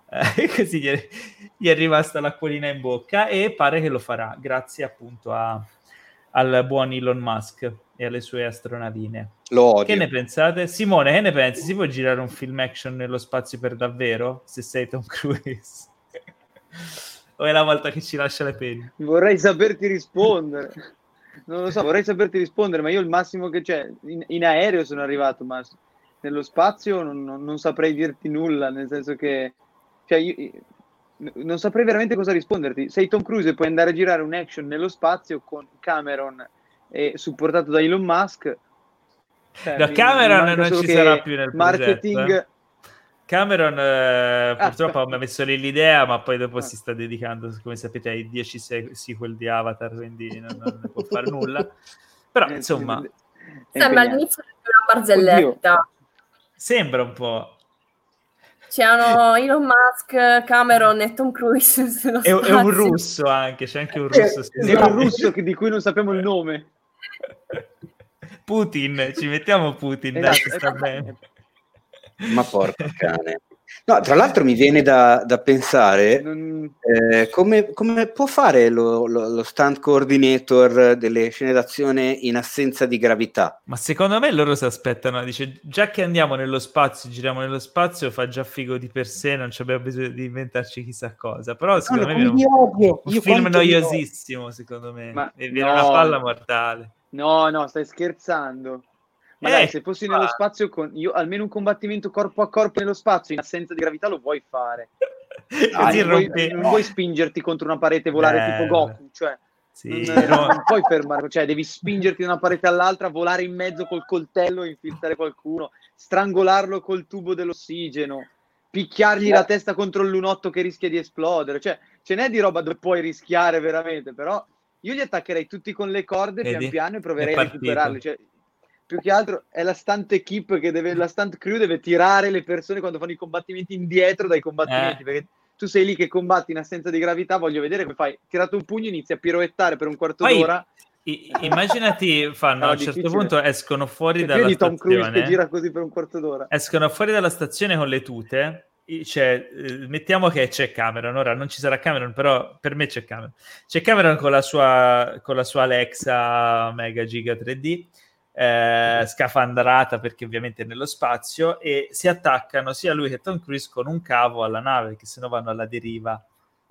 Eh, così gli è, gli è, rimasta l'acquolina in bocca e pare che lo farà, grazie appunto a, al buon Elon Musk e alle sue astronavine. Lo odio. Che ne pensate? Simone, che ne pensi? Si può girare un film action nello spazio per davvero? Se sei Tom Cruise? o è la volta che ci lascia le penne? Vorrei saperti rispondere. Non lo so, vorrei saperti rispondere, ma io il massimo che c'è, in, in aereo sono arrivato, ma nello spazio non, non, non, saprei dirti nulla, nel senso che cioè, io, non saprei veramente cosa risponderti. Sei Tom Cruise e puoi andare a girare un action nello spazio con Cameron e supportato da Elon Musk. Cioè, da Cameron non ci sarà più nel marketing. Progetto, eh? Cameron eh, ah, purtroppo mi ha messo lì l'idea, ma poi dopo ah. si sta dedicando, come sapete, ai 10 sequel di Avatar, quindi non, non può fare nulla. Però, eh, insomma... Sembra all'inizio di una barzelletta. Oddio. Sembra un po'. C'erano Elon Musk, Cameron e Tom Cruise. È, è, un russo anche, c'è anche un russo. È, un russo di cui non sappiamo il nome. Putin, ci mettiamo Putin, esatto, dai, sta bene. Ma porca cane. No, tra l'altro mi viene da, da pensare eh, come, come, può fare lo, lo, lo, stunt coordinator delle scene d'azione in assenza di gravità. Ma secondo me loro si aspettano, dice già che andiamo nello spazio, giriamo nello spazio, fa già figo di per sé, non abbiamo bisogno di inventarci chissà cosa. Però secondo no, me è un, un film noiosissimo, secondo me, Ma e viene no. una palla mortale. No, no, stai scherzando. Ma eh, dai, se fossi nello spazio con io, almeno un combattimento corpo a corpo nello spazio in assenza di gravità lo vuoi fare. Dai, non, vuoi, non, vuoi, spingerti contro una parete e volare Beh, tipo Goku, cioè sì, non, no. non, puoi fermare, cioè devi spingerti da una parete all'altra, volare in mezzo col coltello, infiltrare qualcuno, strangolarlo col tubo dell'ossigeno, picchiargli yeah. la testa contro il lunotto che rischia di esplodere, cioè ce n'è di roba dove puoi rischiare veramente, però io li attaccherei tutti con le corde Vedi? pian piano e proverei a recuperarli, cioè più che altro è la stunt equip che deve, la stunt crew deve tirare le persone quando fanno i combattimenti indietro dai combattimenti, eh. perché tu sei lì che combatti in assenza di gravità, voglio vedere come fai, tirato un pugno, inizi a piroettare per un quarto Poi, d'ora. I, immaginati, fanno, no, a un certo punto escono fuori C'è dalla stazione. Tom Cruise che gira così per un quarto d'ora. Escono fuori dalla stazione con le tute cioè, mettiamo che c'è Cameron, ora non ci sarà Cameron, però per me c'è Cameron. C'è Cameron con la sua, con la sua Alexa Mega Giga 3D eh, scafandrata perché ovviamente è nello spazio e si attaccano sia lui che Tom Cruise con un cavo alla nave che se no vanno alla deriva.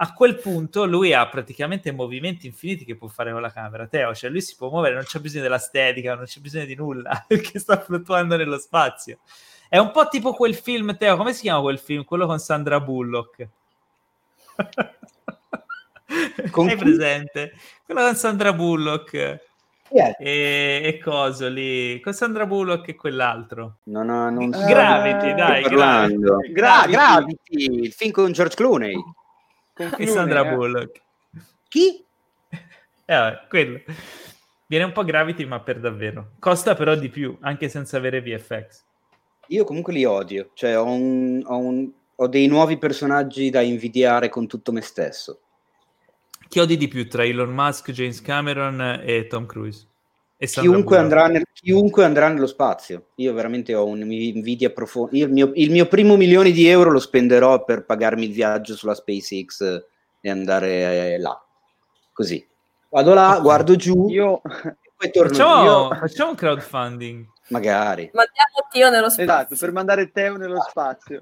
A quel punto lui ha praticamente movimenti infiniti che può fare con la camera. Teo, cioè lui si può muovere, non c'è bisogno dell'estetica, non c'è bisogno di nulla perché sta fluttuando nello spazio. È un po' tipo quel film Teo, come si chiama quel film? quello con Sandra Bullock. Con hai presente? quello con Sandra Bullock Yeah. E, e coso lì, con Sandra Bullock e quell'altro. No, no, non Gravity, dai. Parlando. Gravity. Gra- Gravity, il film con George Clooney. Con Clooney, e Sandra eh. Bullock. Chi? Eh, vabbè, quello. Viene un po' Gravity, ma per davvero. Costa però di più, anche senza avere VFX. Io comunque li odio. Cioè, ho, un, ho, un, ho dei nuovi personaggi da invidiare con tutto me stesso. Chi odi di più tra Elon Musk, James Cameron e Tom Cruise? E chiunque, andrà nel, chiunque andrà nello spazio. Io veramente ho un'invidia profonda. Il mio, il mio primo milione di euro lo spenderò per pagarmi il viaggio sulla SpaceX e andare là. Così. Vado là, guardo giù. Io... Poi torno facciamo, io... facciamo un crowdfunding. Magari. Mandiamo Teo nello spazio. Esatto, per mandare Teo nello spazio.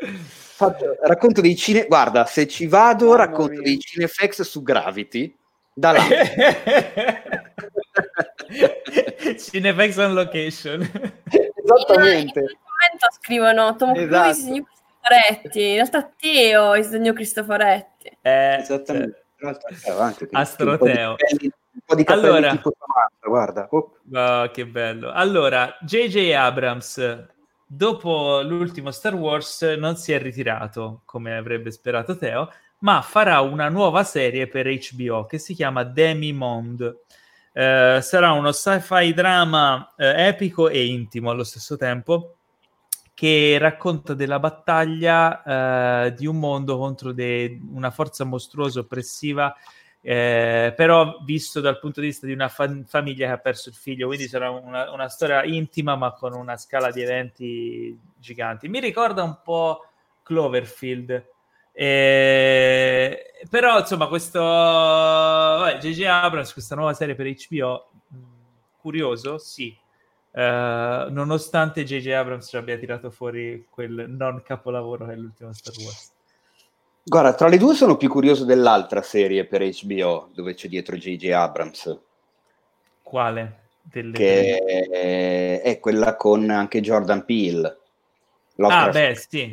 Faccio, racconto dei cine... Guarda, se ci vado, oh, racconto dei cinefx su Gravity. Da là. Cinefx on location. Esattamente. In, in commento scrivono Tom esatto. Cruise, signor Cristoforetti. In realtà Teo è il signor Cristoforetti. Eh, Esattamente. Eh, Astroteo. Un po' di capelli allora, tipo guarda. Oh. oh, che bello. Allora, J.J. Abrams, dopo l'ultimo Star Wars, non si è ritirato, come avrebbe sperato Teo, ma farà una nuova serie per HBO che si chiama Demi Monde. Eh, sarà uno sci-fi drama eh, epico e intimo allo stesso tempo che racconta della battaglia eh, di un mondo contro de- una forza mostruosa oppressiva eh, però visto dal punto di vista di una fa- famiglia che ha perso il figlio, quindi sarà una, una, storia intima ma con una scala di eventi giganti. Mi ricorda un po' Cloverfield, eh, però insomma questo J.J. Abrams, questa nuova serie per HBO, mm, curioso, sì. Uh, nonostante J.J. Abrams ci abbia tirato fuori quel non capolavoro che è l'ultimo Star Wars. Guarda, tra le due sono più curioso dell'altra serie per HBO dove c'è dietro J.J. Abrams. Quale? Delle... Che è, è quella con anche Jordan Peele. Ah, beh, sì.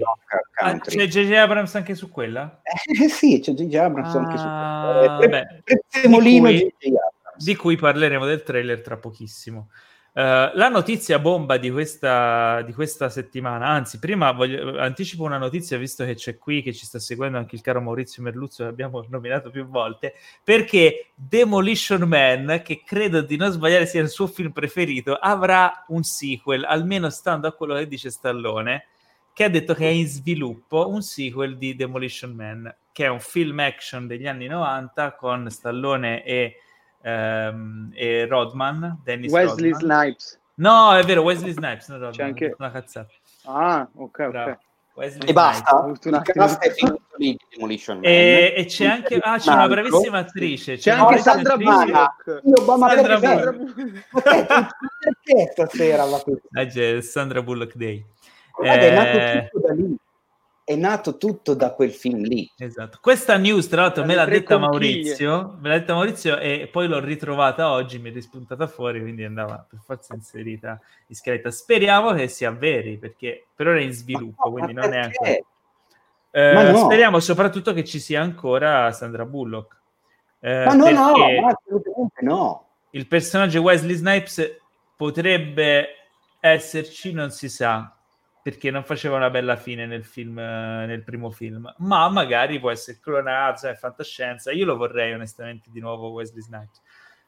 Ah, c'è J.J. Abrams anche su quella? Eh, sì, c'è J.J. Abrams ah, anche su quella. Eh, pre- Prezzemolino di cui, di cui parleremo del trailer tra pochissimo. Uh, la notizia bomba di questa, di questa settimana, anzi, prima voglio, anticipo una notizia visto che c'è qui, che ci sta seguendo anche il caro Maurizio Merluzzo, che abbiamo nominato più volte, perché Demolition Man, che credo di non sbagliare sia il suo film preferito, avrà un sequel, almeno stando a quello che dice Stallone, che ha detto che è in sviluppo un sequel di Demolition Man, che è un film action degli anni 90 con Stallone e ehm, e Rodman, Dennis Wesley Rodman. Snipes. No, è vero, Wesley Snipes, no, Rodman, C'è anche... una cazzata. Ah, ok, Bravo. ok. Wesley e basta, e, e, c'è anche ah, c'è una bravissima attrice c'è, c'è anche Sandra Bullock Sandra Bullock perché stasera c'è Sandra Bullock Day Guarda, è nato tutto da lì è nato tutto da quel film lì. Esatto. Questa news, tra l'altro, me l'ha detta Maurizio, me l'ha detta Maurizio e poi l'ho ritrovata oggi, mi è rispuntata fuori, quindi andava per forza inserita in scaletta. Speriamo che sia veri, perché per ora è in sviluppo, no, quindi non è ancora... Eh, no. Speriamo soprattutto che ci sia ancora Sandra Bullock. Eh, ma no, no, assolutamente no. Il personaggio Wesley Snipes potrebbe esserci, non si sa, perché non faceva una bella fine nel film, nel primo film, ma magari può essere clonato, è fantascienza. Io lo vorrei onestamente di nuovo Wesley Snipes.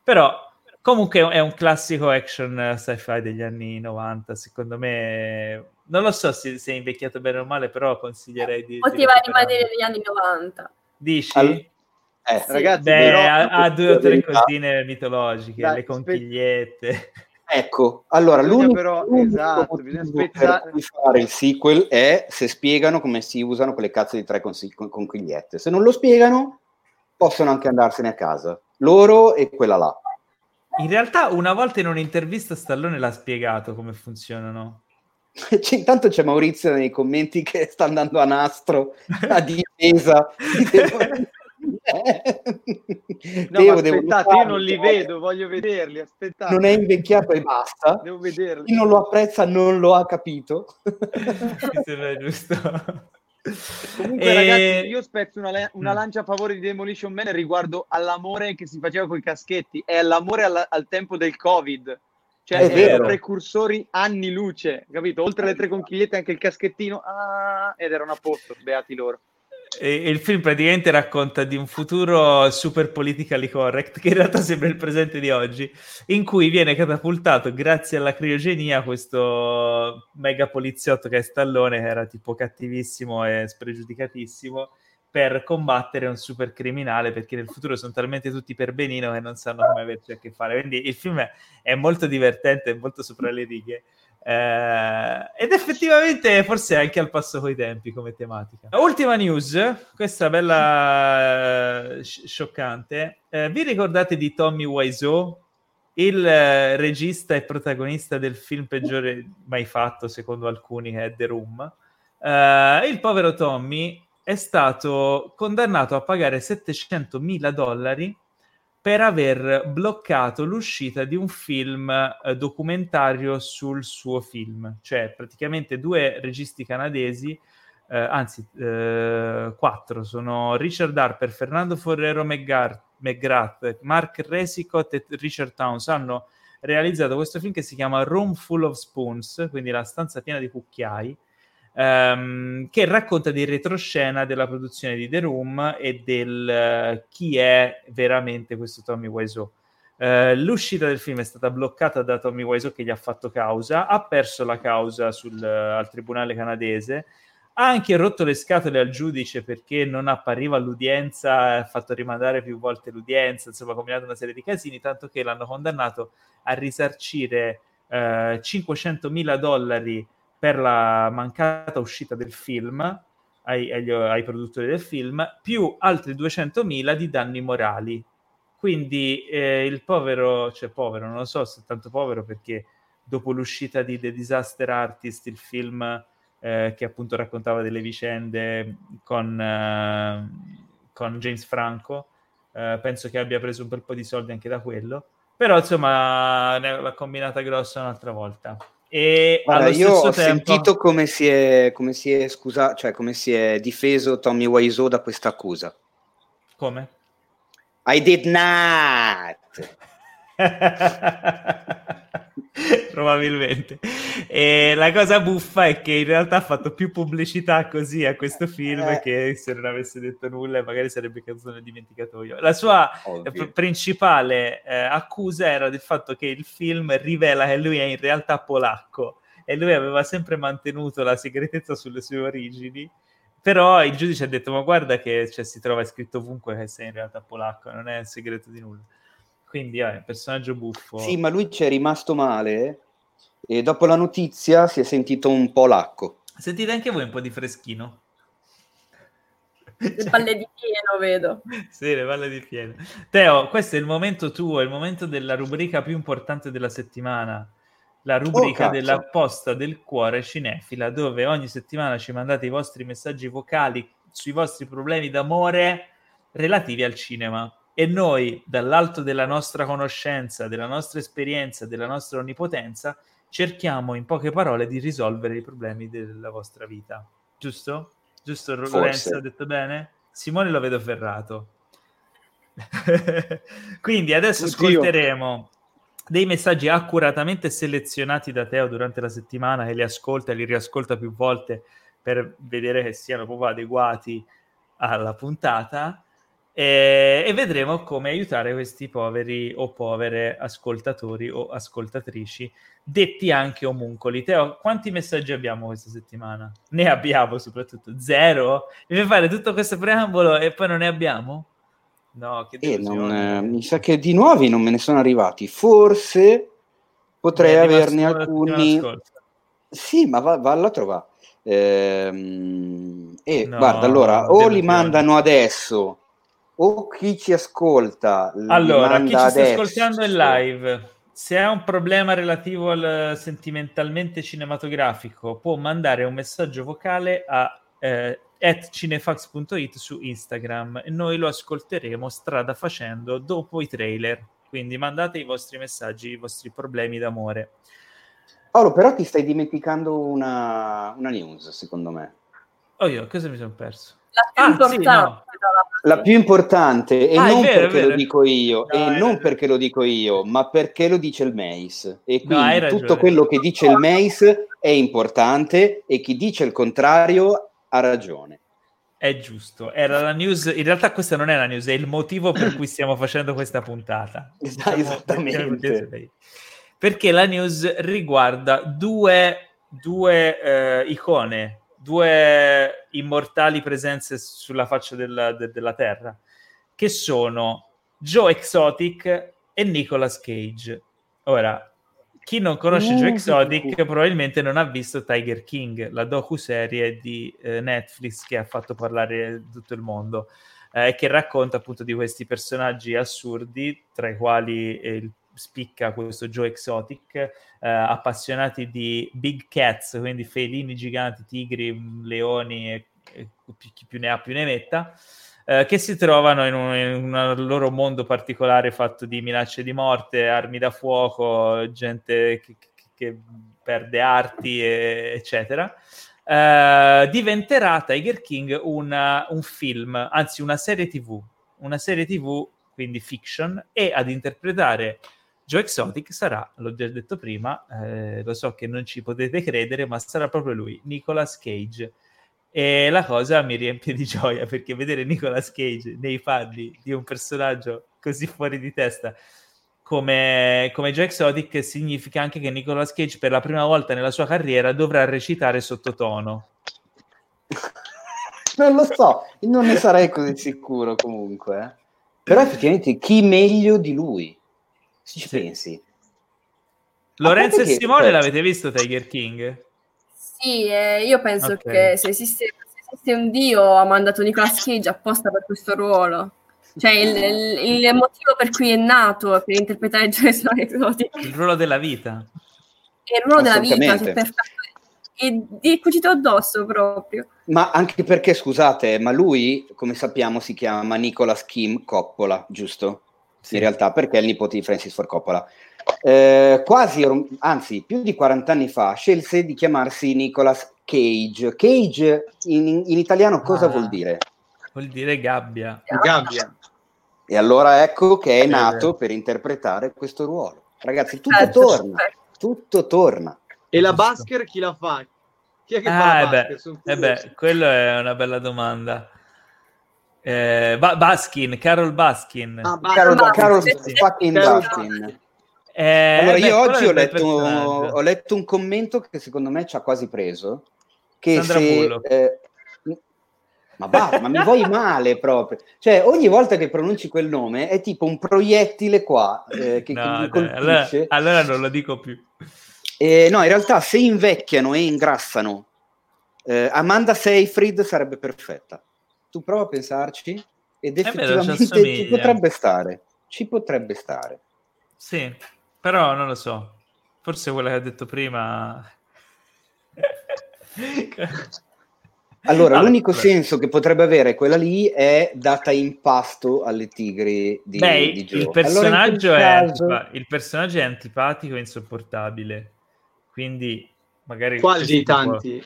Però comunque è un classico action sci-fi degli anni 90, secondo me non lo so se, se è invecchiato bene o male, però consiglierei di poteva di rimanere negli anni 90. Dici? All- eh, ragazzi, Beh, però, ha, ha, due o tre cosine mitologiche, dai, le conchigliette. Spe- Ecco, allora l'unico, però, l'unico esatto, per cui fare il sequel è se spiegano come si usano quelle cazzo di tre conchigliette. Se non lo spiegano, possono anche andarsene a casa. Loro e quella là. In realtà, una volta in un'intervista Stallone l'ha spiegato come funzionano. C'è, intanto c'è Maurizio nei commenti che sta andando a nastro a difesa di no, devo, aspettate, devo io non li vedo, voglio vederli. Aspettate. Non è invecchiato e basta. Devo vederli. Chi non lo apprezza non lo ha capito. Mi sembra giusto. Comunque, e... ragazzi, io spezzo una, una, mm. lancia a favore di Demolition Man riguardo all'amore che si faceva con i caschetti. È l'amore al, al tempo del Covid. Cioè, è erano precursori anni luce, capito? Oltre alle tre conchigliette, anche il caschettino, ah, ed erano a posto, beati loro. E, il film praticamente racconta di un futuro super politically correct, che in realtà sembra il presente di oggi, in cui viene catapultato grazie alla criogenia questo mega poliziotto che è Stallone, che era tipo cattivissimo e spregiudicatissimo, per combattere un super criminale, perché nel futuro sono talmente tutti per benino che non sanno come averci a che fare. Quindi il film è, è molto divertente, è molto sopra le righe. Eh, ed effettivamente forse è anche al passo coi tempi come tematica. Ultima news, questa bella uh, scioccante. Eh, vi ricordate di Tommy Wiseau? il eh, regista e protagonista del film peggiore mai fatto, secondo alcuni, che è The Room. Uh, il povero Tommy è stato condannato a pagare 700 mila dollari per aver bloccato l'uscita di un film eh, documentario sul suo film. Cioè, praticamente due registi canadesi, eh, anzi, eh, quattro, sono Richard Harper, Fernando Forrero McGrath, Mark Resicott e Richard Towns, hanno realizzato questo film che si chiama Room Full of Spoons, quindi la stanza piena di cucchiai, ehm, che racconta di retroscena della produzione di The Room e del uh, chi è veramente questo Tommy Wiseau. Uh, l'uscita del film è stata bloccata da Tommy Wiseau che gli ha fatto causa, ha perso la causa sul, uh, al tribunale canadese, ha anche rotto le scatole al giudice perché non appariva all'udienza, ha fatto rimandare più volte l'udienza, insomma ha combinato una serie di casini, tanto che l'hanno condannato a risarcire uh, 500 mila dollari per la mancata uscita del film ai, agli, ai produttori del film, più altri 200.000 di danni morali. Quindi eh, il povero, cioè povero, non lo so se è tanto povero perché dopo l'uscita di The Disaster Artist, il film eh, che appunto raccontava delle vicende con, eh, con James Franco, eh, penso che abbia preso un bel po' di soldi anche da quello. Però insomma ne l'ha combinata grossa un'altra volta. E Guarda, io ho tempo... sentito come si è, come si è scusa, cioè come si è difeso Tommy Wiseau da questa accusa. Come? I did not. probabilmente. E la cosa buffa è che in realtà ha fatto più pubblicità così a questo film eh. che se non avesse detto nulla magari sarebbe caduto nel dimenticatoio. La sua p- principale eh, accusa era del fatto che il film rivela che lui è in realtà polacco e lui aveva sempre mantenuto la segretezza sulle sue origini. Però il giudice ha detto: Ma guarda che cioè, si trova scritto ovunque che sei in realtà polacco, non è segreto di nulla. Quindi è eh, un personaggio buffo. Sì, ma lui ci è rimasto male e dopo la notizia si è sentito un po' lacco. Sentite anche voi un po' di freschino? Le palle di pieno, vedo. sì, le palle di pieno. Teo, questo è il momento tuo, è il momento della rubrica più importante della settimana. La rubrica oh, della posta del cuore cinefila, dove ogni settimana ci mandate i vostri messaggi vocali sui vostri problemi d'amore relativi al cinema e noi dall'alto della nostra conoscenza, della nostra esperienza, della nostra onnipotenza, cerchiamo in poche parole di risolvere i problemi della vostra vita. Giusto? Giusto Lorenzo ha detto bene? Simone lo vedo ferrato. Quindi adesso Oddio. ascolteremo dei messaggi accuratamente selezionati da Teo durante la settimana che li ascolta e li riascolta più volte per vedere che siano proprio adeguati alla puntata e, e, vedremo come aiutare questi poveri o povere ascoltatori o ascoltatrici, detti anche omuncoli. Teo, quanti messaggi abbiamo questa settimana? Ne abbiamo soprattutto zero? Deve fare tutto questo preambolo e poi non ne abbiamo? No, che eh, non, eh, mi sa che di nuovi non me ne sono arrivati. Forse potrei Beh, averne alcuni. Sì, ma va, valla a trovare. Ehm, e no, guarda, allora, o li mandano adesso o chi ci ascolta. Allora, chi ci sta ascoltando in live, se ha un problema relativo al sentimentalmente cinematografico, può mandare un messaggio vocale a eh, cinefax.it su Instagram e noi lo ascolteremo strada facendo dopo i trailer. Quindi mandate i vostri messaggi, i vostri problemi d'amore. Paolo, però ti stai dimenticando una, una news, secondo me. Oh io, cosa mi sono perso? La più ah, importante. Sì, no la più importante, e ah, non vero, perché lo dico io, no, e non perché lo dico io, ma perché lo dice il Mace. E quindi no, tutto quello che dice il Mace è importante e chi dice il contrario ha ragione. È giusto, era la news, in realtà questa non è la news, è il motivo per cui stiamo facendo questa puntata. Diciamo, Esattamente. Perché la news riguarda due, due eh, icone due immortali presenze sulla faccia della, de, della Terra, che sono Joe Exotic e Nicolas Cage. Ora, chi non conosce uh, Joe Exotic probabilmente non ha visto Tiger King, la docu-serie di eh, Netflix che ha fatto parlare tutto il mondo, eh, che racconta appunto di questi personaggi assurdi, tra i quali il spicca questo Joe Exotic, eh, appassionati di big cats, quindi felini giganti, tigri, leoni e, e chi più ne ha più ne metta, eh, che si trovano in un, in un, loro mondo particolare fatto di minacce di morte, armi da fuoco, gente che, che perde arti, e, eccetera. Uh, diventerà Tiger King una, un film, anzi una serie tv, una serie tv, quindi fiction, e ad interpretare Joe Exotic sarà, l'ho già detto prima, eh, lo so che non ci potete credere, ma sarà proprio lui, Nicolas Cage. E la cosa mi riempie di gioia perché vedere Nicolas Cage nei panni di un personaggio così fuori di testa come, come Joe Exotic significa anche che Nicolas Cage per la prima volta nella sua carriera dovrà recitare sottotono. non lo so, non ne sarei così sicuro comunque. Eh. Però effettivamente chi meglio di lui? Se ci sì. pensi. Lorenzo e Simone che... l'avete visto Tiger King? Sì, eh, io penso okay. che se esiste, se esiste un dio ha mandato Nicolas Cage apposta per questo ruolo. Cioè il, il, il, motivo per cui è nato per interpretare Jason Exotic. Il ruolo della vita. È il ruolo della vita, cioè, perfetto. E è cucito addosso proprio. Ma anche perché, scusate, ma lui, come sappiamo, si chiama Nicolas Kim Coppola, giusto? Sì. In realtà, perché è il nipote di Francis Ford Coppola. Eh, quasi, anzi, più di 40 anni fa, scelse di chiamarsi Nicolas Cage. Cage in, in italiano cosa ah, vuol dire? Vuol dire gabbia. Gabbia. E allora ecco che è nato per interpretare questo ruolo. Ragazzi, tutto certo, torna, tutto torna. E la Basker chi la fa? Chi è che ah, fa la beh, eh beh, quello è una bella domanda. Eh, ba- Baskin, Carol Baskin. Ah, Carol, Carol, Carol fucking Baskin. Eh, allora, beh, io oggi ho letto, ho letto, un commento che secondo me ci ha quasi preso. Che Sandra se, eh, ma va, ma mi vuoi male proprio. Cioè, ogni volta che pronunci quel nome è tipo un proiettile qua eh, che, no, che allora, allora, non lo dico più. Eh, no, in realtà se invecchiano e ingrassano, eh, Amanda Seyfried sarebbe perfetta. Tu prova a pensarci ed eh effettivamente ci potrebbe stare. Ci potrebbe stare. Sì, però non lo so. Forse quella che ha detto prima... Allora, allora, l'unico senso che potrebbe avere quella lì è data in pasto alle tigri di, Beh, di il, personaggio allora, caso... antipa- il personaggio è antipatico e insopportabile. Quindi magari... Quali dei tanti?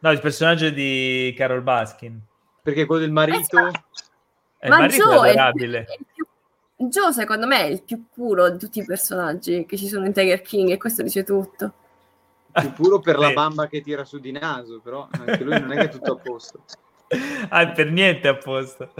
No, il personaggio di Carol Baskin. Perché quello del marito... Eh, Ma il Joe è adorabile. È più... Joe secondo me è il più puro di tutti i personaggi che ci sono in Tiger King e questo dice tutto più puro per la bamba che tira su di naso, però anche lui non è che è tutto a posto. Ah, per niente a posto.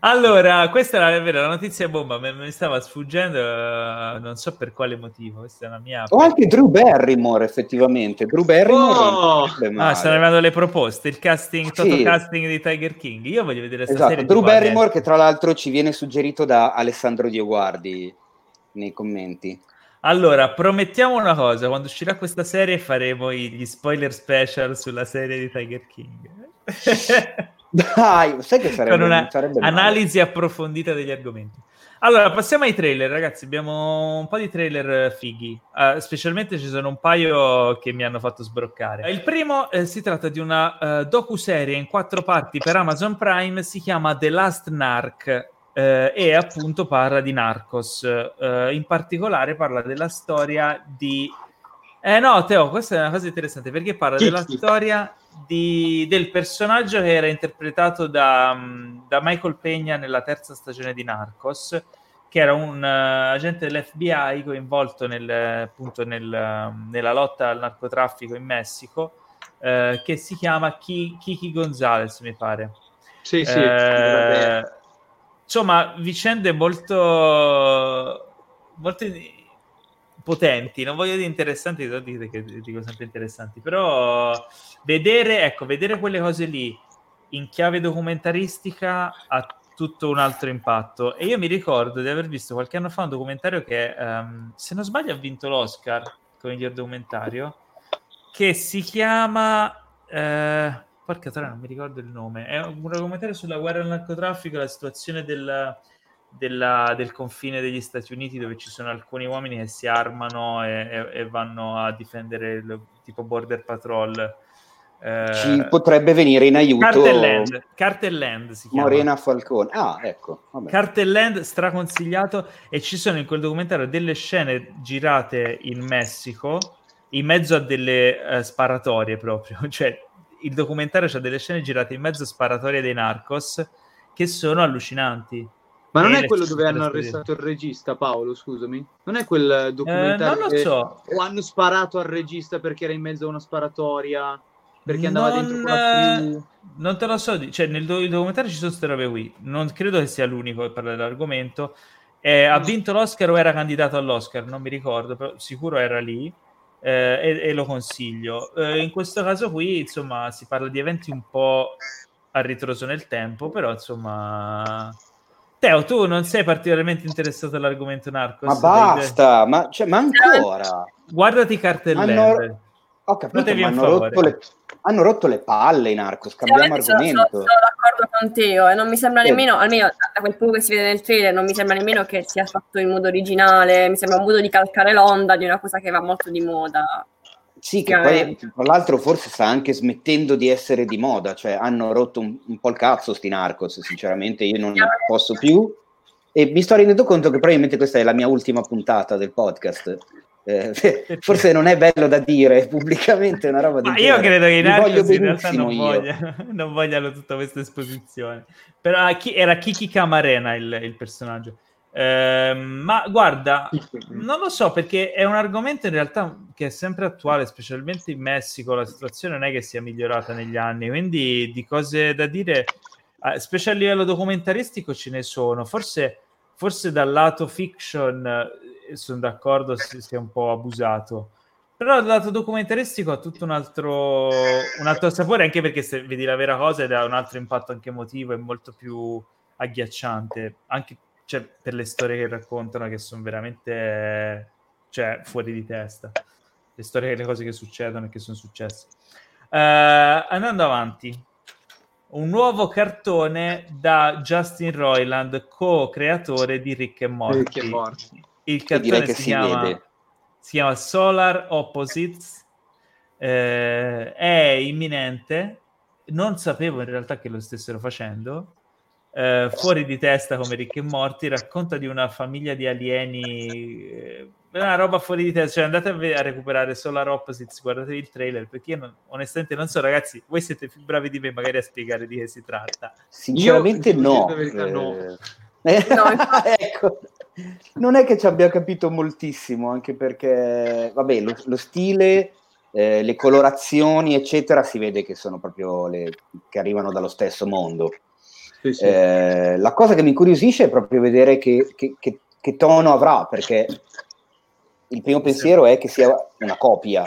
Allora, questa è vera, la notizia bomba mi, mi stava sfuggendo, uh, non so per quale motivo. Questa è una mia. O anche Drew Barrymore, effettivamente. Drew Barrymore. Oh! Ah, stanno arrivando le proposte. Il casting, sì. casting di Tiger King. Io voglio vedere questa esatto. Drew Barrymore, che tra l'altro ci viene suggerito da Alessandro Dioguardi nei commenti. Allora, promettiamo una cosa, quando uscirà questa serie faremo gli spoiler special sulla serie di Tiger King. Dai, sai che sarebbe, Con una sarebbe analisi approfondita degli argomenti. Allora, passiamo ai trailer, ragazzi. Abbiamo un po' di trailer fighi. Uh, specialmente ci sono un paio che mi hanno fatto sbroccare. Il primo eh, si tratta di una uh, docu-serie in quattro parti per Amazon Prime. Si chiama The Last Narc eh, e appunto parla di Narcos. Eh, in particolare parla della storia di... Eh no, Teo, questa è una cosa interessante perché parla Chi? della storia di, del personaggio che era interpretato da, mm, da, Michael Pegna nella terza stagione di Narcos, che era un uh, agente dell'FBI coinvolto nel, appunto nel, uh, nella lotta al narcotraffico in Messico, uh, che si chiama Kiki Gonzalez, mi pare. Sì, sì. Eh, insomma, vicende molto, molto potenti, non voglio dire interessanti, non dite che dico sempre interessanti, però vedere, ecco, vedere quelle cose lì in chiave documentaristica ha tutto un altro impatto. E io mi ricordo di aver visto qualche anno fa un documentario che, um, se non sbaglio, ha vinto l'Oscar come miglior documentario, che si chiama... Uh, porca troia, non mi ricordo il nome. È un documentario sulla guerra al narcotraffico, la situazione del, della, del confine degli Stati Uniti dove ci sono alcuni uomini che si armano e, e, e vanno a difendere il tipo Border Patrol. Eh, ci potrebbe venire in aiuto Cartelland, Cartelland si chiama Morena Falcone. Ah, ecco. Vabbè. Cartelland straconsigliato e ci sono in quel documentario delle scene girate in Messico in mezzo a delle uh, sparatorie proprio, cioè il documentario ha delle scene girate in mezzo a sparatorie dei narcos che sono allucinanti. Ma non è quello dove hanno arrestato il regista, Paolo, scusami? Non è quel documentario eh, non lo so. o hanno sparato al regista perché era in mezzo a una sparatoria? Perché andava non, dentro la più... Non te lo so, cioè nel do- documentario ci sono queste robe qui. Non credo che sia l'unico che parla dell'argomento. Eh, ha vinto l'Oscar o era candidato all'Oscar? Non mi ricordo, però sicuro era lì. Eh, e, e, lo consiglio. Eh, in questo caso qui, insomma, si parla di eventi un po' a ritroso nel tempo, però insomma Teo, tu non sei particolarmente interessato all'argomento narco? Ma basta, ma, cioè, ma, ancora. Guardati cartellette. Hanno... Ho capito, ma hanno rotto, le... hanno rotto, le, palle i narcos, cambiamo argomento. Sono, sono, d'accordo con Teo e non mi sembra nemmeno, almeno da quel poco che si vede nel trailer, non mi sembra nemmeno che sia fatto in modo originale, mi sembra un modo di calcare l'onda di una cosa che va molto di moda. Sì, che poi tra l'altro forse sta anche smettendo di essere di moda, cioè hanno rotto un, un po' il cazzo sti narcos, sinceramente io non ne posso più e mi sto rendendo conto che probabilmente questa è la mia ultima puntata del podcast. Eh, forse non è bello da dire pubblicamente una roba di Ma io credo che i narcos in realtà non, voglia, non, vogliano tutta questa esposizione. Però ah, chi, era Kiki Camarena il, il personaggio. Eh, ma guarda, non lo so perché è un argomento in realtà che è sempre attuale, specialmente in Messico. La situazione non è che sia migliorata negli anni, quindi di cose da dire, eh, specie a livello documentaristico, ce ne sono. Forse, forse dal lato fiction eh, sono d'accordo se sia un po' abusato. Però dal lato documentaristico ha tutto un altro, un altro sapore, anche perché se vedi la vera cosa ed ha un altro impatto anche emotivo, è molto più agghiacciante, anche cioè, per le storie che raccontano che sono veramente cioè, fuori di testa. Le storie, le cose che succedono e che sono successe. Uh, andando avanti, un nuovo cartone da Justin Roiland, co-creatore di Rick e Morty. Rick e Morty. Il cartone si, si, chiama, si, chiama, Solar Opposites. Eh, è imminente. Non sapevo in realtà che lo stessero facendo eh, fuori di testa come Rick e Morty, racconta di una famiglia di alieni, eh, una roba fuori di testa, cioè andate a, v- a recuperare Solar Opposites, guardatevi il trailer, perché io non, onestamente non so ragazzi, voi siete più bravi di me magari a spiegare di che si tratta. Sinceramente io, no. no. Eh, no ecco. Non è che ci abbia capito moltissimo, anche perché, vabbè, lo, lo stile... Eh, le colorazioni, eccetera, si vede che sono proprio le che arrivano dallo stesso mondo. Sì, sì. Eh, la cosa che mi incuriosisce è proprio vedere che, che, che, che tono avrà, perché il primo pensiero è che sia una copia.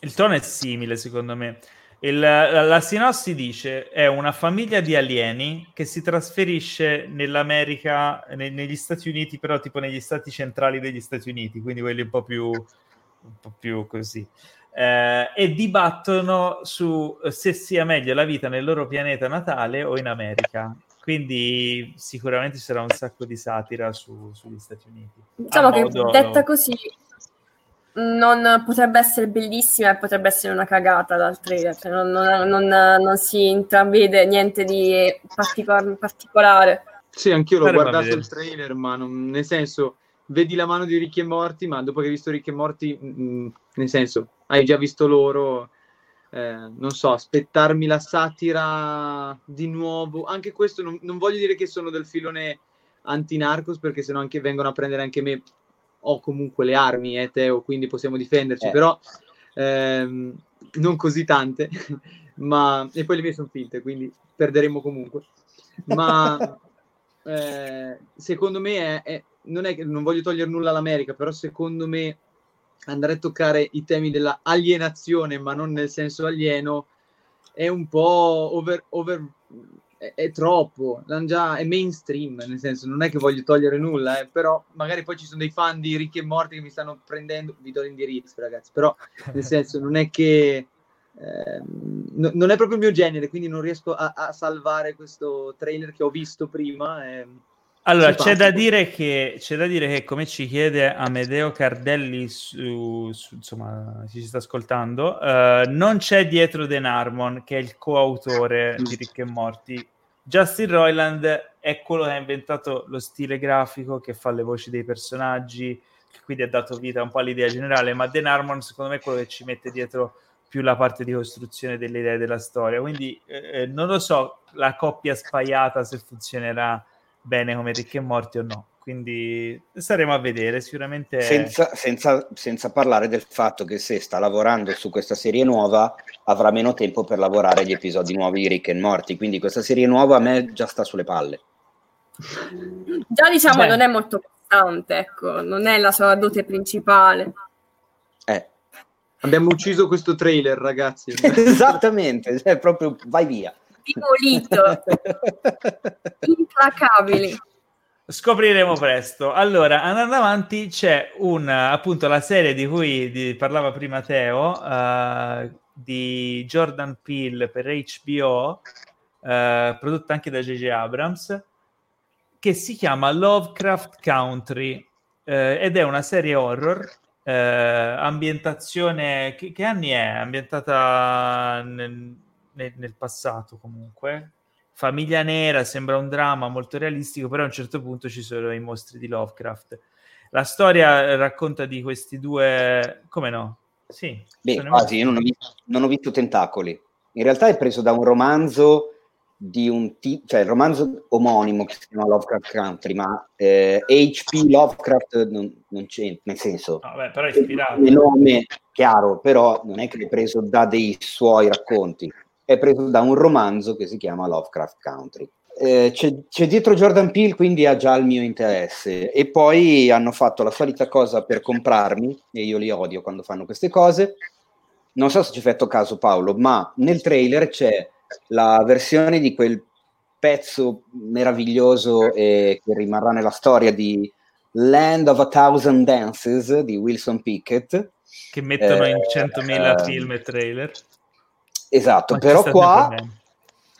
Il tono è simile, secondo me. Il, la, la, sinossi dice è una famiglia di alieni che si trasferisce nell'America, ne, negli Stati Uniti, però tipo negli stati centrali degli Stati Uniti, quindi quelli un po' più, un po più così eh, e dibattono su se sia meglio la vita nel loro pianeta natale o in America. Quindi sicuramente ci sarà un sacco di satira su, sugli Stati Uniti. Diciamo che modo... detta così non potrebbe essere bellissima e potrebbe essere una cagata dal trailer, cioè non, non, non, non, si intravede niente di particol- particolare. Sì, anch'io l'ho guardato il trailer, ma non, nel senso, vedi la mano di Ricchi e Morti, ma dopo che hai visto Ricchi e Morti, mh, mm, nel senso, hai già visto loro, eh, non so, aspettarmi la satira di nuovo. Anche questo non, non voglio dire che sono del filone anti-narcos, perché sennò anche vengono a prendere anche me. Ho comunque le armi, eh, Teo, quindi possiamo difenderci, eh. però ehm, non così tante. ma... E poi le mie sono finte, quindi perderemo comunque. Ma eh, secondo me è, è, non è che non voglio togliere nulla all'America, però secondo me andare a toccare i temi della alienazione, ma non nel senso alieno, è un po' over, over è, è, troppo, già, è mainstream, nel senso non è che voglio togliere nulla, eh, però magari poi ci sono dei fan di Ricchi e Morti che mi stanno prendendo, vi do l'indirizzo ragazzi, però nel senso non è che eh, no, non è proprio il mio genere, quindi non riesco a, a, salvare questo trailer che ho visto prima. Eh, Allora, c'è da, che, c'è da, dire che, come ci chiede Amedeo Cardelli, su, su, insomma, ci sta ascoltando, uh, non c'è dietro Den Harmon, che è il coautore di Rick e Morti. Justin Roiland è quello che ha inventato lo stile grafico, che fa le voci dei personaggi, che quindi ha dato vita un po' all'idea generale, ma Den Harmon secondo me è quello che ci mette dietro più la parte di costruzione delle idee della storia. Quindi eh, eh non lo so la coppia spaiata se funzionerà bene come Ricchi e Morti o no. Quindi staremo a vedere sicuramente. Senza, senza, senza, parlare del fatto che se sta lavorando su questa serie nuova avrà meno tempo per lavorare agli episodi nuovi di Rick e Morti. Quindi questa serie nuova a me già sta sulle palle. Già diciamo Beh. non è molto costante, ecco, non è la sua dote principale. Eh. Abbiamo ucciso questo trailer, ragazzi. Esattamente, cioè proprio vai via demolito. Implacabili. Scopriremo presto. Allora, andando avanti, c'è un appunto la serie di cui di, parlava prima Teo, uh, di Jordan Peele per HBO, uh, eh, prodotta anche da J.J. Abrams, che si chiama Lovecraft Country uh, ed è una serie horror. ambientazione che, che, anni è? Ambientata nel, nel, nel passato comunque. Famiglia nera sembra un dramma molto realistico, però a un certo punto ci sono i mostri di Lovecraft. La storia racconta di questi due, come no? Sì, Beh, quasi, io non ho, visto, non ho, visto, Tentacoli. In realtà è preso da un romanzo di un tipo, cioè il romanzo omonimo che si chiama Lovecraft Country, ma eh, H.P. Lovecraft non, non, c'è, nel senso... Vabbè, però è ispirato. Il nome chiaro, però non è che è preso da dei suoi racconti è preso da un romanzo che si chiama Lovecraft Country. Eh, c'è, c'è, dietro Jordan Peele, quindi ha già il mio interesse. E poi hanno fatto la solita cosa per comprarmi, e io li odio quando fanno queste cose. Non so se ci hai fatto caso, Paolo, ma nel trailer c'è la versione di quel pezzo meraviglioso e che rimarrà nella storia di Land of a Thousand Dances di Wilson Pickett. Che mettono eh, in 100.000 eh, film e trailer. Esatto, però qua,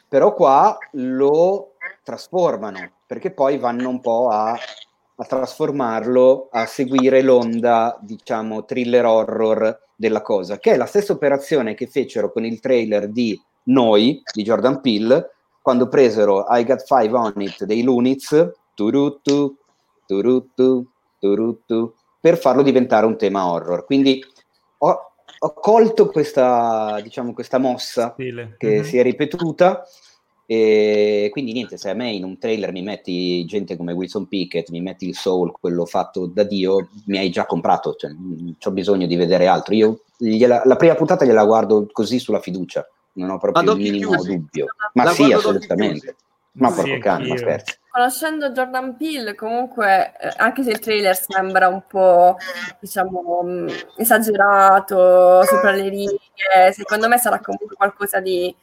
però qua, lo trasformano, perché poi vanno un po' a, a trasformarlo, a seguire l'onda, diciamo, thriller horror della cosa, che è la stessa operazione che fecero con il trailer di Noi, di Jordan Peele, quando presero I Got Five On It dei Lunits, turutu, turutu, turutu, per farlo diventare un tema horror. Quindi ho, ho colto questa, diciamo, questa mossa Stile. che mm-hmm. si è ripetuta e quindi niente, se a me in un trailer mi metti gente come Wilson Pickett, mi metti il soul, quello fatto da Dio, mi hai già comprato, cioè, non ho bisogno di vedere altro. Io gliela, la prima puntata gliela guardo così sulla fiducia, non ho proprio il minimo chiusi. dubbio. Ma la sì, assolutamente. Ma sì, porco cane, ma scherzi. Conoscendo Jordan Peele, comunque, eh, anche se il trailer sembra un po', diciamo, mm, esagerato, sopra le righe, secondo me sarà comunque qualcosa di,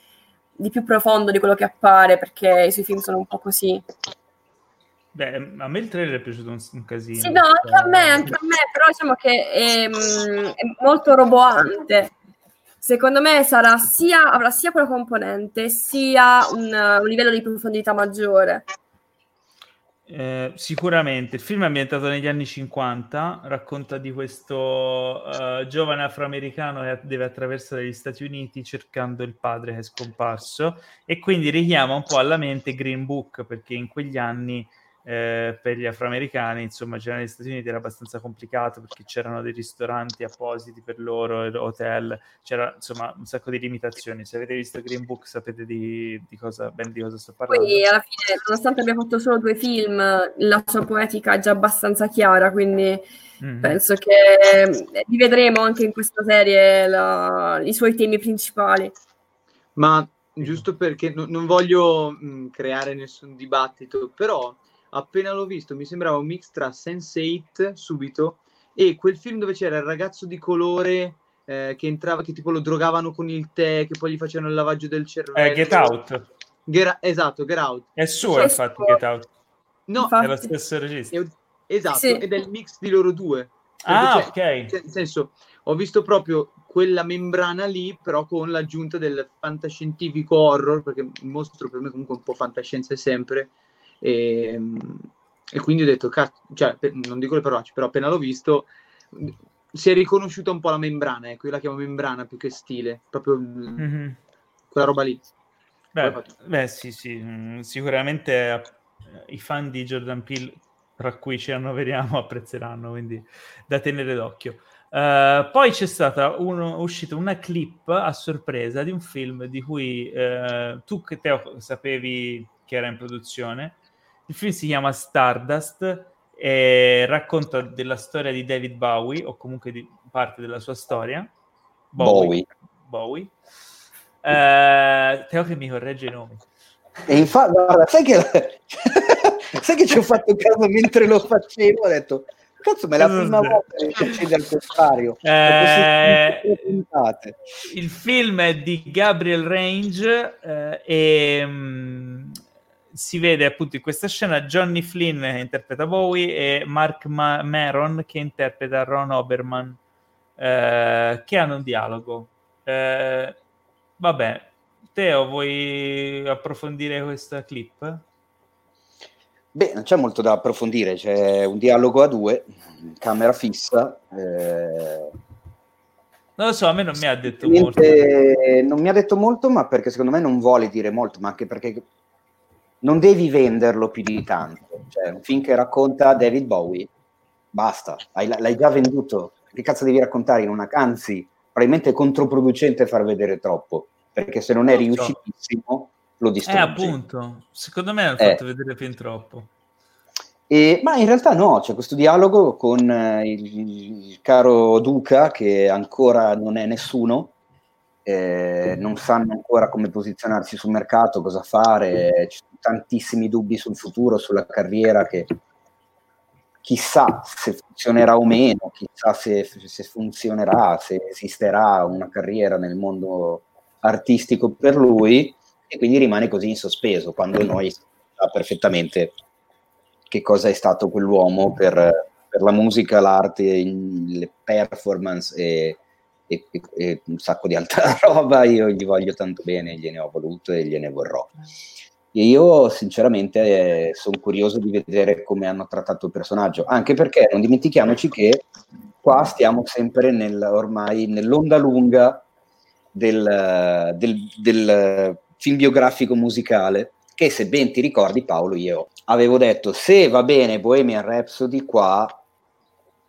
di più profondo di quello che appare, perché i suoi film sono un po' così. Beh, a me il trailer è piaciuto un, un casino. Sì, no, anche a me, anche a me, però diciamo che è, mm, è molto roboante secondo me sia, avrà sia quella componente sia un, un livello di profondità maggiore. Eh, sicuramente il film è ambientato negli anni 50, racconta di questo uh, giovane afroamericano che deve attraversare gli Stati Uniti cercando il padre che è scomparso e quindi richiama un po' alla mente Green Book perché in quegli anni eh, per gli afroamericani, insomma, girare negli Stati Uniti era abbastanza complicato perché c'erano dei ristoranti appositi per loro, hotel, c'era insomma un sacco di limitazioni. Se avete visto Green Book sapete di, di cosa, ben di cosa sto parlando. Poi alla fine, nonostante abbia fatto solo due film, la sua poetica è già abbastanza chiara, quindi mm-hmm. penso che rivedremo anche in questa serie la, i suoi temi principali. Ma giusto perché no, non voglio mh, creare nessun dibattito, però appena l'ho visto mi sembrava un mix tra Sense8 subito e quel film dove c'era il ragazzo di colore eh, che entrava, che tipo lo drogavano con il tè, che poi gli facevano il lavaggio del cervello. Eh, Get Out. Get, esatto, Get Out. È suo, infatti, Get Out. No, infatti. è lo stesso regista. esatto, sì. ed è il mix di loro due. Ah, ok. Cioè, nel senso, ho visto proprio quella membrana lì, però con l'aggiunta del fantascientifico horror, perché il mostro per me comunque un po' fantascienza è sempre, e, ehm, E quindi ho detto, cioè, non dico le parole, però appena l'ho visto si è riconosciuta un po' la membrana, ecco, io la chiamo membrana più che stile, proprio mm-hmm. quella roba lì. Beh, beh, sì, sì, mm, sicuramente eh, i fan di Jordan Peele, tra cui ci annoveriamo, apprezzeranno, quindi da tenere d'occhio. Uh, poi c'è stata uno, uscita una clip a sorpresa di un film di cui uh, tu che te sapevi che era in produzione. Il film si chiama Stardust e racconta della storia di David Bowie, o comunque di parte della sua storia. Bowie. Bowie. Uh, Teo che mi corregge i nomi. E infatti, guarda, sai che, sai che ci ho fatto caso mentre lo facevo? Ho detto, cazzo, ma è la prima volta che succede al contrario. Eh, il film è di Gabriel Range eh, e um, si vede appunto in questa scena Johnny Flynn che interpreta Bowie e Mark Ma- Maron che interpreta Ron Oberman eh, che hanno un dialogo eh, vabbè Teo vuoi approfondire questa clip? Beh, non c'è molto da approfondire, c'è un dialogo a due, camera fissa. Eh... Non lo so, a me non mi ha detto molto. Non mi ha detto molto, ma perché secondo me non vuole dire molto, ma anche perché non devi venderlo più di tanto. Cioè, un film che racconta David Bowie, basta, l'hai già venduto. Che cazzo devi raccontare in una... Anzi, probabilmente è controproducente far vedere troppo, perché se non è riuscitissimo lo distrugge. Eh, appunto, secondo me hanno eh. fatto vedere fin troppo. E, ma in realtà no, c'è questo dialogo con eh, il, il, caro Duca, che ancora non è nessuno, eh, non sanno ancora come posizionarsi sul mercato, cosa fare, ci tantissimi dubbi sul futuro, sulla carriera che chissà se funzionerà o meno, chissà se, se funzionerà, se esisterà una carriera nel mondo artistico per lui e quindi rimane così in sospeso quando noi sappiamo perfettamente che cosa è stato quell'uomo per, per la musica, l'arte, le performance e, e, e, un sacco di altra roba, io gli voglio tanto bene, gliene ho voluto e gliene vorrò. E io sinceramente eh, sono curioso di vedere come hanno trattato il personaggio, anche perché non dimentichiamoci che qua stiamo sempre nel, ormai nell'onda lunga del, del, del film biografico musicale, che se ben ti ricordi Paolo io avevo detto se va bene Bohemian Rhapsody qua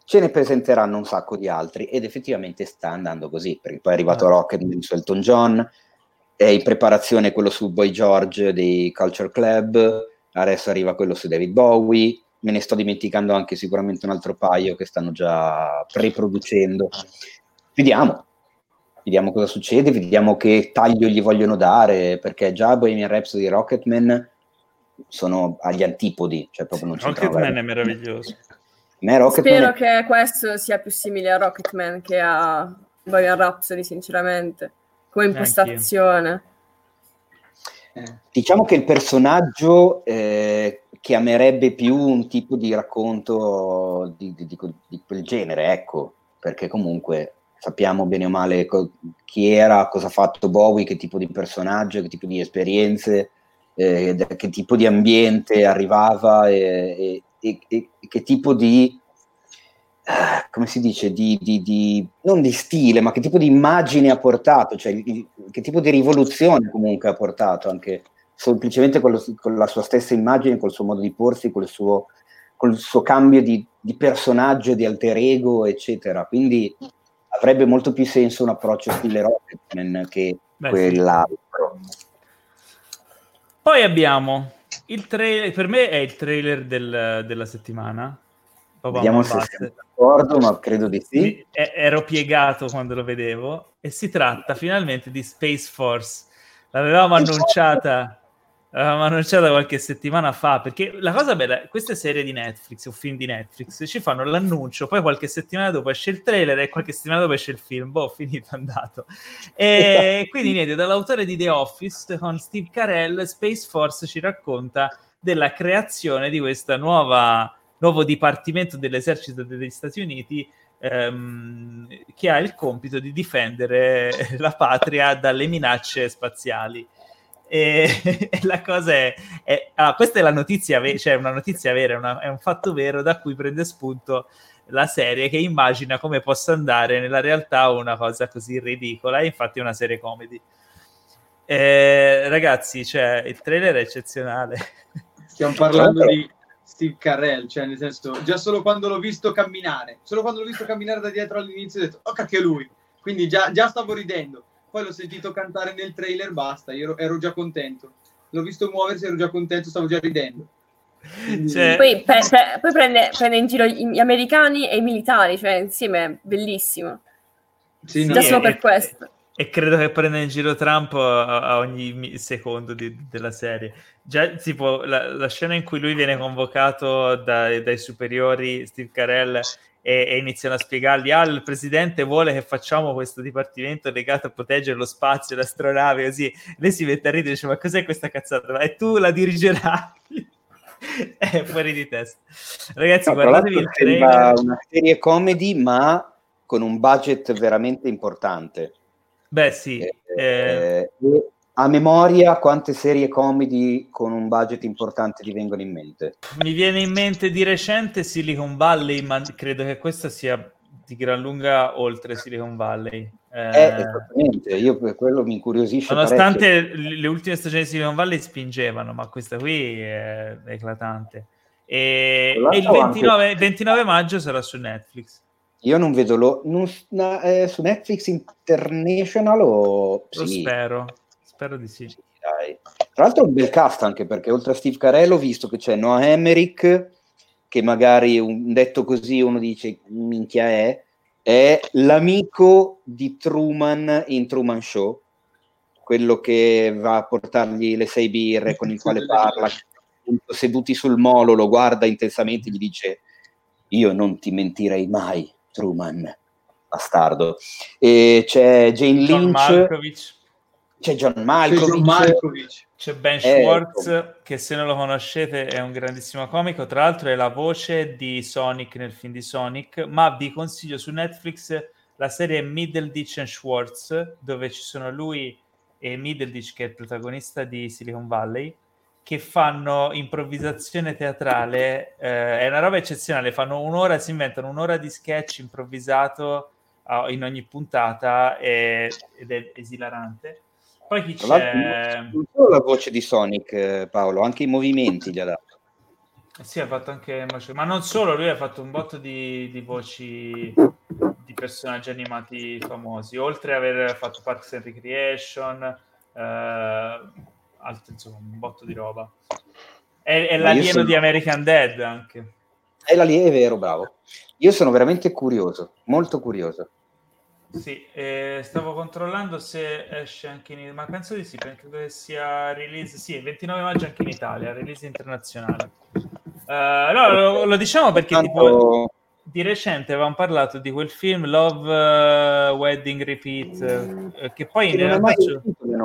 ce ne presenteranno un sacco di altri ed effettivamente sta andando così, perché poi è arrivato ah. Rocketman su Elton John, è in preparazione quello su Boy George dei Culture Club, adesso arriva quello su David Bowie, me ne sto dimenticando anche sicuramente un altro paio che stanno già preproducendo. Vediamo, vediamo cosa succede, vediamo che taglio gli vogliono dare, perché già Bohemian Rhapsody e Rocketman sono agli antipodi, cioè proprio non Rocketman è meraviglioso. Spero che questo sia più simile a Rocketman che a Bohemian Rhapsody, sinceramente, come impostazione. Diciamo che il personaggio eh, chiamerebbe più un tipo di racconto di, di, di, di, quel genere, ecco, perché comunque sappiamo bene o male co- chi era, cosa ha fatto Bowie, che tipo di personaggio, che tipo di esperienze, eh, da che tipo di ambiente arrivava e, e, e, che tipo di, come si dice, di, di, di, non di stile, ma che tipo di immagine ha portato, cioè il, che tipo di rivoluzione comunque ha portato anche semplicemente con, lo, con, la sua stessa immagine, col suo modo di porsi, col suo, col suo cambio di, di personaggio, di alter ego, eccetera. Quindi avrebbe molto più senso un approccio stile Rocketman che Beh, quell'altro. Poi abbiamo il trailer, per me è il trailer del, della settimana. Papà Vediamo se siamo d'accordo, ma credo di sì. ero piegato quando lo vedevo e si tratta finalmente di Space Force. L'avevamo annunciata L'avevamo annunciata qualche settimana fa perché la cosa bella, queste serie di Netflix o film di Netflix ci fanno l'annuncio, poi qualche settimana dopo esce il trailer e qualche settimana dopo esce il film. Boh, finito, andato. E quindi niente, dall'autore di The Office con Steve Carell, Space Force ci racconta della creazione di questo nuovo dipartimento dell'esercito degli Stati Uniti ehm, che ha il compito di difendere la patria dalle minacce spaziali. E, e la cosa è, è ah, questa è la notizia, cioè una notizia vera, una, è un fatto vero da cui prende spunto la serie che immagina come possa andare nella realtà una cosa così ridicola, e infatti è una serie comedy. Eh, ragazzi, cioè, il trailer è eccezionale. Stiamo parlando di Steve Carell, cioè nel senso, già solo quando l'ho visto camminare, solo quando l'ho visto camminare da dietro all'inizio ho detto, oh cacchio è lui, quindi già, già stavo ridendo poi l'ho sentito cantare nel trailer, basta, io ero, ero già contento. L'ho visto muoversi, ero già contento, stavo già ridendo. Cioè... Poi, pe- pe- poi prende, prende, in giro gli americani e i militari, cioè insieme, bellissimo. Sì, no, solo per questo. E credo che prenda in giro Trump a, a ogni secondo di, della serie. Già, tipo, la, la, scena in cui lui viene convocato dai, dai superiori, Steve Carell, e, e, iniziano a spiegargli ah il presidente vuole che facciamo questo dipartimento legato a proteggere lo spazio, le astronavi così. Lei si mette a ridere e dice ma cos'è questa cazzata? E tu la dirigerai? È fuori di testa. Ragazzi no, guardatevi il trailer. una serie comedy ma con un budget veramente importante beh sì eh, eh, eh a memoria quante serie comedy con un budget importante ti vengono in mente? Mi viene in mente di recente Silicon Valley, ma credo che questa sia di gran lunga oltre Silicon Valley. Eh, eh esattamente, io per quello mi incuriosisce. Nonostante parecchio. le ultime stagioni di Silicon Valley spingevano, ma questa qui è eclatante. E, e il 29, 29, maggio sarà su Netflix. Io non vedo lo... Non, eh, su Netflix International o... Lo sì. spero. Spero di sì. Dai. Tra l'altro è un bel cast anche perché oltre a Steve Carell ho visto che c'è Noah Emmerich, che magari un, detto così uno dice minchia è, è l'amico di Truman in Truman Show, quello che va a portargli le sei birre, con il quale parla, seduti sul molo, lo guarda intensamente e gli dice io non ti mentirei mai, Truman, bastardo. E c'è Jane Lynch. Malkovich c'è John Malkovich. C'è, John Malkovich. c'è Ben eh, Schwartz, ecco. che se non lo conoscete è un grandissimo comico. Tra l'altro è la voce di Sonic nel film di Sonic. Ma vi consiglio su Netflix la serie Middleditch and Schwartz, dove ci sono lui e Middleditch, che è il protagonista di Silicon Valley, che fanno improvvisazione teatrale. Eh, è una roba eccezionale. Fanno un'ora, si inventano un'ora di sketch improvvisato uh, in ogni puntata e, ed è esilarante poi chi c'è? Non solo la voce di Sonic, eh, Paolo, anche i movimenti gli ha dato. Sì, ha fatto anche... Ma non solo, lui ha fatto un botto di, di voci di personaggi animati famosi, oltre ad aver fatto Parks and Recreation, eh, altro, insomma, un botto di roba. È, è l'alieno sono... di American Dead anche. È l'alieno, è vero, bravo. Io sono veramente curioso, molto curioso. Sì, eh, stavo controllando se esce anche in Italia, ma penso di sì, penso che sia release, sì, il 29 maggio anche in Italia, release internazionale. Uh, no, lo, lo, diciamo perché Tanto... tipo, di recente avevamo parlato di quel film Love uh, Wedding Repeat, uh, che poi in realtà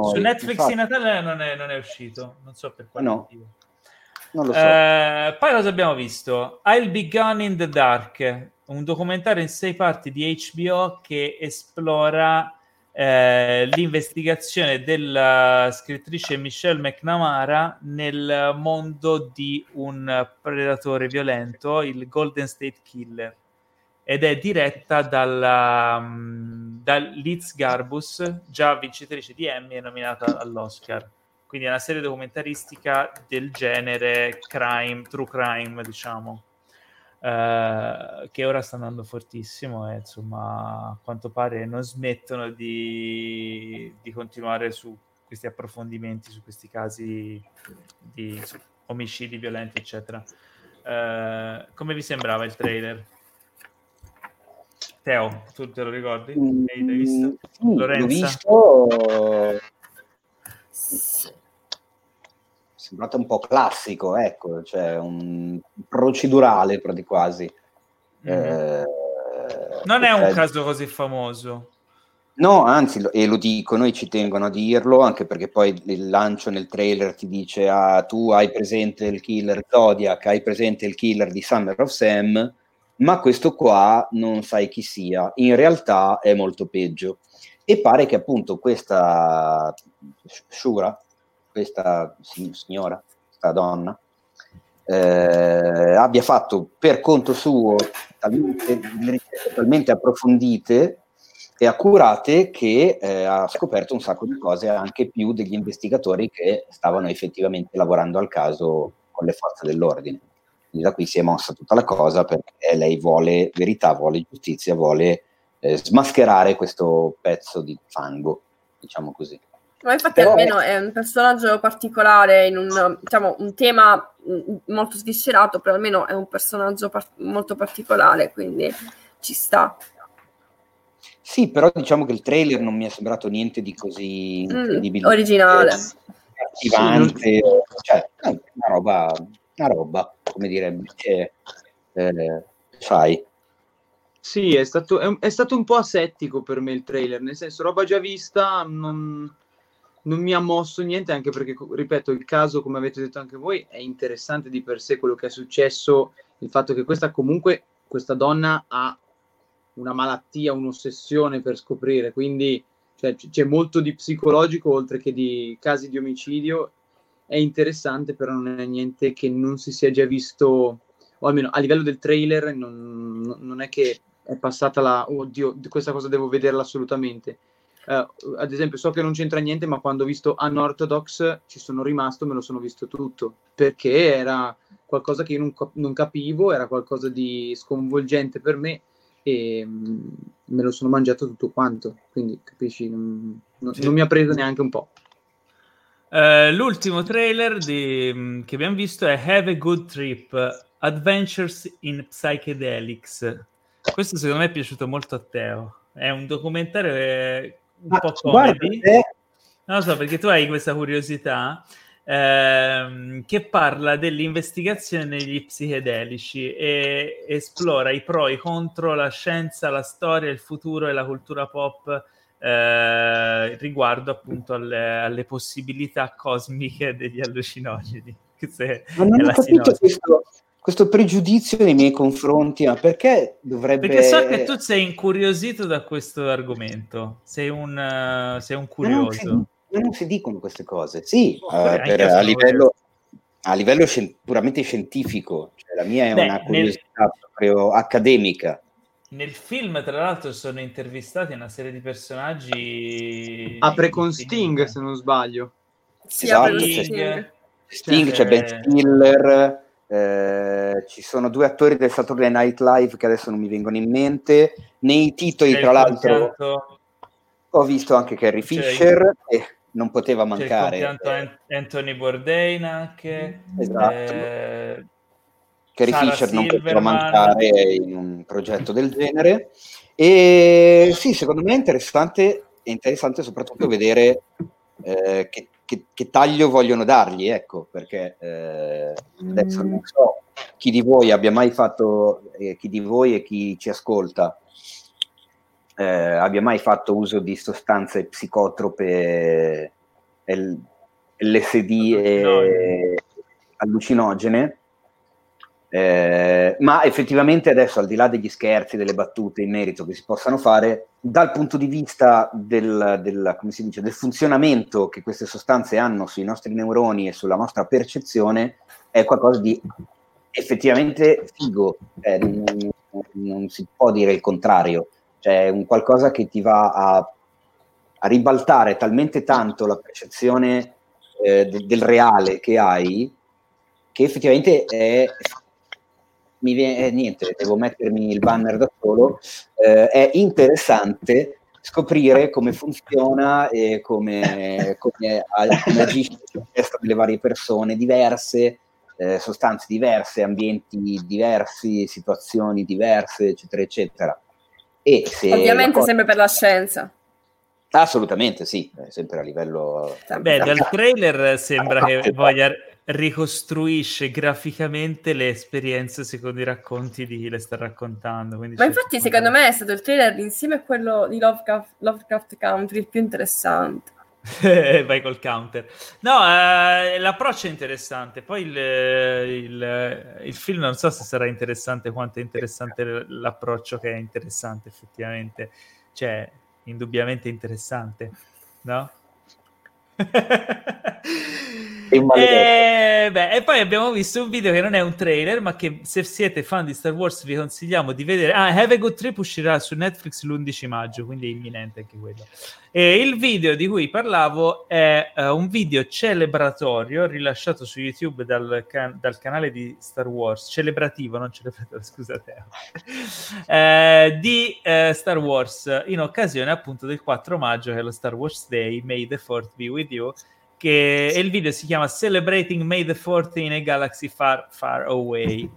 su, su Netflix infatti. in Natale non è, non è, uscito, non so per quale no. motivo. Non lo so. Uh, poi cosa abbiamo visto? I'll Be Gone in the Dark, un documentario in sei parti di HBO che esplora eh, l'investigazione della scrittrice Michelle McNamara nel mondo di un predatore violento, il Golden State Killer, ed è diretta dalla, um, da Liz Garbus, già vincitrice di Emmy e nominata all'Oscar. Quindi è una serie documentaristica del genere crime, true crime, diciamo. Uh, che ora sta andando fortissimo e insomma a quanto pare non smettono di, di continuare su questi approfondimenti su questi casi di omicidi violenti eccetera uh, come vi sembrava il trailer? Teo, tu te lo ricordi? Mm, L'hai visto? Lorenza? L'ho visto sembrato un po' classico, ecco, cioè un procedurale quasi. Mm. Eh, non è un cioè, caso così famoso. No, anzi, e lo dicono e ci tengono a dirlo, anche perché poi il lancio nel trailer ti dice ah, tu hai presente il killer Zodiac, hai presente il killer di Summer of Sam, ma questo qua non sai chi sia. In realtà è molto peggio. E pare che appunto questa Shura, questa signora, questa donna, eh, abbia fatto per conto suo talmente, talmente approfondite e accurate che eh, ha scoperto un sacco di cose anche più degli investigatori che stavano effettivamente lavorando al caso con le forze dell'ordine. Quindi da qui si è mossa tutta la cosa perché lei vuole verità, vuole giustizia, vuole eh, smascherare questo pezzo di fango, diciamo così. Ma infatti Però... almeno è un personaggio particolare in un, diciamo, un tema mm, molto sviscerato, però almeno è un personaggio par- molto particolare, quindi ci sta. Sì, però diciamo che il trailer non mi è sembrato niente di così mm, incredibile. Mm, originale. Attivante, sì. cioè, una roba, una roba, come dire, che, eh, sai. Sì, è stato, è, è stato un po' asettico per me il trailer, nel senso, roba già vista, non non mi ha mosso niente, anche perché, ripeto, il caso, come avete detto anche voi, è interessante di per sé quello che è successo, il fatto che questa comunque, questa donna ha una malattia, un'ossessione per scoprire, quindi cioè, c'è molto di psicologico oltre che di casi di omicidio, è interessante, però non è niente che non si sia già visto, o almeno a livello del trailer non, non è che è passata la, oddio, questa cosa devo vederla assolutamente Uh, ad esempio, so che non c'entra niente, ma quando ho visto Unorthodox ci sono rimasto, me lo sono visto tutto perché era qualcosa che io non, non capivo, era qualcosa di sconvolgente per me e um, me lo sono mangiato tutto quanto. Quindi, capisci, non, non, sì. non mi ha preso neanche un po'. Uh, l'ultimo trailer di, mm, che abbiamo visto è Have a Good Trip Adventures in Psychedelics. Questo secondo me è piaciuto molto a Teo. È un documentario che un Ma, po' comedy. Guarda, Non lo so, perché tu hai questa curiosità ehm, che parla dell'investigazione negli psichedelici e esplora i pro e i contro, la scienza, la storia, il futuro e la cultura pop eh, riguardo appunto alle, alle, possibilità cosmiche degli allucinogeni. Ma non ho capito questo, questo pregiudizio nei miei confronti, ma perché dovrebbe... Perché so che tu sei incuriosito da questo argomento, sei un, uh, sei un curioso. Ma non, si, non si, dicono queste cose, sì, oh, uh, per, a, livello, a livello scien- puramente scientifico, cioè, la mia è Beh, una curiosità nel... proprio accademica. Nel film, tra l'altro, sono intervistati una serie di personaggi... Apre con Sting, se non sbaglio. Sì, esatto, Sting, Sting, c'è Ben Stiller... Eh, ci sono due attori del Saturday Night Live che adesso non mi vengono in mente. Nei titoli, C'è tra l'altro, ho visto anche Carrie Fisher e non poteva mancare. C'è eh, Anthony Bourdain anche. Esatto. Eh, Carrie Sarah Fisher Silverman. non poteva mancare in un progetto del genere. E sì, secondo me è interessante, è interessante soprattutto vedere eh, che che, che, taglio vogliono dargli, ecco, perché eh, adesso non so chi di voi abbia mai fatto, eh, chi di voi e chi ci ascolta eh, abbia mai fatto uso di sostanze psicotrope, L- LSD e allucinogene eh, ma effettivamente adesso, al di là degli scherzi, delle battute in merito che si possano fare, dal punto di vista del, del, dice, del funzionamento che queste sostanze hanno sui nostri neuroni e sulla nostra percezione, è qualcosa di effettivamente figo. Eh, non, non, si può dire il contrario. Cioè, un qualcosa che ti va a, a ribaltare talmente tanto la percezione eh, de, del reale che hai, che effettivamente è mi viene, eh, niente, devo mettermi il banner da solo, eh, è interessante scoprire come funziona e come, come, come agisce la testa delle varie persone diverse, eh, sostanze diverse, ambienti diversi, situazioni diverse, eccetera, eccetera. E se Ovviamente cosa... sempre per la scienza. Assolutamente sì, sempre a livello... Beh, dal trailer sembra che voglia ricostruisce graficamente le esperienze secondo i racconti di chi le sta raccontando. Ma infatti, secondo me è stato il trailer insieme a quello di Lovecraft, Lovecraft Country il più interessante. Vai col counter. No, eh, l'approccio è interessante. Poi il, il, il, film non so se sarà interessante quanto è interessante l'approccio che è interessante effettivamente. Cioè, indubbiamente interessante, no? e, eh, beh, e, poi abbiamo visto un video che non è un trailer, ma che se siete fan di Star Wars vi consigliamo di vedere. Ah, Have a Good Trip uscirà su Netflix l'11 maggio, quindi è imminente anche quello. E il video di cui parlavo è uh, un video celebratorio rilasciato su YouTube dal, can- dal, canale di Star Wars, celebrativo, non celebrativo, scusate, eh, di eh, Star Wars in occasione appunto del 4 maggio, che è lo Star Wars Day, May the 4th be with you, che il video si chiama Celebrating May the 4th in a Galaxy Far, Far Away.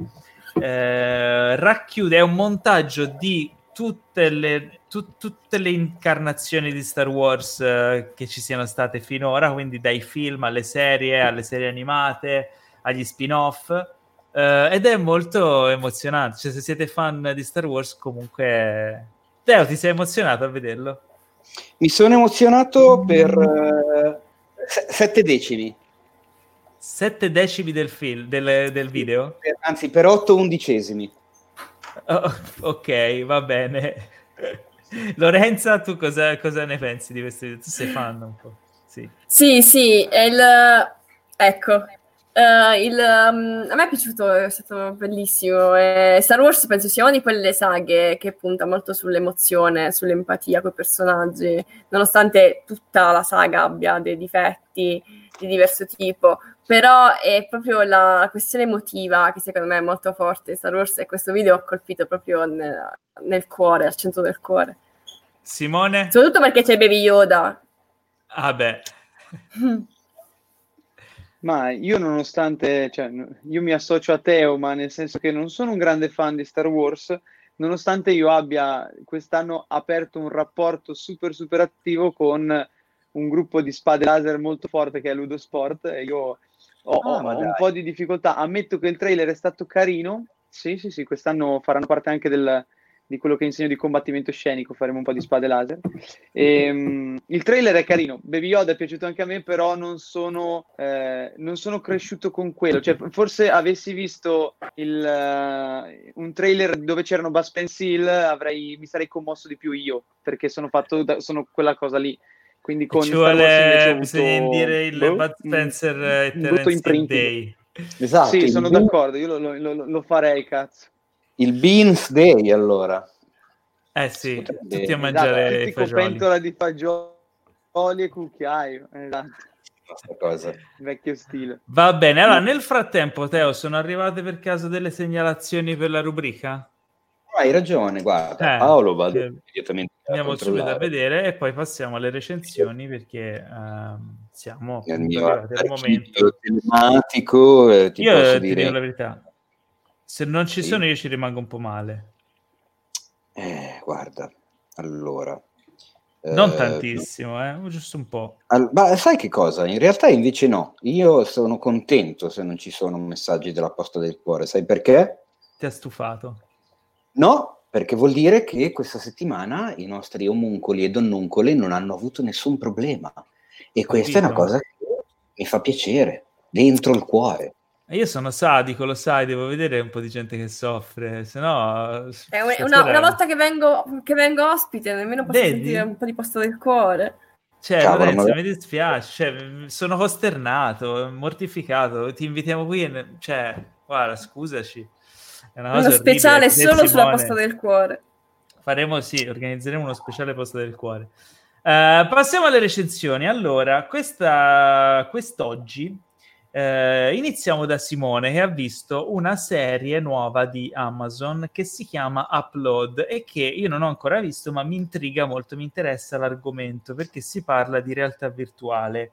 Eh, racchiude, è un montaggio di tutte le, tu, tutte le incarnazioni di Star Wars uh, che ci siano state finora, quindi dai film alle serie, alle serie animate, agli spin-off. Uh, ed è molto emozionante. Cioè, se siete fan di Star Wars, comunque. Teo, ti sei emozionato a vederlo? Mi sono emozionato per sette decimi. Sette decimi del, film, del, del video? Per, anzi, per otto undicesimi. Oh, ok, va bene. Lorenza, tu cosa, cosa, ne pensi di questo video? Tu sei fan un po'? Sì, sì, sì il... ecco, Uh, il, um, a me è piaciuto, è stato bellissimo. E Star Wars penso sia una di quelle saghe che punta molto sull'emozione, sull'empatia con i personaggi, nonostante tutta la saga abbia dei difetti di diverso tipo. Però è proprio la questione emotiva che secondo me è molto forte. Star Wars e questo video ha colpito proprio nel, nel cuore, al centro del cuore. Simone? Soprattutto perché c'è Baby Yoda. Ah beh. Ma io nonostante, cioè, io mi associo a Teo, ma nel senso che non sono un grande fan di Star Wars, nonostante io abbia quest'anno aperto un rapporto super super attivo con un gruppo di spade laser molto forte che è Ludo Sport e io ho, ah, ho un po' di difficoltà. Ammetto che il trailer è stato carino, sì sì sì, quest'anno faranno parte anche del, di quello che insegno di combattimento scenico, faremo un po' di spade laser. E, um, il trailer è carino, Baby Yoda è piaciuto anche a me, però non sono, eh, non sono cresciuto con quello. Cioè, forse avessi visto il, uh, un trailer dove c'erano Bass Pencil, avrei, mi sarei commosso di più io, perché sono fatto da, sono quella cosa lì. Quindi con ci vuole, bisogna dire il boh, Bud Spencer e Terence Day. Esatto, sì, sono d'accordo, io lo, lo, lo farei, cazzo. Il Beans Day, allora. Eh sì, Potrebbe... tutti a mangiare esatto, tutti pentola di fagioli e cucchiaio. Esatto. Cosa. Vecchio stile. Va bene, allora nel frattempo, Teo, sono arrivate per caso delle segnalazioni per la rubrica? Hai ragione, guarda, eh, Paolo vado immediatamente Andiamo subito a vedere e poi passiamo alle recensioni perché uh, siamo al momento telematico. Eh, ti io posso dire... dico la verità, se non ci sì. sono io ci rimango un po' male. Eh, guarda, allora... Non eh, tantissimo, eh, giusto un po'. Al, ma sai che cosa? In realtà invece no. Io sono contento se non ci sono messaggi della posta del cuore. Sai perché? Ti ha stufato? No, perché vuol dire che questa settimana i nostri omuncoli e donnuncoli non hanno avuto nessun problema. E questa è una cosa che mi fa piacere, dentro il cuore. Io sono sadico, lo sai, devo vedere un po' di gente che soffre, se no... Una, una, volta che vengo, che vengo, ospite, nemmeno posso Vedi? sentire un po' di posto del cuore. Cioè, Cavolo, Lorenzo, mi dispiace, cioè, sono costernato, mortificato, ti invitiamo qui, e... cioè, guarda, scusaci. È una uno speciale solo sulla posta del cuore. Faremo, sì, organizzeremo uno speciale posta del cuore. Uh, passiamo alle recensioni. Allora, questa, quest'oggi eh, iniziamo da Simone che ha visto una serie nuova di Amazon che si chiama Upload e che io non ho ancora visto ma mi intriga molto, mi interessa l'argomento perché si parla di realtà virtuale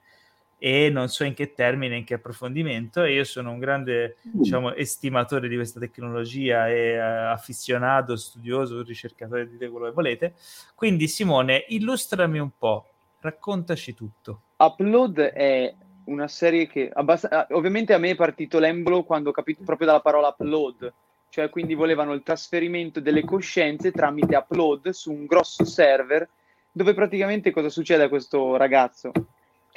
e non so in che termine, in che approfondimento e io sono un grande mm. diciamo, estimatore di questa tecnologia e uh, affizionato, studioso, ricercatore, dite quello che volete. Quindi Simone, illustrami un po', raccontaci tutto. Upload è una serie che abbast- ah, ovviamente a me è partito l'embolo quando ho capito proprio dalla parola upload, cioè quindi volevano il trasferimento delle coscienze tramite upload su un grosso server dove praticamente cosa succede a questo ragazzo?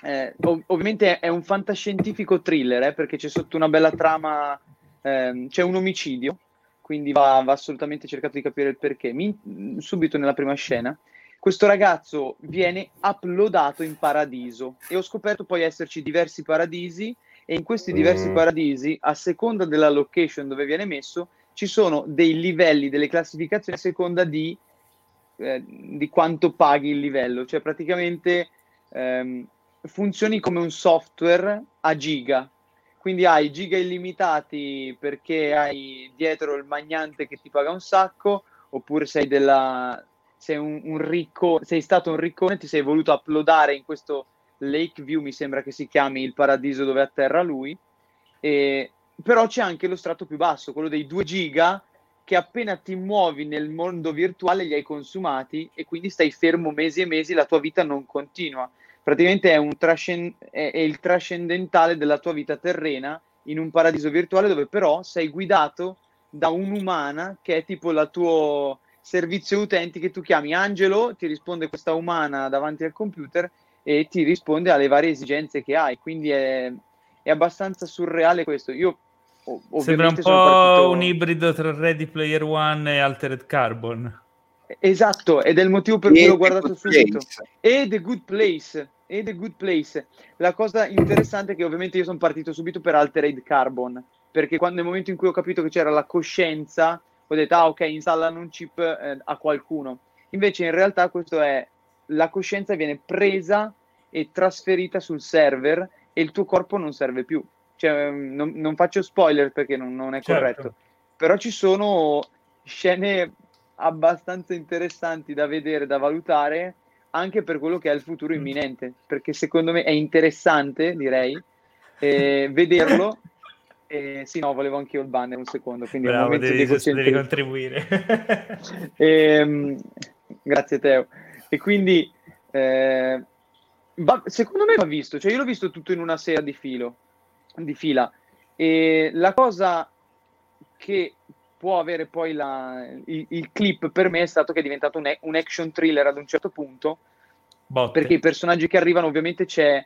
Eh, ov- ovviamente è un fantascientifico thriller eh, perché c'è sotto una bella trama, ehm, c'è un omicidio, quindi va, va, assolutamente cercato di capire il perché. Mi, subito nella prima scena questo ragazzo viene uploadato in paradiso e ho scoperto poi esserci diversi paradisi e in questi diversi mm. paradisi, a seconda della location dove viene messo, ci sono dei livelli, delle classificazioni a seconda di, eh, di quanto paghi il livello. Cioè praticamente ehm, funzioni come un software a giga. Quindi hai giga illimitati perché hai dietro il magnante che ti paga un sacco, oppure sei, della, sei un, un ricco, sei stato un riccone, ti sei voluto uploadare in questo Lakeview mi sembra che si chiami il paradiso dove atterra lui, e, però c'è anche lo strato più basso, quello dei 2 giga che appena ti muovi nel mondo virtuale li hai consumati e quindi stai fermo mesi e mesi, la tua vita non continua. Praticamente è, trascend- è, è il trascendentale della tua vita terrena in un paradiso virtuale dove però sei guidato da un'umana che è tipo il tuo servizio utenti che tu chiami Angelo, ti risponde questa umana davanti al computer e ti risponde alle varie esigenze che hai. Quindi è, è abbastanza surreale questo. Io Sembra un po' partito... un ibrido tra Ready Player One e Altered Carbon. Esatto, ed è il motivo per cui l'ho guardato subito. E The Good Place. E The Good Place. La cosa interessante è che ovviamente io sono partito subito per Altered Carbon, perché quando nel momento in cui ho capito che c'era la coscienza, ho detto, ah ok, installano un chip eh, a qualcuno. Invece in realtà questo è, la coscienza viene presa e trasferita sul server e il tuo corpo non serve più. Cioè, non, non faccio spoiler perché non, non è certo. corretto, però ci sono scene abbastanza interessanti da vedere, da valutare, anche per quello che è il futuro mm. imminente, perché secondo me è interessante, direi, eh, vederlo. Eh, sì, no, volevo anche io il banner un secondo, quindi Bravo, devi, devi contribuire. eh, grazie Teo. E quindi eh, va, secondo me va visto, cioè io l'ho visto tutto in una sera di filo, di fila. E la cosa che può avere poi la, il, il, clip per me è stato che è diventato un, un action thriller ad un certo punto. Botte. Perché i personaggi che arrivano ovviamente c'è...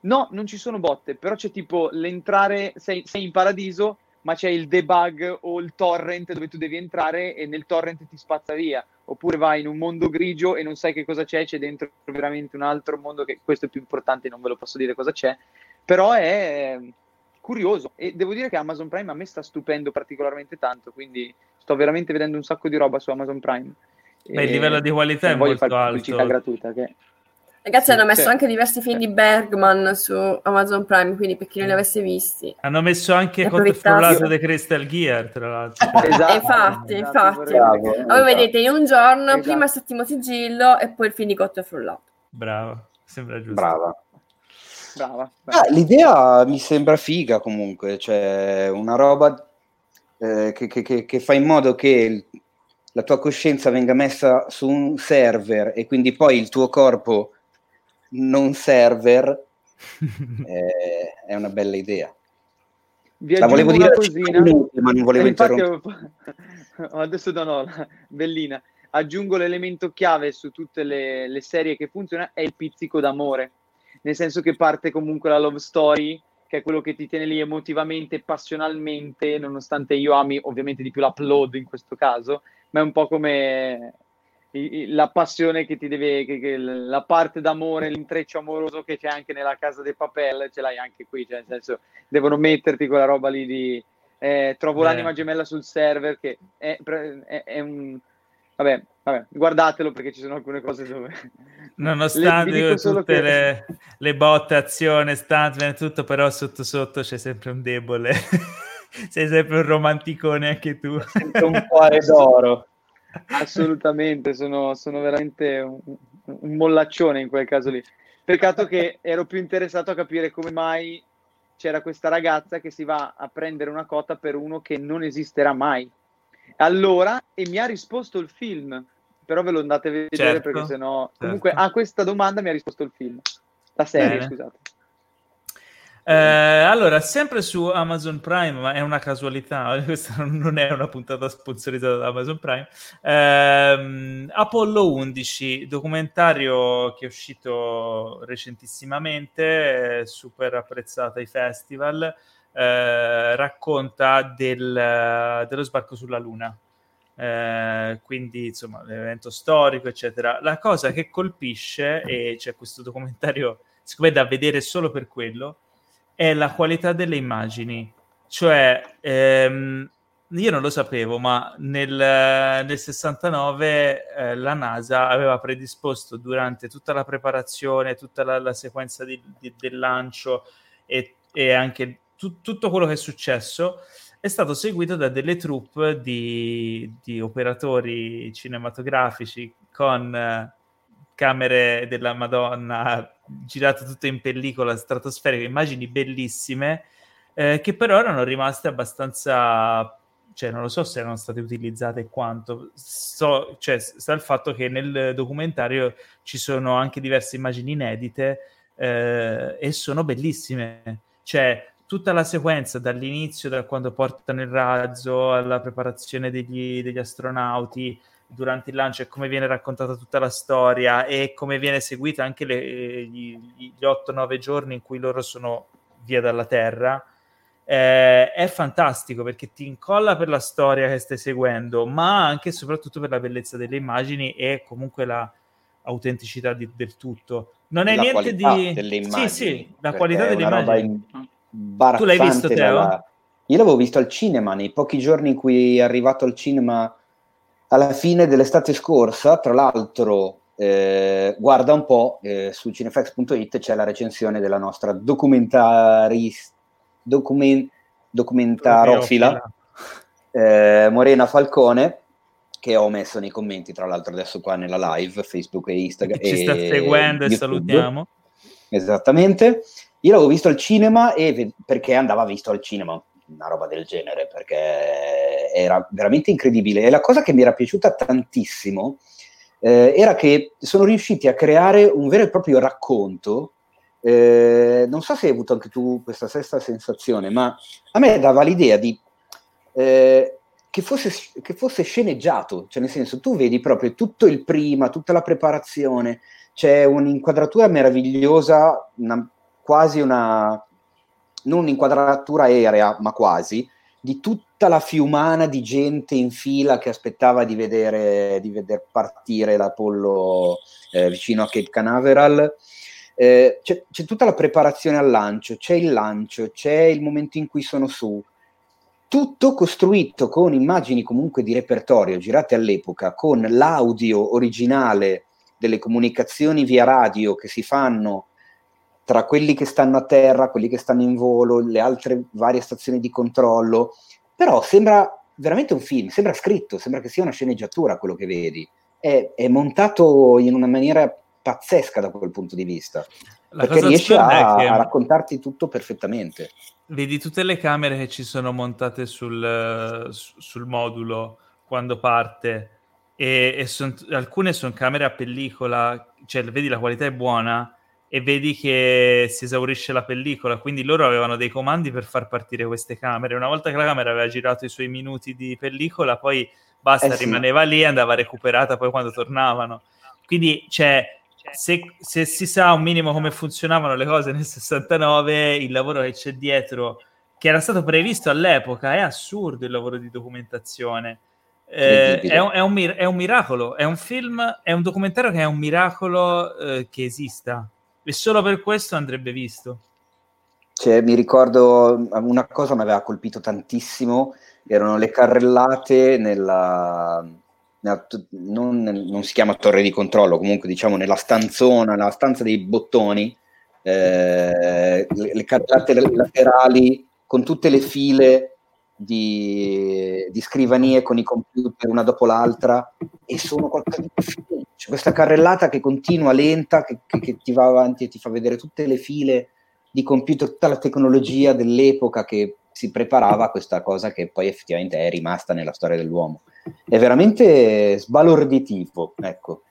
No, non ci sono botte, però c'è tipo l'entrare, sei, sei in paradiso, ma c'è il debug o il torrent dove tu devi entrare e nel torrent ti spazza via oppure vai in un mondo grigio e non sai che cosa c'è, c'è dentro veramente un altro mondo che questo è più importante, non ve lo posso dire cosa c'è, però è curioso e devo dire che Amazon Prime a me sta stupendo particolarmente tanto, quindi sto veramente vedendo un sacco di roba su Amazon Prime. Beh, il livello di qualità è molto alto. gratuita che Ragazzi, hanno messo sì. anche diversi film di Bergman su Amazon Prime, quindi per chi non li avesse visti. Hanno messo anche Conte frullato di Crystal Gear, tra l'altro. Esatto, infatti, esatto, infatti. Bravo, Voi esatto. vedete in un giorno, esatto. prima il settimo sigillo e poi il film di Cotto frullato. Bravo, sembra giusto. Brava. Brava, brava. Ah, l'idea mi sembra figa comunque, cioè una roba eh, che, che, che, fa in modo che la tua coscienza venga messa su un server e quindi poi il tuo corpo non server eh, è una bella idea. Vi la volevo dire cosina, minuti, ma non volevo interrompere. Adesso no, no, bellina. Aggiungo l'elemento chiave su tutte le, le serie che funziona, è il pizzico d'amore. Nel senso che parte comunque la love story, che è quello che ti tiene lì emotivamente, passionalmente, nonostante io ami ovviamente di più l'upload in questo caso, ma è un po' come la passione che ti deve, che, che la parte d'amore, l'intreccio amoroso che c'è anche nella casa dei papel, ce l'hai anche qui, cioè nel senso devono metterti quella roba lì di eh, trovo Beh. l'anima gemella sul server che è, è, è, un vabbè, vabbè, guardatelo perché ci sono alcune cose dove nonostante le, tutte che... le, le, botte, azione, stuntman tutto, però sotto sotto c'è sempre un debole. Sei sempre un romanticone anche tu. Sempre un cuore d'oro Assolutamente, sono, sono veramente un, un, mollaccione in quel caso lì. Peccato che ero più interessato a capire come mai c'era questa ragazza che si va a prendere una cota per uno che non esisterà mai. Allora, e mi ha risposto il film, però ve lo andate a vedere certo, perché sennò... Certo. Comunque a questa domanda mi ha risposto il film, la serie, Bene. scusate. Eh, allora, sempre su Amazon Prime, ma è una casualità, questa non è una puntata sponsorizzata da Amazon Prime. Eh, Apollo 11, documentario che è uscito recentissimamente, super apprezzato ai festival, eh, racconta del, dello sbarco sulla Luna. eh, quindi insomma l'evento storico eccetera la cosa che colpisce e c'è questo documentario siccome è da vedere solo per quello è la qualità delle immagini. Cioè ehm, io non lo sapevo, ma nel, nel 69 eh, la NASA aveva predisposto durante tutta la preparazione, tutta la, la sequenza di, di, del lancio e, e anche tu, tutto quello che è successo è stato seguito da delle troupe di, di operatori cinematografici con eh, camere della Madonna girate tutte in pellicola stratosferica, immagini bellissime, eh, che però erano rimaste abbastanza cioè non lo so se erano state utilizzate e quanto, so, cioè, sta il fatto che nel documentario ci sono anche diverse immagini inedite eh, e sono bellissime, cioè tutta la sequenza dall'inizio, da quando portano il razzo alla preparazione degli, degli astronauti durante il lancio e come viene raccontata tutta la storia e come viene seguita anche le, gli, gli 8-9 giorni in cui loro sono via dalla Terra eh, è fantastico perché ti incolla per la storia che stai seguendo, ma anche e soprattutto per la bellezza delle immagini e comunque la autenticità di, del tutto. Non è la niente di... delle immagini. Sì, sì, la qualità delle immagini. Tu l'hai visto, Teo? Dalla... Io l'avevo visto al cinema, nei pochi giorni in cui è arrivato al cinema alla fine dell'estate scorsa, tra l'altro eh, guarda un po', eh, su cinefax.it c'è la recensione della nostra documentarista document- documentarofila eh, Morena Falcone che ho messo nei commenti tra l'altro adesso qua nella live Facebook e Instagram ci sta seguendo e salutiamo. Esattamente. Io l'avevo visto al cinema e perché andava visto al cinema una roba del genere perché era veramente incredibile. E la cosa che mi era piaciuta tantissimo eh, era che sono riusciti a creare un vero e proprio racconto. Eh, non so se hai avuto anche tu questa stessa sensazione, ma a me dava l'idea di, eh, che, fosse, che, fosse, sceneggiato, cioè nel senso tu vedi proprio tutto il prima, tutta la preparazione, c'è un'inquadratura meravigliosa, una, quasi una, non un'inquadratura aerea, ma quasi, di tutta la fiumana di gente in fila che aspettava di vedere, di vedere partire l'Apollo eh, vicino a Cape Canaveral. Eh, c'è, c'è, tutta la preparazione al lancio, c'è il lancio, c'è il momento in cui sono su, tutto costruito con immagini comunque di repertorio girate all'epoca, con l'audio originale delle comunicazioni via radio che si fanno tra quelli che stanno a terra, quelli che stanno in volo, le altre varie stazioni di controllo, però sembra veramente un film, sembra scritto, sembra che sia una sceneggiatura quello che vedi. È, è montato in una maniera pazzesca da quel punto di vista. La perché riesce a, a, raccontarti tutto perfettamente. Vedi tutte le camere che ci sono montate sul, sul modulo quando parte e, e son, alcune sono camere a pellicola, cioè vedi la qualità è buona e vedi che si esaurisce la pellicola, quindi loro avevano dei comandi per far partire queste camere. Una volta che la camera aveva girato i suoi minuti di pellicola, poi basta, eh sì. rimaneva lì e andava recuperata poi quando tornavano. Quindi c'è se, se, si sa un minimo come funzionavano le cose nel 69, il lavoro che c'è dietro, che era stato previsto all'epoca, è assurdo il lavoro di documentazione. Eh, è, un, è, un, è, un, miracolo, è un film, è un documentario che è un miracolo eh, che esista e solo per questo andrebbe visto. Cioè, mi ricordo una cosa mi aveva colpito tantissimo, erano le carrellate nella, non, non, si chiama torre di controllo, comunque diciamo nella stanzona, nella stanza dei bottoni, eh, le, le carrellate laterali con tutte le file di, di, scrivanie con i computer una dopo l'altra e sono qualcosa di c'è questa carrellata che continua lenta che, che, che, ti va avanti e ti fa vedere tutte le file di computer, tutta la tecnologia dell'epoca che si preparava a questa cosa che poi effettivamente è rimasta nella storia dell'uomo è veramente sbalorditivo, ecco.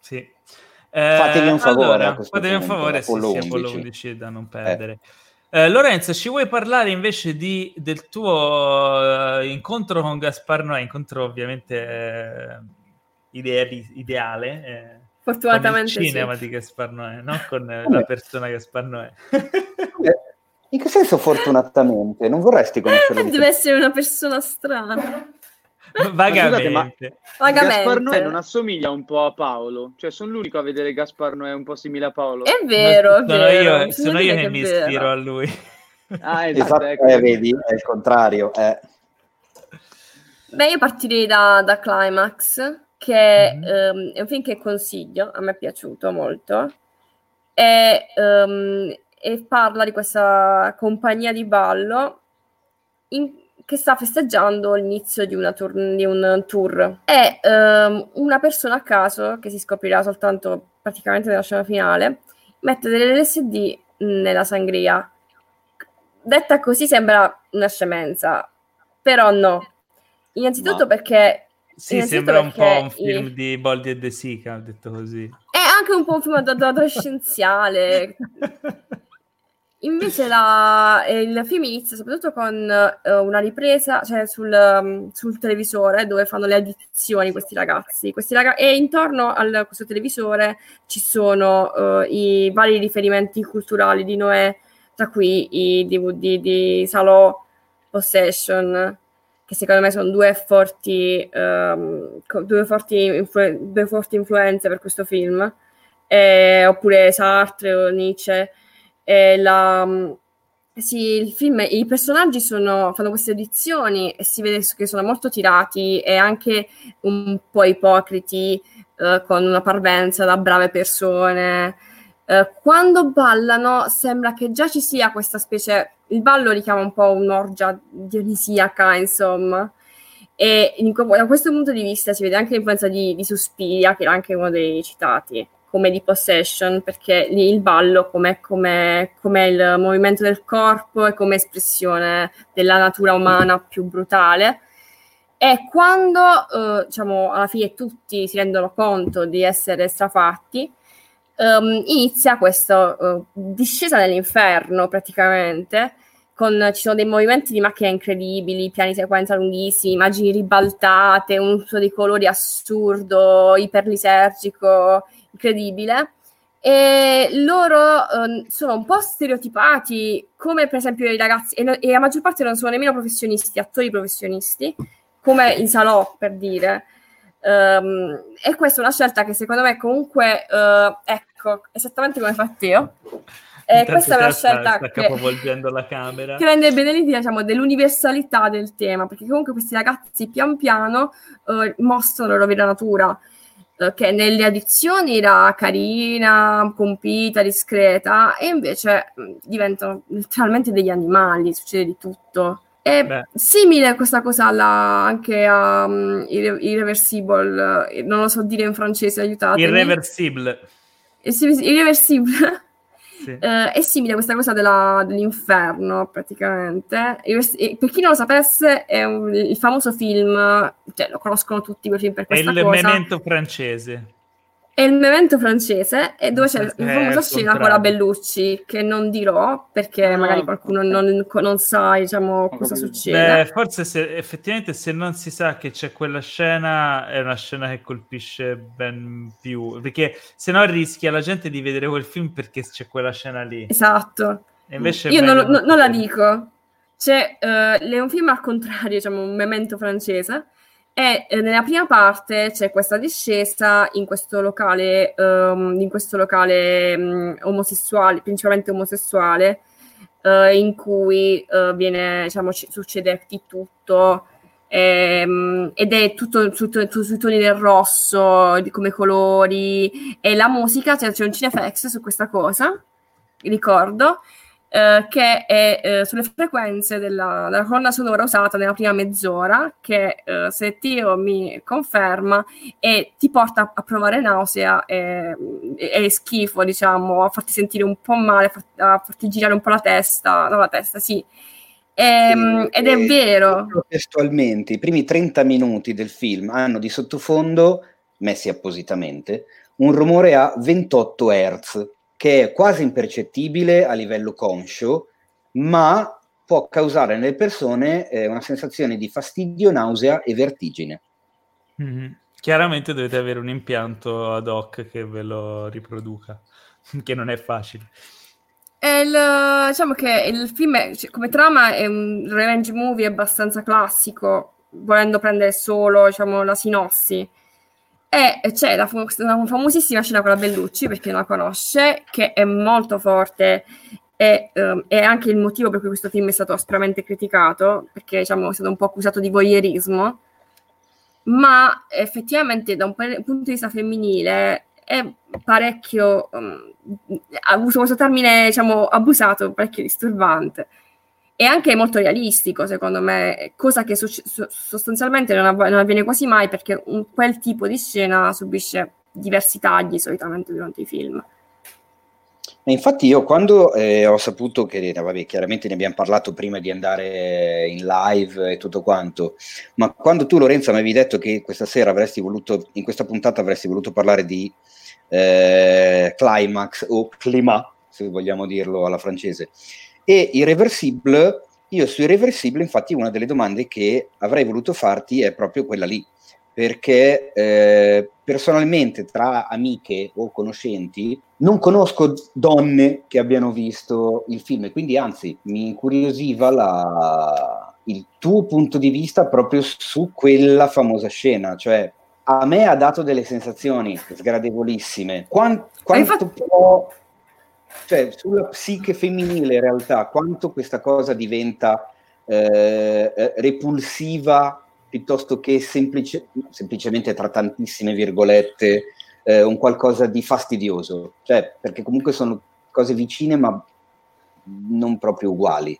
Sì. Eh, fatevi un favore. Allora, fatevi un favore, sì, 11. Sì, Apollo 11 da non perdere. Eh. Eh, Lorenzo, ci vuoi parlare invece di, del tuo uh, incontro con Gaspar Noè? Incontro ovviamente eh, ideali, ideale. Eh, Fortunatamente con il cinema sì. di Gaspar Noè, non con la persona Gaspar Noè. In che senso fortunatamente? Non vorresti conoscerlo? deve essere una persona strana. Vagamente. Ma scusate, ma Gaspar Noè non assomiglia un po' a Paolo? Cioè, sono l'unico a vedere Gaspar Noè un po' simile a Paolo. È vero, è sono vero. Io, sono io che, mi ispiro a lui. Ah, esatto, ecco. eh, vedi, è il contrario. Eh. Beh, io partirei da, da Climax, che mm-hmm. um, è un film che consiglio, a me è piaciuto molto, e, um, e parla di questa compagnia di ballo in, che sta festeggiando l'inizio di, tour, di un tour. E um, una persona a caso, che si scoprirà soltanto praticamente nella scena finale, mette delle LSD nella sangria. Detta così sembra una scemenza, però no. Innanzitutto no. perché... Sì, sembra un po' un film i... di Boldi e De Sica, detto così. È anche un po' un film adolescenziale. Invece la, il film inizia soprattutto con uh, una ripresa, cioè sul, um, sul, televisore dove fanno le addizioni questi ragazzi. Questi raga- e intorno a questo televisore ci sono uh, i vari riferimenti culturali di Noè, tra cui i DVD di Salò Possession, che secondo me sono due forti, um, due forti, influ- due forti influenze per questo film, eh, oppure Sartre o Nietzsche e la, mm, sì, il film, i personaggi sono, fanno queste audizioni e si vede che sono molto tirati e anche un po' ipocriti, eh, con una parvenza da brave persone. Eh, quando ballano sembra che già ci sia questa specie, il ballo richiama un po' un'orgia dionisiaca, insomma. E in, da questo punto di vista si vede anche l'influenza di, di Suspiria, che era anche uno dei citati come di possession, perché lì il ballo come, come, come il movimento del corpo e come espressione della natura umana più brutale. E quando, eh, diciamo, alla fine tutti si rendono conto di essere strafatti, um, inizia questa uh, discesa nell'inferno praticamente, con, ci sono dei movimenti di macchina incredibili, piani sequenza lunghissimi, immagini ribaltate, un uso di colori assurdo, iperlisergico, incredibile. E loro um, sono un po' stereotipati, come per esempio i ragazzi, e, e, la maggior parte non sono nemmeno professionisti, attori professionisti, come in Salò per dire. Um, e questa è una scelta che secondo me comunque, uh, ecco, esattamente come fa Teo. E questa è una scelta sta, sta che, che rende bene l'idea diciamo, dell'universalità del tema, perché comunque questi ragazzi pian piano uh, mostrano la loro vera natura che nelle addizioni era carina, compita, discreta, e invece diventano letteralmente degli animali, succede di tutto. È Beh. simile questa cosa alla, anche a um, Irreversible, non lo so dire in francese, aiutatemi. Irreversible. Irreversible. Sì. Uh, è simile a questa cosa della, dell'inferno, praticamente. E, per chi non lo sapesse, è un, il famoso film, cioè lo conoscono tutti quel film per questa è il cosa. È il memento francese è il memento francese e dove c'è la famosa scena con la Bellucci che non dirò perché ah, magari qualcuno non, non sa diciamo, cosa succede. Beh, forse se, effettivamente se non si sa che c'è quella scena è una scena che colpisce ben più perché se no rischia la gente di vedere quel film perché c'è quella scena lì. Esatto. Io non, non, non, la dico. C'è, uh, è un film al contrario, diciamo un memento francese e eh, nella prima parte c'è questa discesa in questo locale, um, in questo locale um, omosessuale, principalmente omosessuale, uh, in cui uh, viene, diciamo, c- succede di tutto. Ehm, ed è tutto, sui toni del rosso, come colori, e la musica, cioè, c'è un cinefx su questa cosa, ricordo, eh, che è eh, sulle frequenze della, della, colonna sonora usata nella prima mezz'ora, che eh, se Tio mi conferma e ti porta a provare nausea e, e, schifo, diciamo, a farti sentire un po' male, a, farti, girare un po' la testa, no la testa, sì. E, ehm, ed è vero. Testualmente, i primi 30 minuti del film hanno di sottofondo, messi appositamente, un rumore a 28 Hz che è quasi impercettibile a livello conscio, ma può causare nelle persone eh, una sensazione di fastidio, nausea e vertigine. Mm-hmm. Chiaramente dovete avere un impianto ad hoc che ve lo riproduca, che non è facile. Il, diciamo che il film, è, cioè, come trama, è un revenge movie abbastanza classico, volendo prendere solo diciamo, la sinossi. E c'è la, una famosissima scena con la Bellucci, per chi non la conosce, che è molto forte e um, è anche il motivo per cui questo film è stato aspramente criticato, perché diciamo, è stato un po' accusato di voyeurismo, ma effettivamente da un punto di vista femminile è parecchio, um, uso questo termine diciamo abusato, parecchio disturbante e anche molto realistico secondo me, cosa che so- sostanzialmente non, av- non, avviene quasi mai perché un, quel tipo di scena subisce diversi tagli solitamente durante i film. E infatti io quando eh, ho saputo che, vabbè, chiaramente ne abbiamo parlato prima di andare in live e tutto quanto, ma quando tu Lorenzo mi avevi detto che questa sera avresti voluto, in questa puntata avresti voluto parlare di eh, climax o climat, se vogliamo dirlo alla francese, e irreversible, io su irreversible infatti una delle domande che avrei voluto farti è proprio quella lì, perché eh, personalmente tra amiche o conoscenti non conosco donne che abbiano visto il film. E quindi anzi mi incuriosiva la, il tuo punto di vista proprio su quella famosa scena, cioè a me ha dato delle sensazioni sgradevolissime. Quant, quanto infatti... può, cioè sulla psiche femminile in realtà, quanto questa cosa diventa eh, eh repulsiva piuttosto che semplice, semplicemente tra tantissime virgolette eh, un qualcosa di fastidioso, cioè perché comunque sono cose vicine ma non proprio uguali.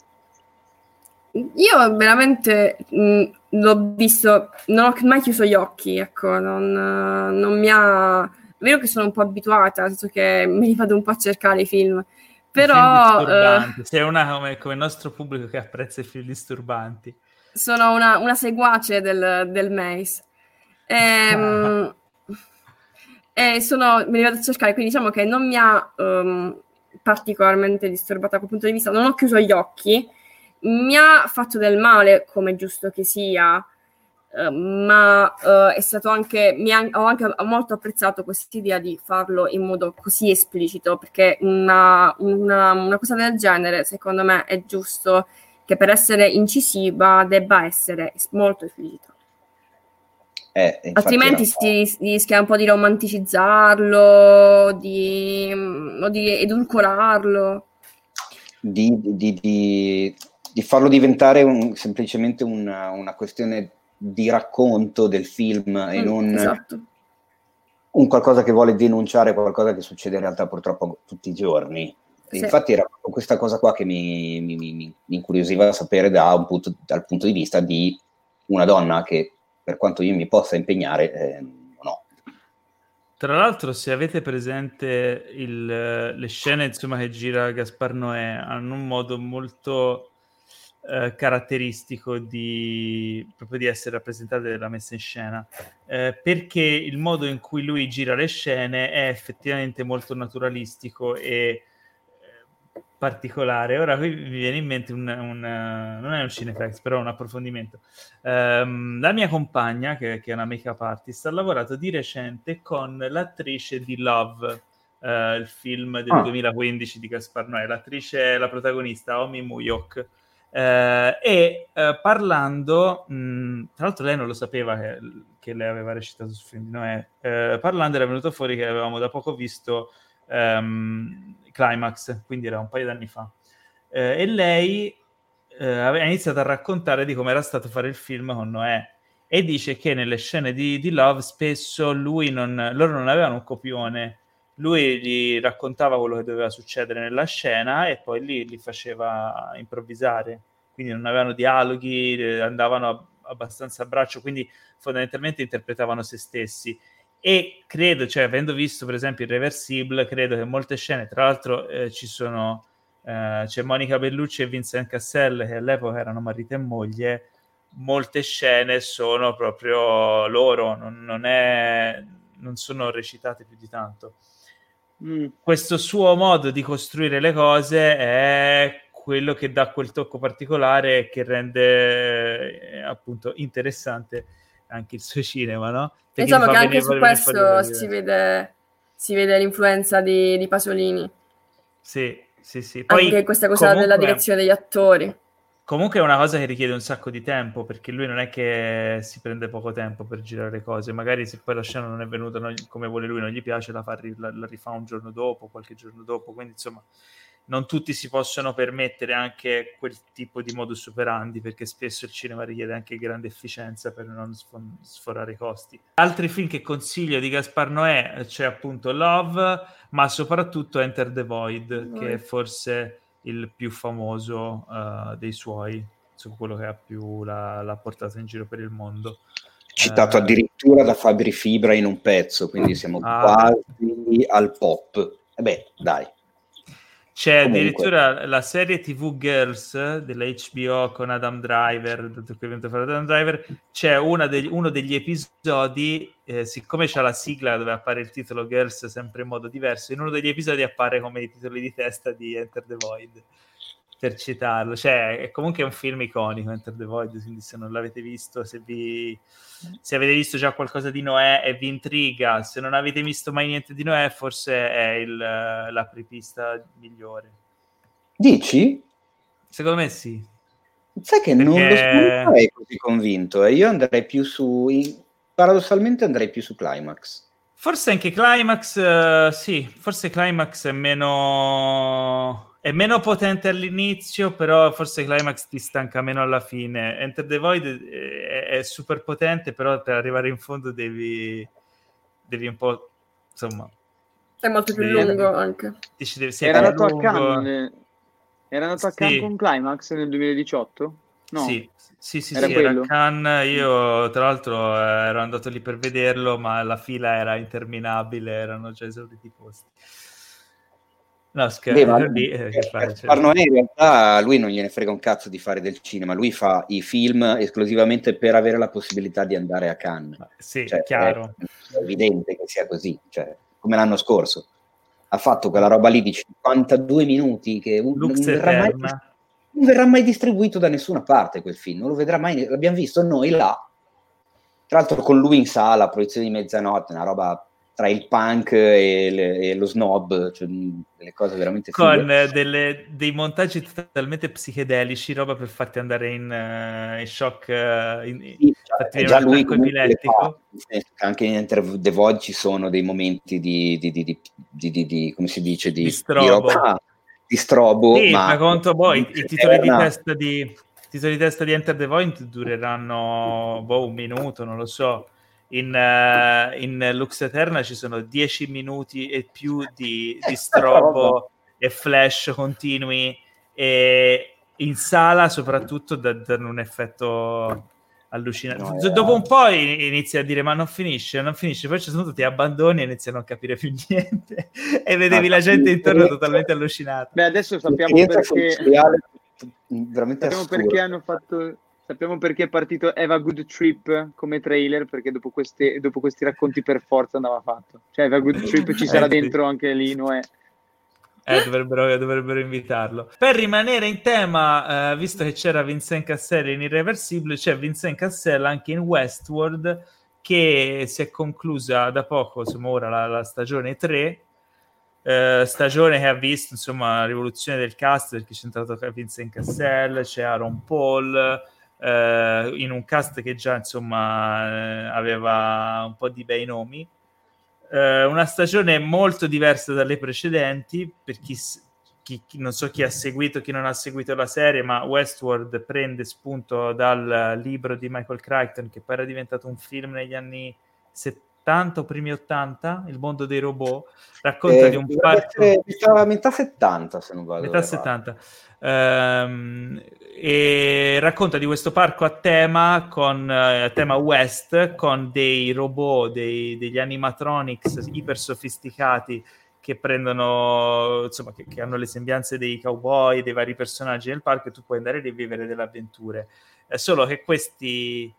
Io veramente mh, l'ho visto, non ho mai chiuso gli occhi, ecco, non, non mi ha... È vero che sono un po' abituata, nel senso che mi vado un po' a cercare i film, però... Uh, Sei una come, come, il nostro pubblico che apprezza i film disturbanti. Sono una, una seguace del, del Mace. Ehm, e sono, me li vado a cercare, quindi diciamo che non mi ha um, particolarmente disturbata da quel punto di vista, non ho chiuso gli occhi, mi ha fatto del male, come giusto che sia, uh, ma uh, è stato anche, mi ha, ho anche molto apprezzato questa idea di farlo in modo così esplicito, perché una, una, una cosa del genere, secondo me, è giusto che per essere incisiva debba essere molto esplicita. Eh, Altrimenti si, si, rischia un po' di romanticizzarlo, di, o di edulcorarlo. Di, di, di, di farlo diventare un, semplicemente una, una, questione di racconto del film mm, e non esatto. un qualcosa che vuole denunciare qualcosa che succede in realtà purtroppo tutti i giorni. Sì. Infatti era questa cosa qua che mi, mi, mi, mi incuriosiva sapere da punto, dal punto di vista di una donna che per quanto io mi possa impegnare, eh, no. Tra l'altro, se avete presente il, le scene insomma, che gira Gaspar Noè, hanno un modo molto eh, caratteristico di, proprio di essere rappresentate della messa in scena, eh, perché il modo in cui lui gira le scene è effettivamente molto naturalistico e particolare. Ora qui mi viene in mente un, un non è un cineflex, però un approfondimento. Um, la mia compagna, che, che, è una make-up artist, ha lavorato di recente con l'attrice di Love, uh, il film del ah. 2015 di Gaspar Noè. L'attrice, la protagonista, Omi Muyok. Uh, e uh, parlando, mh, tra l'altro lei non lo sapeva che, che lei aveva recitato sul film di Noè, parlando era venuto fuori che avevamo da poco visto um, Climax, quindi era un paio d'anni fa. Eh, e lei eh, aveva iniziato a raccontare di come era stato fare il film con Noè. E dice che nelle scene di, di Love spesso lui non, loro non avevano un copione, lui gli raccontava quello che doveva succedere nella scena e poi lì li faceva improvvisare, quindi non avevano dialoghi, eh, andavano abbastanza a braccio, quindi fondamentalmente interpretavano se stessi e credo, cioè avendo visto per esempio Irreversible, credo che molte scene, tra l'altro eh, ci sono, eh, c'è Monica Bellucci e Vincent Cassel che all'epoca erano marito e moglie, molte scene sono proprio loro, non, non, è, non sono recitate più di tanto. Mm. Questo suo modo di costruire le cose è quello che dà quel tocco particolare e che rende eh, appunto interessante anche il suo cinema, no? Perché diciamo che anche su questo si vede, si vede, l'influenza di, di, Pasolini. Sì, sì, sì. Poi, anche questa cosa comunque, della direzione degli attori. Comunque è una cosa che richiede un sacco di tempo, perché lui non è che si prende poco tempo per girare le cose. Magari se poi la scena non è venuta non, come vuole lui, non gli piace, la, fa, la, la rifà un giorno dopo, qualche giorno dopo. Quindi insomma, non tutti si possono permettere anche quel tipo di modus operandi, perché spesso il cinema richiede anche grande efficienza per non sforare i costi. Altri film che consiglio di Gaspar Noè c'è appunto Love, ma soprattutto Enter the Void, che è forse il più famoso uh, dei suoi, insomma, quello che ha più la, l'ha portato in giro per il mondo. Citato uh, addirittura da Fabri Fibra in un pezzo, quindi siamo ah, quasi al pop. E eh beh, dai. C'è Comunque. addirittura la serie TV Girls della HBO con Adam Driver, dato che è venuto a fare Adam Driver, c'è degli, uno degli episodi, eh, siccome c'è la sigla dove appare il titolo Girls sempre in modo diverso, in uno degli episodi appare come i titoli di testa di Enter the Void per citarlo. Cioè, è comunque un film iconico, Enter the Void, quindi se non l'avete visto, se, vi, se avete visto già qualcosa di Noè e vi intriga, se non avete visto mai niente di Noè, forse è il, l'apripista migliore. Dici? Secondo me sì. Sai che Perché... non lo sarei così convinto, eh? io andrei più su... Paradossalmente andrei più su Climax. Forse anche Climax, uh, sì, forse Climax è meno è meno potente all'inizio, però forse Climax ti stanca meno alla fine. Enter the Void è, è super potente, però per arrivare in fondo devi, devi un po', insomma... È molto più devi, lungo anche. Dici, devi, era, andato lungo. a Cannes, era andato a Cannes sì. con Climax nel 2018? No. Sì, sì, sì, era, sì, era Cannes. Io, tra l'altro, ero andato lì per vederlo, ma la fila era interminabile, erano già esauriti i posti. No, scherzo. Eh, Parnoè in realtà lui non gliene frega un cazzo di fare del cinema, lui fa i film esclusivamente per avere la possibilità di andare a Cannes. Sì, cioè, chiaro. È evidente che sia così, cioè, come l'anno scorso. Ha fatto quella roba lì di 52 minuti che un, non, verrà mai, non, verrà mai, distribuito da nessuna parte quel film, non lo vedrà mai, l'abbiamo visto noi là. Tra l'altro con lui in sala, proiezione di mezzanotte, una roba tra il punk e, le, e lo snob, cioè delle cose veramente Con fighe. delle, dei montaggi totalmente psichedelici, roba per farti andare in, uh, in shock, uh, in, sì, cioè, già lui epilettico. Fa, anche in Enter the Void ci sono dei momenti di, di, di, di come si dice, di, strobo. Roba, di strobo sì, ma, ma conto poi i titoli di testa di titoli di testa di Enter the Void dureranno boh, un minuto, non lo so in, uh, in Lux Eterna ci sono 10 minuti e più di, di strobo e flash continui e in sala soprattutto danno un effetto allucinante. No, eh. Dopo un po' inizi a dire ma non finisce, non finisce, poi a un certo punto ti abbandoni e inizi a non capire più niente e vedevi la gente intorno totalmente allucinata. Beh, adesso sappiamo perché... Veramente sappiamo perché hanno fatto Sappiamo perché è partito Eva Good Trip come trailer, perché dopo, queste, dopo questi racconti per forza andava fatto. Cioè Eva Good Trip ci sarà eh, dentro anche lì, Noè. Eh, dovrebbero, dovrebbero, invitarlo. Per rimanere in tema, eh, visto che c'era Vincent Cassel in Irreversibile, c'è Vincent Cassel anche in Westworld, che si è conclusa da poco, insomma, ora la, la stagione 3. Eh, stagione che ha visto insomma la rivoluzione del cast perché c'è entrato Vincent Cassel, c'è Aaron Paul, eh, in un cast che già insomma eh, aveva un po' di bei nomi. Eh, una stagione molto diversa dalle precedenti, per chi, chi, non so chi ha seguito, chi non ha seguito la serie, ma Westworld prende spunto dal libro di Michael Crichton, che poi era diventato un film negli anni 70 o primi 80, Il mondo dei robot, racconta eh, di un parco... Essere, metà 70, se non vado. Metà 70. Um, e racconta di questo parco a tema con uh, a tema West con dei robot, dei, degli animatronics iper sofisticati che prendono insomma che, che, hanno le sembianze dei cowboy, dei vari personaggi nel parco e tu puoi andare a rivivere delle avventure. È solo che questi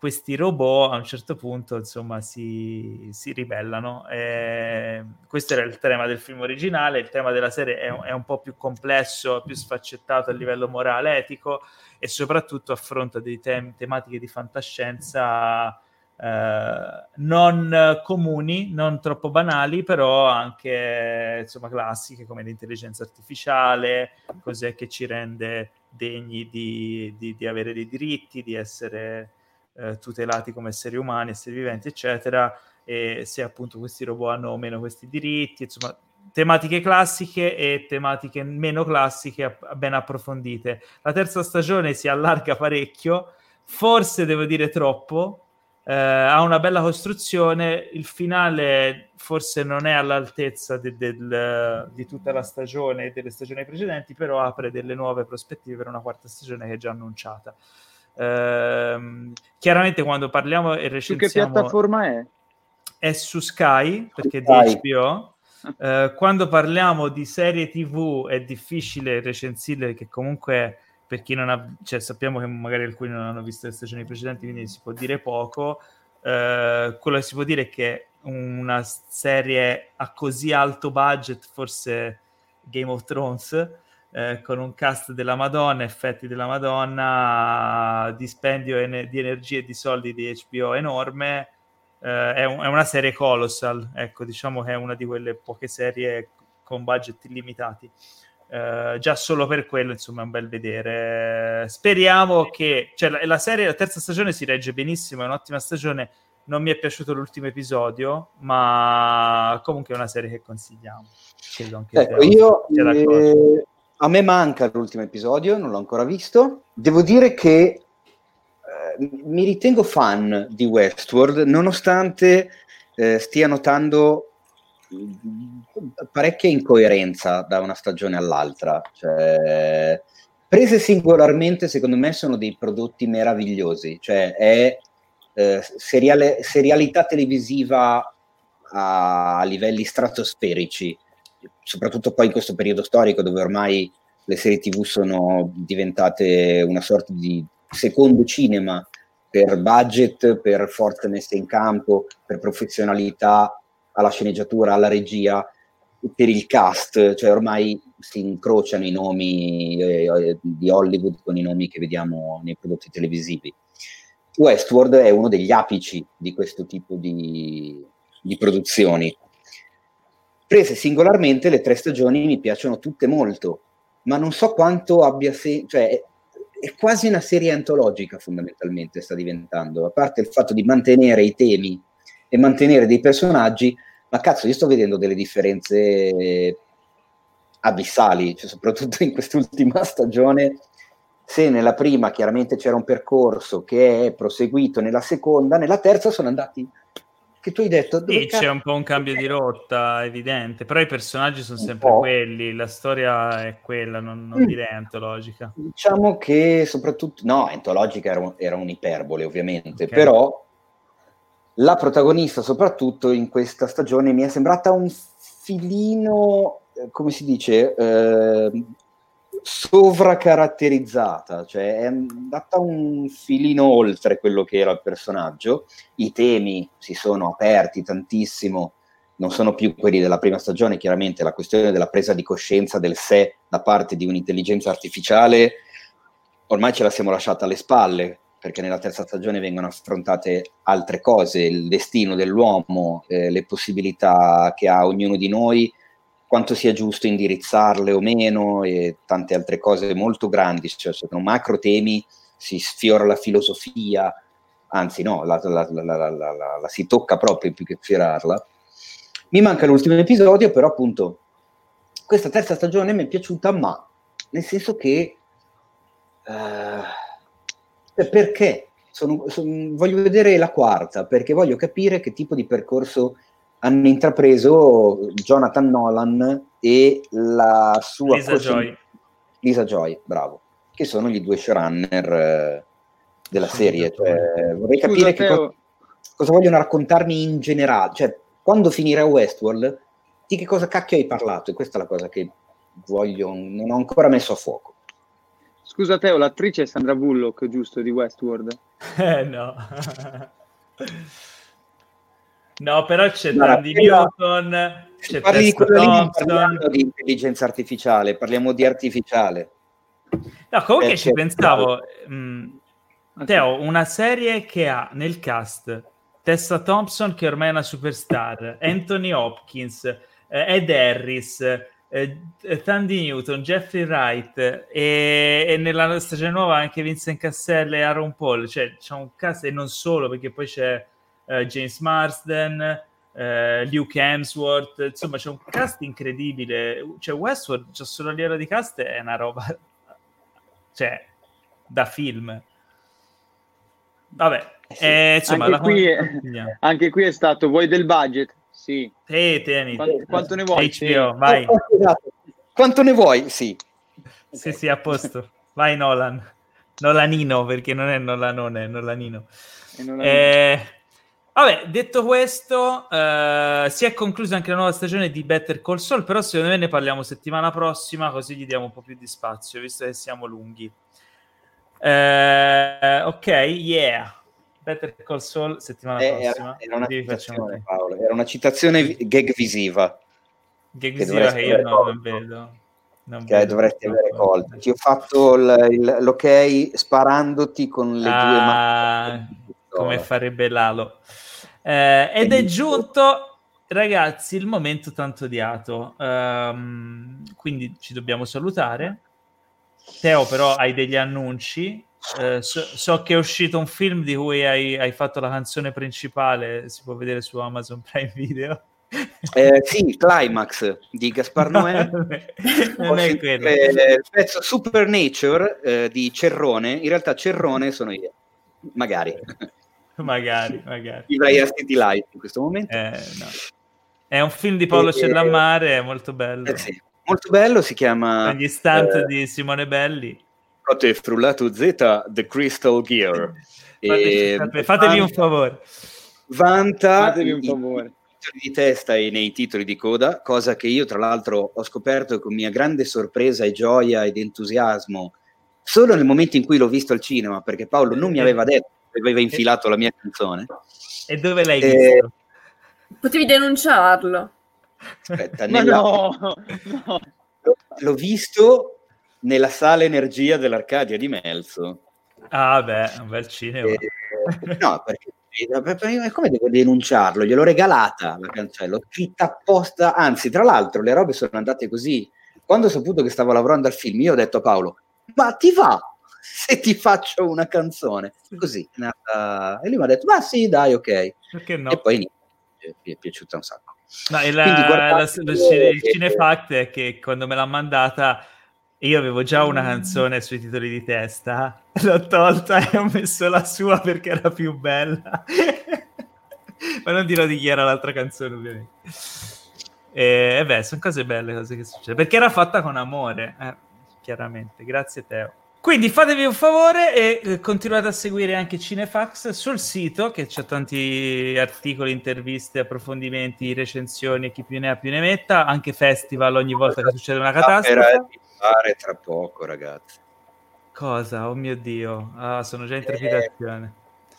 questi robot a un certo punto insomma si, si ribellano. E questo era il tema del film originale il tema della serie è, è, un po' più complesso più sfaccettato a livello morale etico e soprattutto affronta delle tem- tematiche di fantascienza eh, non comuni non troppo banali però anche insomma classiche come l'intelligenza artificiale cos'è che ci rende degni di, di, di avere dei diritti, di essere eh, tutelati come esseri umani, esseri viventi, eccetera, e se appunto questi robot hanno o meno questi diritti, insomma, tematiche classiche e tematiche meno classiche ben approfondite. La terza stagione si allarga parecchio, forse devo dire troppo, eh, ha una bella costruzione, il finale forse non è all'altezza de- del, di tutta la stagione e delle stagioni precedenti, però apre delle nuove prospettive per una quarta stagione che è già annunciata. Eh, chiaramente quando parliamo e recensiamo... Su che piattaforma è? È su Sky, perché Sky. di HBO. Eh, quando parliamo di serie TV è difficile recensire che comunque per chi non ha, cioè sappiamo che magari alcuni non hanno visto le stagioni precedenti, quindi si può dire poco. Eh, quello che si può dire è che una serie a così alto budget, forse Game of Thrones, eh, con un cast della Madonna, effetti della Madonna, dispendio ene- di energie e di soldi di HBO enorme, eh, è, un- è, una serie colossal, ecco, diciamo che è una di quelle poche serie con budget illimitati. Uh, già solo per quello, insomma, è un bel vedere. Speriamo che cioè, la, la, serie, la terza stagione si regge benissimo, è un'ottima stagione. Non mi è piaciuto l'ultimo episodio, ma comunque è una serie che consigliamo. Ecco, io eh, a me manca l'ultimo episodio, non l'ho ancora visto. Devo dire che eh, mi ritengo fan di Westworld, nonostante eh, stia notando parecchia incoerenza da una stagione all'altra. Cioè, prese singolarmente, secondo me, sono dei prodotti meravigliosi. Cioè, è eh, seriale, serialità televisiva a, a livelli stratosferici, soprattutto poi in questo periodo storico dove ormai le serie TV sono diventate una sorta di secondo cinema per budget, per forze messe in campo, per professionalità alla sceneggiatura, alla regia, per il cast, cioè ormai si incrociano i nomi eh, di Hollywood con i nomi che vediamo nei prodotti televisivi. Westworld è uno degli apici di questo tipo di, di produzioni. Prese singolarmente le tre stagioni mi piacciono tutte molto, ma non so quanto abbia senso, cioè è, quasi una serie antologica fondamentalmente sta diventando, a parte il fatto di mantenere i temi e mantenere dei personaggi, ma cazzo, io sto vedendo delle differenze abissali, cioè soprattutto in quest'ultima stagione. Se nella prima chiaramente c'era un percorso che è proseguito nella seconda, nella terza sono andati che tu hai detto sì, c'è un po' un cambio di rotta evidente però i personaggi sono sempre quelli la storia è quella non, non mm. direi antologica diciamo che soprattutto no antologica era, era un'iperbole ovviamente okay. però la protagonista, soprattutto in questa stagione, mi è sembrata un filino, eh, come si dice, eh, sovracaratterizzata, cioè è andata un filino oltre quello che era il personaggio. I temi si sono aperti tantissimo, non sono più quelli della prima stagione, chiaramente la questione della presa di coscienza del sé da parte di un'intelligenza artificiale ormai ce la siamo lasciata alle spalle, perché nella terza stagione vengono affrontate altre cose, il destino dell'uomo, eh, le possibilità che ha ognuno di noi, quanto sia giusto indirizzarle o meno e tante altre cose molto grandi, cioè sono macro temi, si sfiora la filosofia, anzi no, la, la, la, la, si tocca proprio più che sfiorarla. Mi manca l'ultimo episodio, però appunto questa terza stagione mi è piaciuta, ma nel senso che... Uh, cioè, perché? Sono, sono, voglio vedere la quarta, perché voglio capire che tipo di percorso hanno intrapreso Jonathan Nolan e la sua... Lisa coach, Joy. Lisa Joy, bravo, che sono gli due showrunner eh, della sì, serie. Cioè, vorrei capire che cosa, cosa vogliono raccontarmi in generale. Cioè, quando finirà Westworld, di che cosa cacchio hai parlato? E questa è la cosa che voglio, non ho ancora messo a fuoco. Scusa Teo, l'attrice è Sandra Bullock, giusto, di Westworld? Eh no. no, però c'è no, Tandy Newton, c'è parli di quello parliamo di intelligenza artificiale, parliamo di artificiale. No, comunque eh, ci pensavo, mh, mm, Teo, una serie che ha nel cast Tessa Thompson, che ormai è una superstar, Anthony Hopkins, eh, Ed Harris, eh, Tandy Newton, Jeffrey Wright e, e, nella stagione nuova anche Vincent Cassell e Aaron Paul, cioè c'è un cast e non solo perché poi c'è uh, James Marsden, uh, Luke Hemsworth, insomma c'è un cast incredibile, cioè Westworld, c'è solo a di cast è una roba, cioè da film. Vabbè, eh sì. eh, insomma, anche, qui è, anche qui è stato, vuoi del budget? Sì. Te, tieni. Quanto, quanto ne vuoi? HBO, sì. vai. Quanto ne vuoi? Sì. Sì, okay. sì, a posto. Vai Nolan. Nolanino, perché non è Nolanone, è Nolanino. È Nolanino. Eh, vabbè, detto questo, eh, si è conclusa anche la nuova stagione di Better Call Saul, però secondo me ne parliamo settimana prossima, così gli diamo un po' più di spazio, visto che siamo lunghi. Eh, ok, yeah. Better Call Saul settimana eh, prossima. Era una, citazione, Paolo, era una citazione gag visiva. Gag visiva che io non, vedo. Non che vedo, dovresti avere colto. Ti ho fatto il, il, l'ok sparandoti con le ah, due mani. Come farebbe Lalo. Eh, ed è giunto, ragazzi, il momento tanto odiato. Um, quindi ci dobbiamo salutare. Teo, però, hai degli annunci eh, so, so, che è uscito un film di cui hai, hai, fatto la canzone principale, si può vedere su Amazon Prime Video. Eh, sì, Climax di Gaspar Noè. non è quello. Eh, il pezzo Supernature eh, di Cerrone. In realtà Cerrone sono io. Magari. magari, magari. Vivrei a City Light in questo momento. Eh, no. È un film di Paolo Cellammare, è molto bello. Eh, sì. Molto bello, si chiama... Gli stunt di Simone Belli note frullato Z The Crystal Gear. e fatevi un favore. Vanta fatevi un favore. di testa e nei titoli di coda, cosa che io tra l'altro ho scoperto con mia grande sorpresa e gioia ed entusiasmo solo nel momento in cui l'ho visto al cinema, perché Paolo non mi aveva detto aveva infilato la mia canzone. E dove l'hai e... visto? Potevi denunciarlo. Aspetta, nella... no, no. L'ho visto nella sala energia dell'Arcadia di Melzo. Ah, beh, un bel cinema. Eh, no, perché come devo denunciarlo? Gliel'ho regalata la canzone, l'ho scritta apposta. Anzi, tra l'altro, le robe sono andate così. Quando ho saputo che stavo lavorando al film, io ho detto a Paolo: Ma ti va se ti faccio una canzone? Così. E lui mi ha detto: Ma sì, dai, ok. Perché no? E poi mi è piaciuta un sacco. No, la, la, la, il cinefact è che quando me l'ha mandata io avevo già una canzone sui titoli di testa, l'ho tolta e ho messo la sua perché era più bella. Ma non dirò di chi era l'altra canzone, ovviamente. E, e beh, sono cose belle, cose che succedono. Perché era fatta con amore, eh, chiaramente. Grazie, Teo. Quindi fatevi un favore e eh, continuate a seguire anche Cinefax sul sito, che c'è tanti articoli, interviste, approfondimenti, recensioni e chi più ne ha più ne metta, anche festival ogni volta che succede una catastrofe fare tra poco, ragazzi. Cosa? Oh mio Dio. Ah, sono già in trepidazione.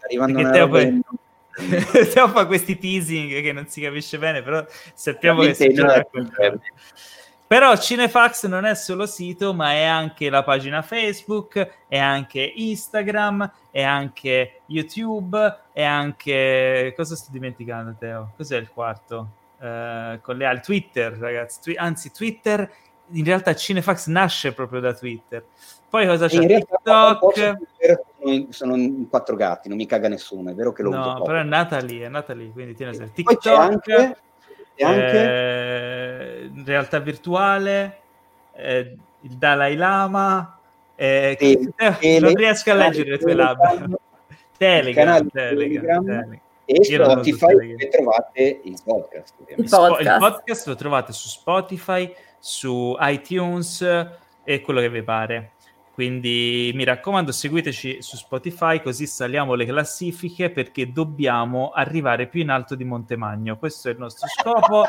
Eh, Perché Teo, poi... Teo fa questi teasing che non si capisce bene, però sappiamo che si però Cinefax non è solo sito, ma è anche la pagina Facebook, è anche Instagram, è anche YouTube, è anche... Cosa sto dimenticando, Teo? Cos'è il quarto? Uh, con le ali Twitter, ragazzi. Twi- anzi, Twitter in realtà Cinefax nasce proprio da Twitter. Poi cosa c'è? TikTok. Sono, sono in quattro gatti, non mi caga nessuno, è vero che lo no, però è nata lì, è nata lì, quindi tiene sempre. TikTok, c'è anche, c'è anche... Eh, realtà virtuale, eh, il Dalai Lama, eh, sì, eh, non riesco a leggere le tue labbra. Telegram, Telegram, Telegram, e Spotify che trovate il podcast. Il podcast. il podcast lo trovate su Spotify, su iTunes e quello che vi pare. Quindi mi raccomando, seguiteci su Spotify così saliamo le classifiche perché dobbiamo arrivare più in alto di Montemagno. Questo è il nostro scopo.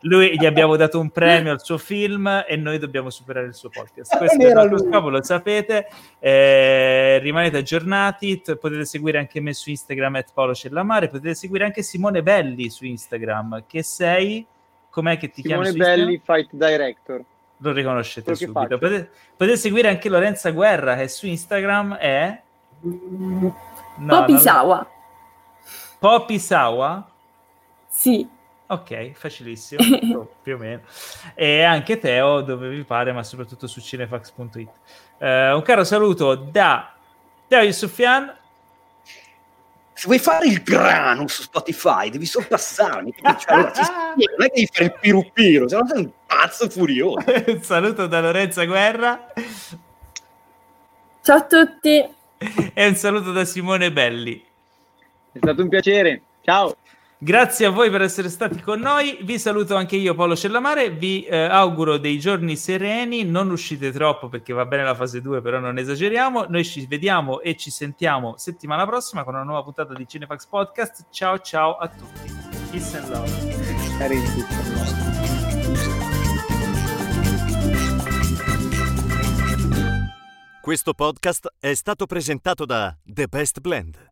Lui gli abbiamo dato un premio al suo film e noi dobbiamo superare il suo podcast. Questo è il nostro scopo, lo sapete. Eh, rimanete aggiornati. Potete seguire anche me su Instagram, at Paolo Cellamare. Potete seguire anche Simone Belli su Instagram, che sei Com'è che ti Simone chiami? Simone Belli, Fight Director. Lo riconoscete subito. Potete, potete, seguire anche Lorenza Guerra che su Instagram è... No, Poppy Sawa. Poppy Sawa? Sì. Ok, facilissimo, più o meno. E anche Teo, dove vi pare, ma soprattutto su cinefax.it. Uh, un caro saluto da Teo Yusufian. Se vuoi fare il grano su Spotify, devi sorpassarmi. Cioè, allora, spiego, non è che devi fare il pirupiro, se no sei un pazzo furioso. un saluto da Lorenza Guerra. Ciao a tutti. E un saluto da Simone Belli. È stato un piacere. Ciao. Grazie a voi per essere stati con noi. Vi saluto anche io, Paolo Cellamare. Vi eh, auguro dei giorni sereni. Non uscite troppo perché va bene la fase 2, però non esageriamo. Noi ci vediamo e ci sentiamo settimana prossima con una nuova puntata di Cinefax Podcast. Ciao ciao a tutti. Peace and love. Questo podcast è stato presentato da The Best Blend.